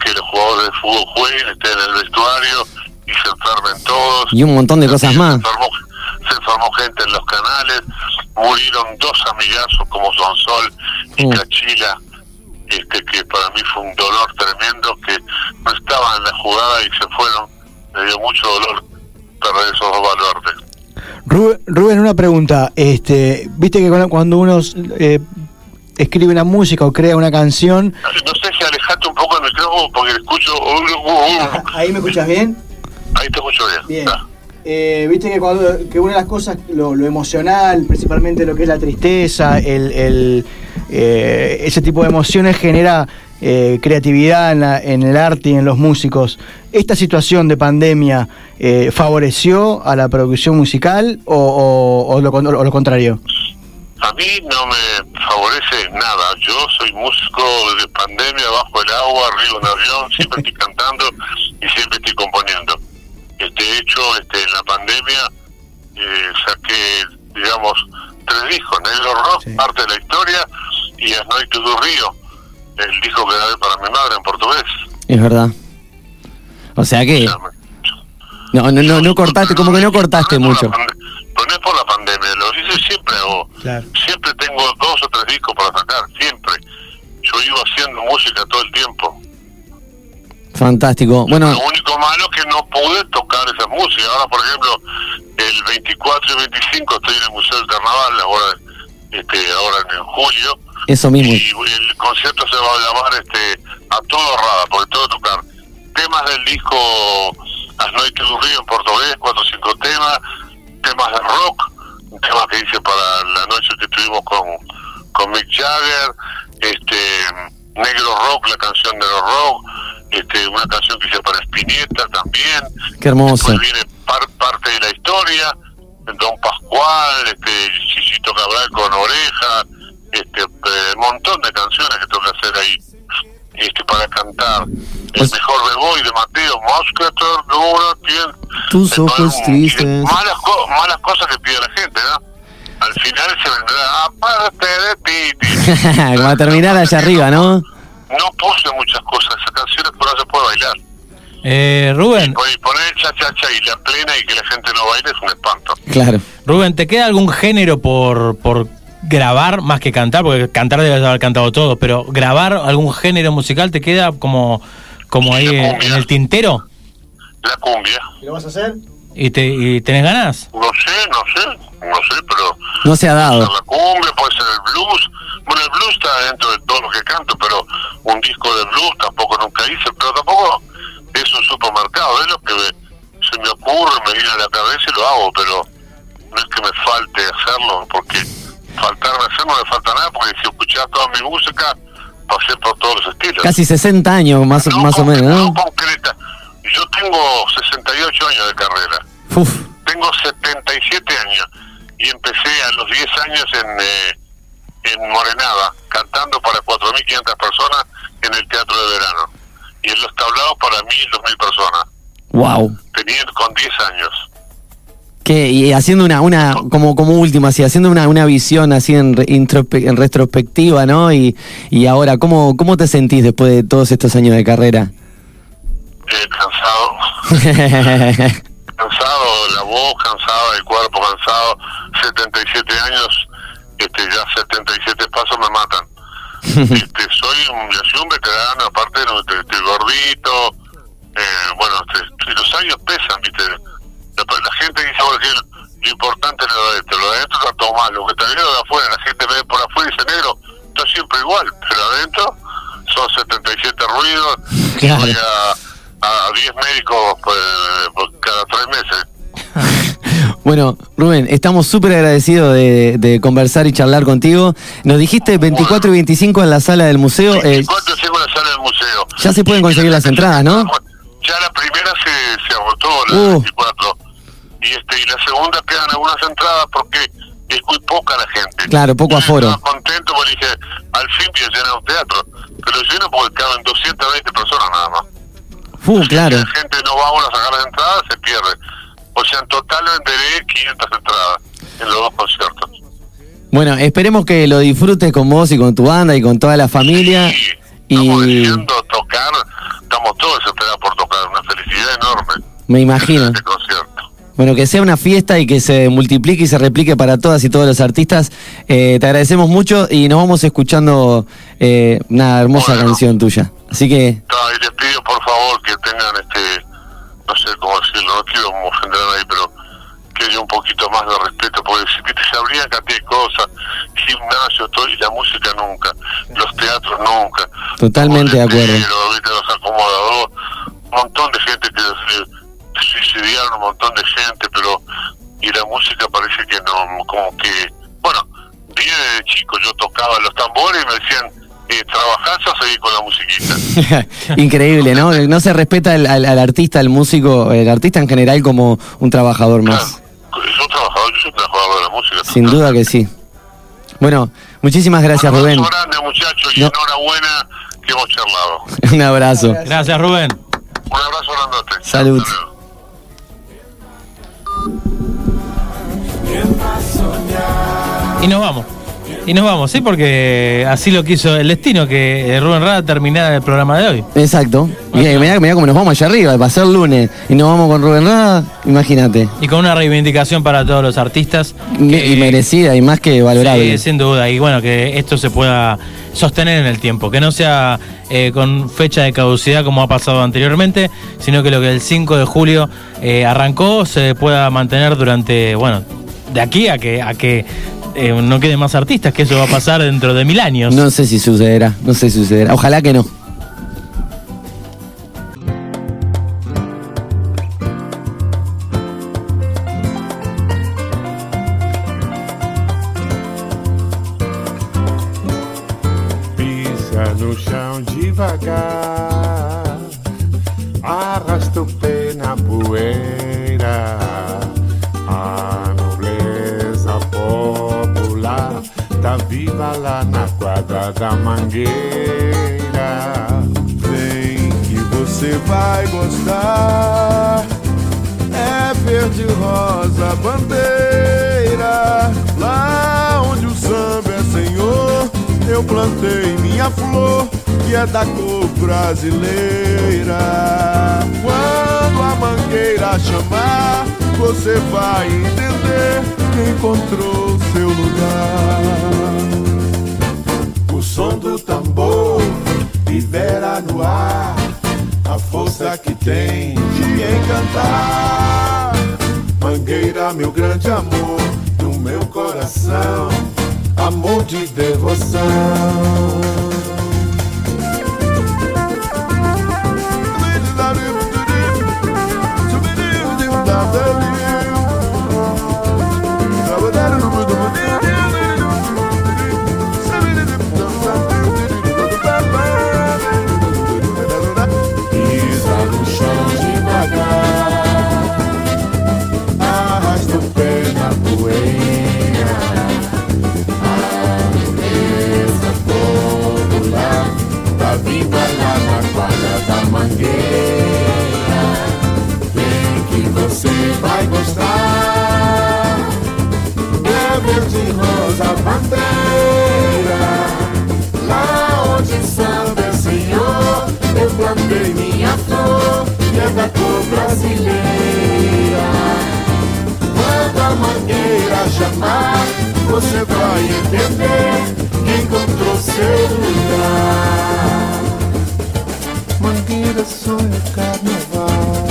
que los jugadores de fútbol jueguen, estén en el vestuario y se enfermen todos. Y un montón de cosas más. Se enfermó, se enfermó gente en los canales, murieron dos amigazos como Sonsol y Mm. Cachila, este que para mí fue un dolor tremendo que no estaban en la jugada y se fueron. Me dio mucho dolor perder esos dos baluartes. Rubén, Rubén, una pregunta. Este, Viste que cuando- cuando uno eh, escribe una música o crea una canción, No sé si alejate un poco el micrófono porque escucho. uh, uh, uh. ¿ahí me escuchas bien? Ahí te escucho bien. Bien. Eh, Viste que, cuando, que una de las cosas, lo, lo emocional, principalmente lo que es la tristeza, el, el, eh, ese tipo de emociones genera eh, creatividad en, la- en el arte y en los músicos. ¿Esta situación de pandemia eh, favoreció a la producción musical o, o- o lo, con- o lo contrario? A mí no me favorece nada. Yo soy músico de pandemia, bajo el agua, arriba un avión, siempre estoy cantando y siempre estoy componiendo. Este, de hecho, este, en la pandemia eh, saqué, digamos, tres discos, Negro Rock, Parte de la Historia y As Noite do Río, el disco que grabé para mi madre en portugués. Es verdad. O sea que. No, no, no, no cortaste, como que no cortaste mucho. Pero no es por la pandemia, lo hice siempre, hago, siempre tengo dos o tres discos para sacar, siempre. Yo iba haciendo música todo el tiempo. Fantástico. Bueno, Lo único malo es que no pude tocar esa música. Ahora, por ejemplo, el 24 y 25 estoy en el Museo del Carnaval, ahora, este, ahora en julio. eso mismo. Y el concierto se va a llamar este, a todo rada, porque todo tocar temas del disco As Noite do Río en portugués, cuatro o cinco temas, temas de rock, un tema que hice para la noche que tuvimos con, con Mick Jagger, este Negro Rock, la canción Negro Rock, este, una canción que hice para Spinetta también, Qué hermoso. Después viene par- parte de la historia, Don Pascual, este, Chichito Cabral con Oreja, este, eh, un montón de canciones que tengo que hacer ahí este, para cantar. El mejor beboy de Mateo, Moscator, Dura, tiene Tus ojos tristes. malas, co- malas cosas que pide la gente, ¿no? Al final se vendrá, aparte de ti, Como a terminar allá arriba, ¿no? no puse muchas cosas, esas canciones pero no se puede bailar. Eh, Rubén, Y poner cha cha cha y la plena y que la gente no baile es un espanto. Claro. Rubén, ¿te queda algún género por, por grabar más que cantar? Porque cantar debes haber cantado todo, pero grabar algún género musical te queda como, como ahí en, en el tintero. La cumbia. ¿Y lo vas a hacer? ¿Y, te, y tenés ganas? No sé, no sé, no sé, pero No se ha dado. la cumbia, puede ser el blues. Bueno, el blues está dentro de todo lo que canto, pero un disco de blues tampoco nunca hice, pero tampoco es un supermercado, es lo que me- se me ocurre, me viene a la cabeza y lo hago, pero no es que me falte hacerlo, porque faltarme hacer no me falta nada, porque si escuchás toda mi música, pasé por todos los estilos. Casi 60 años más, más o menos, ¿no? concreta. Yo tengo 68 años de carrera. Uf. Tengo 77 años y empecé a los 10 años en, eh, en Morenada, cantando para 4.500 personas en el Teatro de Verano. Y en los tablados para 1.000, 2.000 personas. Wow. Tenía con 10 años. ¿Qué? Y haciendo una, una como, como último, así, haciendo una, una visión así en, en retrospectiva, ¿no? Y, y ahora, ¿cómo, ¿cómo te sentís después de todos estos años de carrera? Eh, cansado, cansado la voz, cansado el cuerpo, cansado. 77 años, este ya 77 pasos me matan. este, soy un, yo soy un veterano, aparte no, este, estoy gordito, eh, bueno, este, los años pesan, viste. La, gente dice, ejemplo, lo importante es lo de adentro, lo de adentro está todo mal, lo que está bien lo de afuera, la gente ve por afuera y dice negro, está siempre igual, pero adentro son 77 ruidos, Claro. voy a, a 10 médicos pues, por cada tres meses. Bueno, Rubén, estamos súper agradecidos de, de conversar y charlar contigo. Nos dijiste 24 y 25 en la sala del museo. eh, ¿Cuánto sigo en la sala del museo? ya se pueden conseguir las entradas, ¿no? Ya la primera se, se agotó, la Uh. 24. Y, este, y la segunda quedan algunas entradas porque es muy poca la gente. Claro, poco aforo. Estaba contento porque dije, al fin voy a llenar un teatro. Pero lleno porque caben 220 personas nada más. Uh, claro. La gente no va ahora a sacar las entradas, se pierde. O sea, en total venderé 500 entradas en los dos conciertos. Bueno, esperemos que lo disfrutes con vos y con tu banda y con toda la familia. Y Tocar, estamos todos esperados por tocar, una felicidad enorme. me imagino. Este concierto. Bueno, que sea una fiesta y que se multiplique y se replique para todas y todos los artistas. Eh, te agradecemos mucho y nos vamos escuchando eh, una hermosa canción tuya. Así que, y les pido por favor que tengan este, no sé cómo decirlo, no quiero ofender a nadie, pero que haya un poquito más de respeto, porque si viste, se abrían cantidad de cosas, gimnasio, todo, y la música nunca, los teatros nunca, totalmente de acuerdo. pero viste, los acomodadores, un montón de gente que suicidaron, un montón de gente, pero, y la música parece que no, como que, bueno, viene de chico, yo tocaba los tambores y me decían, eh, ¿trabajás o seguís con la musiquita? Increíble, ¿no? No se respeta al, al- al artista, al músico, el artista en general como un trabajador más. Yo trabajador, yo soy trabajador de la música. Sin duda que sí. Bueno, muchísimas gracias, Rubén. Un abrazo grande, muchachos, y No. enhorabuena que hemos charlado. Un abrazo. Gracias, Rubén. Un abrazo grandote. Salud. Y nos vamos. Y nos vamos, ¿sí? Porque así lo quiso el destino, que eh, Rubén Rada terminara el programa de hoy. Exacto. Mirá, mirá, mirá cómo nos vamos allá arriba, va a ser lunes. Y nos vamos con Rubén Rada, imagínate. Y con una reivindicación para todos los artistas. Y merecida y más que valorable. Sí, sin duda. Y bueno, que esto se pueda sostener en el tiempo. Que no sea eh, con fecha de caducidad como ha pasado anteriormente, sino que lo que el 5 de julio eh, arrancó se pueda mantener durante, bueno, de aquí a que, a que eh, no queden más artistas, que eso va a pasar dentro de mil años. No sé si sucederá, no sé si sucederá. Ojalá que no. Pisa no chão devagar, arrasta o pé na poeira. Viva lá na quadra da mangueira. Vem que você vai gostar. É verde rosa bandeira, lá onde o samba é senhor. Eu plantei minha flor, que é da cor brasileira. Quando a mangueira chamar, você vai entender que encontrou seu lugar. Do tambor libera no ar a força que tem de encantar. Mangueira, meu grande amor, do meu coração, amor de devoção. E rosa a bandeira. Lá onde samba é senhor, eu plantei minha flor e é da cor brasileira. Quando a mangueira chamar, você vai entender que encontrou seu lugar. Mangueira sonha carnaval,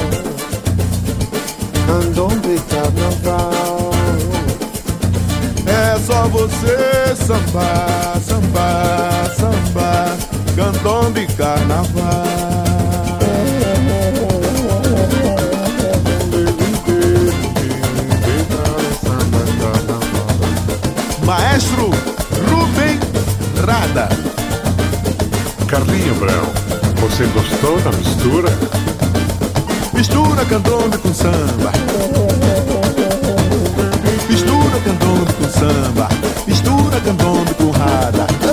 candomblé carnaval. Só você sambar, sambar, sambar, candombe carnaval. Maestro Rubem Rada. Carlinho Brown, você gostou da mistura? Mistura candombe com samba. Candombe com samba. Mistura candombe com rada.